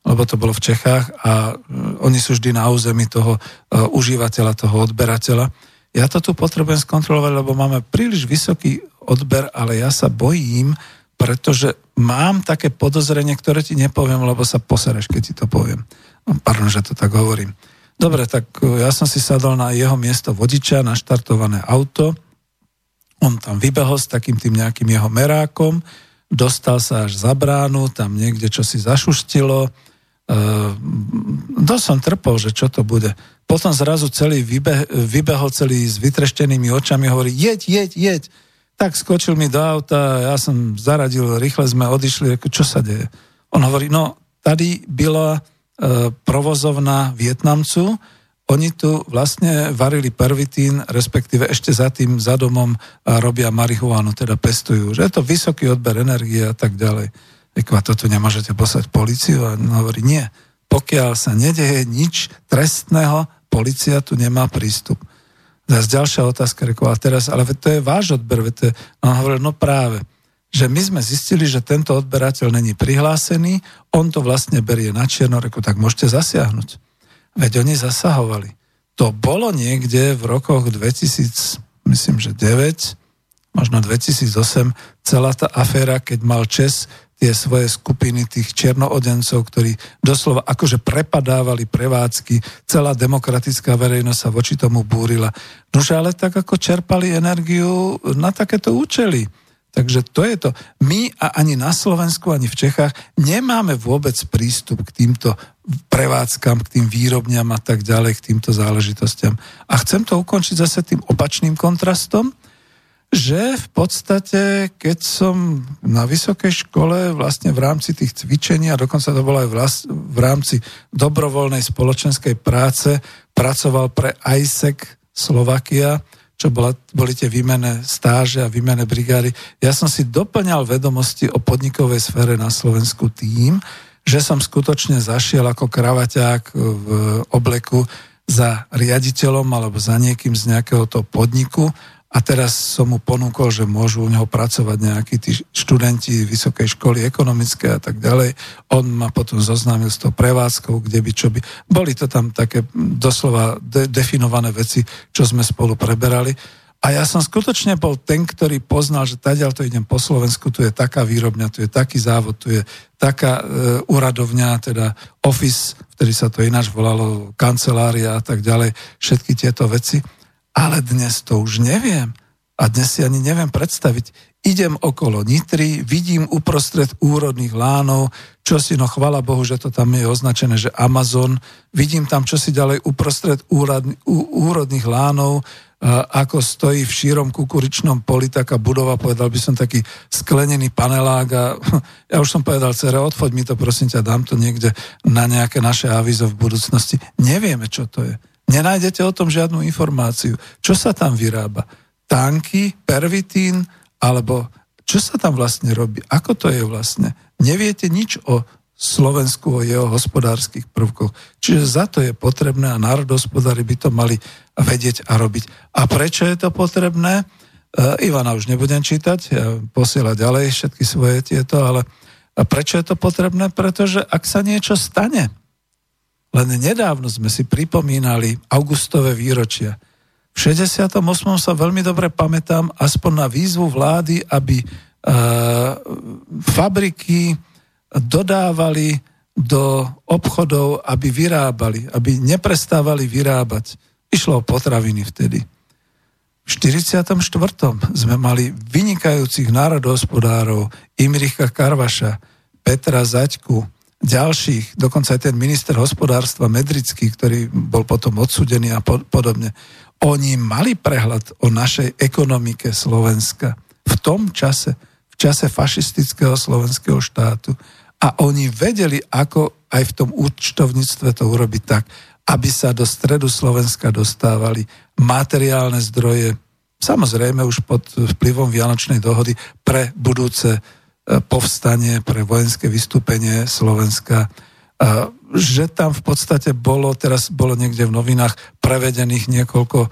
lebo to bolo v Čechách a e, oni sú vždy na území toho e, užívateľa, toho odberateľa. Ja to tu potrebujem skontrolovať, lebo máme príliš vysoký odber, ale ja sa bojím, pretože mám také podozrenie, ktoré ti nepoviem, lebo sa posereš, keď ti to poviem. No, pardon, že to tak hovorím. Dobre, tak e, ja som si sadol na jeho miesto vodiča, naštartované auto. On tam vybehol s takým tým nejakým jeho merákom, dostal sa až za bránu, tam niekde čo si zašuštilo. E, dosť som trpol, že čo to bude. Potom zrazu celý vybe, vybehol celý s vytreštenými očami, hovorí, jeď, jeď, jeď tak skočil mi do auta, ja som zaradil, rýchle sme odišli, ako čo sa deje. On hovorí, no tady byla e, provozovna Vietnamcu, oni tu vlastne varili pervitín, respektíve ešte za tým, za domom robia marihuánu, teda pestujú. Že je to vysoký odber energie a tak ďalej. Eko, a toto nemôžete poslať policiu? A on hovorí, nie. Pokiaľ sa nedeje nič trestného, policia tu nemá prístup. Zas ďalšia otázka, reku, a teraz, ale to je váš odber, to je, on hovoril, no práve, že my sme zistili, že tento odberateľ není prihlásený, on to vlastne berie na čierno, reku, tak môžete zasiahnuť. Veď oni zasahovali. To bolo niekde v rokoch 2000, myslím, že 9, možno 2008, celá tá aféra, keď mal Čes tie svoje skupiny tých černoodencov, ktorí doslova akože prepadávali prevádzky, celá demokratická verejnosť sa voči tomu búrila. Nože ale tak ako čerpali energiu na takéto účely. Takže to je to. My a ani na Slovensku, ani v Čechách nemáme vôbec prístup k týmto prevádzkam, k tým výrobňam a tak ďalej, k týmto záležitostiam. A chcem to ukončiť zase tým opačným kontrastom, že v podstate, keď som na vysokej škole vlastne v rámci tých cvičení a dokonca to bolo aj v rámci dobrovoľnej spoločenskej práce pracoval pre ISEC Slovakia, čo bola, boli tie výmené stáže a výmené brigády. Ja som si doplňal vedomosti o podnikovej sfére na Slovensku tým, že som skutočne zašiel ako kravaťák v obleku za riaditeľom alebo za niekým z nejakého toho podniku a teraz som mu ponúkol, že môžu u neho pracovať nejakí tí študenti vysokej školy ekonomické a tak ďalej. On ma potom zoznámil s tou prevádzkou, kde by čo by. Boli to tam také doslova de- definované veci, čo sme spolu preberali. A ja som skutočne bol ten, ktorý poznal, že tadiaľ to idem po Slovensku, tu je taká výrobňa, tu je taký závod, tu je taká e, úradovňa, teda office, vtedy sa to ináč volalo, kancelária a tak ďalej, všetky tieto veci ale dnes to už neviem. A dnes si ani neviem predstaviť. Idem okolo Nitry, vidím uprostred úrodných lánov, čo si, no chvala Bohu, že to tam je označené, že Amazon. Vidím tam, čo si ďalej uprostred úrodných lánov, ako stojí v šírom kukuričnom poli taká budova, povedal by som taký sklenený panelák a [LAUGHS] ja už som povedal, cere, odfoď mi to, prosím ťa, dám to niekde na nejaké naše avizo v budúcnosti. Nevieme, čo to je. Nenájdete o tom žiadnu informáciu. Čo sa tam vyrába? Tanky, pervitín, alebo čo sa tam vlastne robí? Ako to je vlastne? Neviete nič o Slovensku, o jeho hospodárskych prvkoch. Čiže za to je potrebné a národospodári by to mali vedieť a robiť. A prečo je to potrebné? Uh, Ivana už nebudem čítať, ja posielať ďalej všetky svoje tieto, ale prečo je to potrebné? Pretože ak sa niečo stane, len nedávno sme si pripomínali augustové výročia. V 68. sa veľmi dobre pamätám aspoň na výzvu vlády, aby uh, fabriky dodávali do obchodov, aby vyrábali, aby neprestávali vyrábať. Išlo o potraviny vtedy. V 44. sme mali vynikajúcich národohospodárov Imricha Karvaša, Petra Zaďku, ďalších, dokonca aj ten minister hospodárstva Medrický, ktorý bol potom odsudený a podobne, oni mali prehľad o našej ekonomike Slovenska v tom čase, v čase fašistického slovenského štátu. A oni vedeli, ako aj v tom účtovníctve to urobiť tak, aby sa do stredu Slovenska dostávali materiálne zdroje, samozrejme už pod vplyvom Vianočnej dohody pre budúce povstanie, pre vojenské vystúpenie Slovenska, že tam v podstate bolo, teraz bolo niekde v novinách prevedených niekoľko e,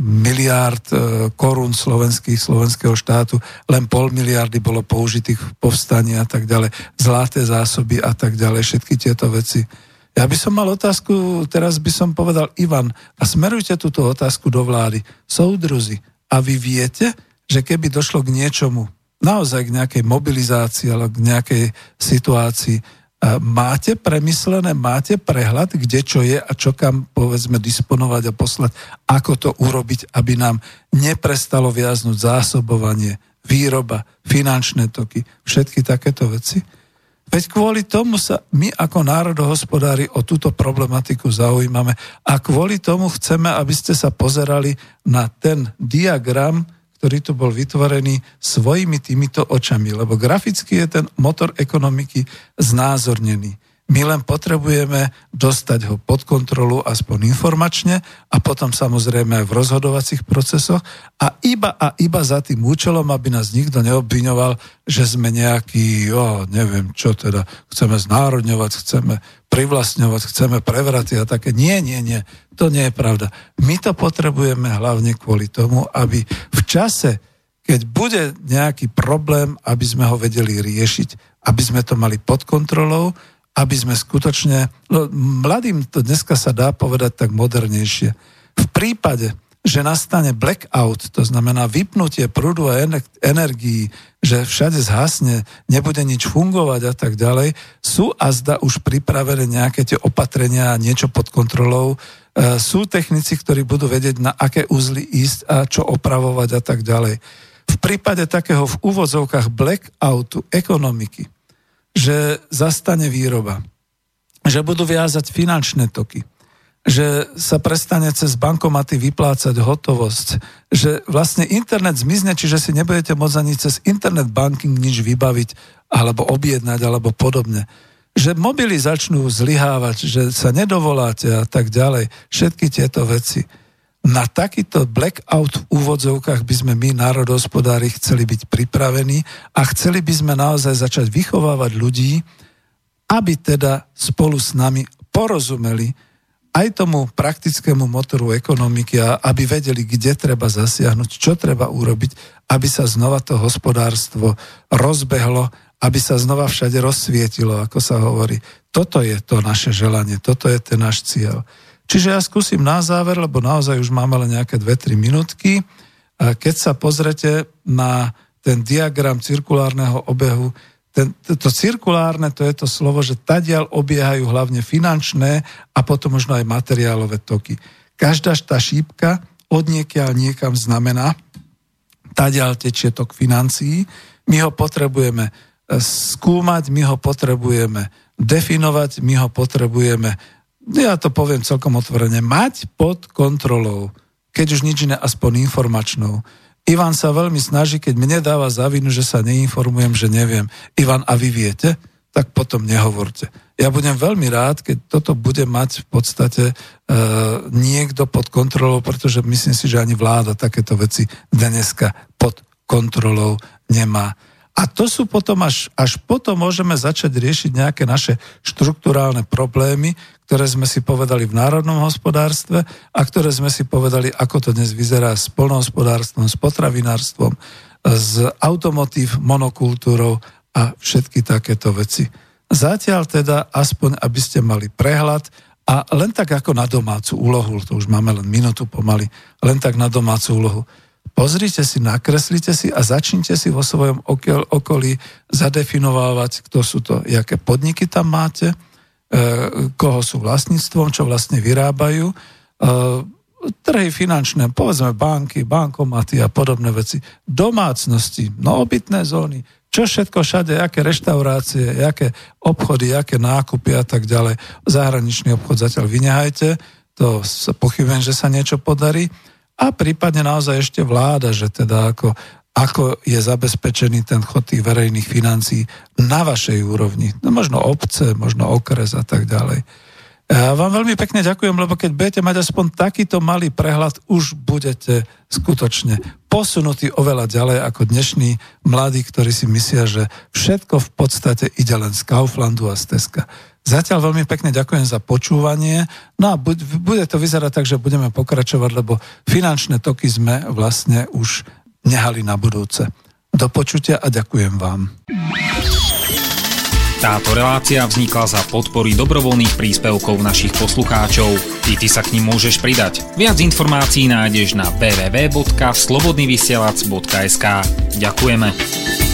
miliárd e, korún slovenských, slovenského štátu, len pol miliardy bolo použitých v povstaní a tak ďalej, zlaté zásoby a tak ďalej, všetky tieto veci. Ja by som mal otázku, teraz by som povedal Ivan, a smerujte túto otázku do vlády. Soudruzi, a vy viete, že keby došlo k niečomu, naozaj k nejakej mobilizácii alebo k nejakej situácii. Máte premyslené, máte prehľad, kde čo je a čo kam povedzme disponovať a poslať, ako to urobiť, aby nám neprestalo viaznuť zásobovanie, výroba, finančné toky, všetky takéto veci. Veď kvôli tomu sa my ako národohospodári o túto problematiku zaujímame a kvôli tomu chceme, aby ste sa pozerali na ten diagram, ktorý tu bol vytvorený svojimi týmito očami, lebo graficky je ten motor ekonomiky znázornený. My len potrebujeme dostať ho pod kontrolu aspoň informačne a potom samozrejme aj v rozhodovacích procesoch a iba a iba za tým účelom, aby nás nikto neobviňoval, že sme nejaký, jo, neviem čo teda, chceme znárodňovať, chceme privlastňovať, chceme prevraty a také. Nie, nie, nie, to nie je pravda. My to potrebujeme hlavne kvôli tomu, aby v čase, keď bude nejaký problém, aby sme ho vedeli riešiť, aby sme to mali pod kontrolou, aby sme skutočne, no mladým to dneska sa dá povedať tak modernejšie. V prípade, že nastane blackout, to znamená vypnutie prúdu a energií, že všade zhasne, nebude nič fungovať a tak ďalej, sú a zda už pripravené nejaké tie opatrenia niečo pod kontrolou. E, sú technici, ktorí budú vedieť, na aké úzly ísť a čo opravovať a tak ďalej. V prípade takého v úvodzovkách blackoutu ekonomiky, že zastane výroba, že budú viazať finančné toky, že sa prestane cez bankomaty vyplácať hotovosť, že vlastne internet zmizne, čiže si nebudete môcť ani cez internet banking nič vybaviť alebo objednať alebo podobne. Že mobily začnú zlyhávať, že sa nedovoláte a tak ďalej. Všetky tieto veci. Na takýto blackout v úvodzovkách by sme my, národohospodári, chceli byť pripravení a chceli by sme naozaj začať vychovávať ľudí, aby teda spolu s nami porozumeli aj tomu praktickému motoru ekonomiky a aby vedeli, kde treba zasiahnuť, čo treba urobiť, aby sa znova to hospodárstvo rozbehlo, aby sa znova všade rozsvietilo, ako sa hovorí. Toto je to naše želanie, toto je ten náš cieľ. Čiže ja skúsim na záver, lebo naozaj už máme len nejaké 2-3 minútky. Keď sa pozrete na ten diagram cirkulárneho obehu, ten, to cirkulárne, to je to slovo, že tadiaľ obiehajú hlavne finančné a potom možno aj materiálové toky. Každá tá šípka od niekiaľ niekam znamená, tadiaľ tečie tok financií, my ho potrebujeme e, skúmať, my ho potrebujeme definovať, my ho potrebujeme ja to poviem celkom otvorene, mať pod kontrolou, keď už nič iné, aspoň informačnou. Ivan sa veľmi snaží, keď mne dáva za vinu, že sa neinformujem, že neviem. Ivan, a vy viete? Tak potom nehovorte. Ja budem veľmi rád, keď toto bude mať v podstate e, niekto pod kontrolou, pretože myslím si, že ani vláda takéto veci dneska pod kontrolou nemá. A to sú potom až, až potom môžeme začať riešiť nejaké naše štruktúrálne problémy, ktoré sme si povedali v národnom hospodárstve a ktoré sme si povedali, ako to dnes vyzerá s polnohospodárstvom, s potravinárstvom, s automotív, monokultúrou a všetky takéto veci. Zatiaľ teda, aspoň aby ste mali prehľad a len tak ako na domácu úlohu, to už máme len minútu pomaly, len tak na domácu úlohu Pozrite si, nakreslite si a začnite si vo svojom okolí zadefinovávať, kto sú to, aké podniky tam máte, koho sú vlastníctvom, čo vlastne vyrábajú, e, trhy finančné, povedzme banky, bankomaty a podobné veci, domácnosti, no zóny, čo všetko všade, aké reštaurácie, aké obchody, aké nákupy a tak ďalej. Zahraničný obchod zatiaľ vynehajte, to pochybujem, že sa niečo podarí. A prípadne naozaj ešte vláda, že teda ako, ako je zabezpečený ten chod tých verejných financií na vašej úrovni. No možno obce, možno okres a tak ďalej. Ja vám veľmi pekne ďakujem, lebo keď budete mať aspoň takýto malý prehľad, už budete skutočne posunutí oveľa ďalej ako dnešní mladí, ktorí si myslia, že všetko v podstate ide len z Kauflandu a z Teska. Zatiaľ veľmi pekne ďakujem za počúvanie. No a bude to vyzerať tak, že budeme pokračovať, lebo finančné toky sme vlastne už nehali na budúce. Do počutia a ďakujem vám. Táto relácia vznikla za podpory dobrovoľných príspevkov našich poslucháčov. Ty, ty sa k ním môžeš pridať. Viac informácií nájdeš na www.slobodnyvysielac.sk Ďakujeme.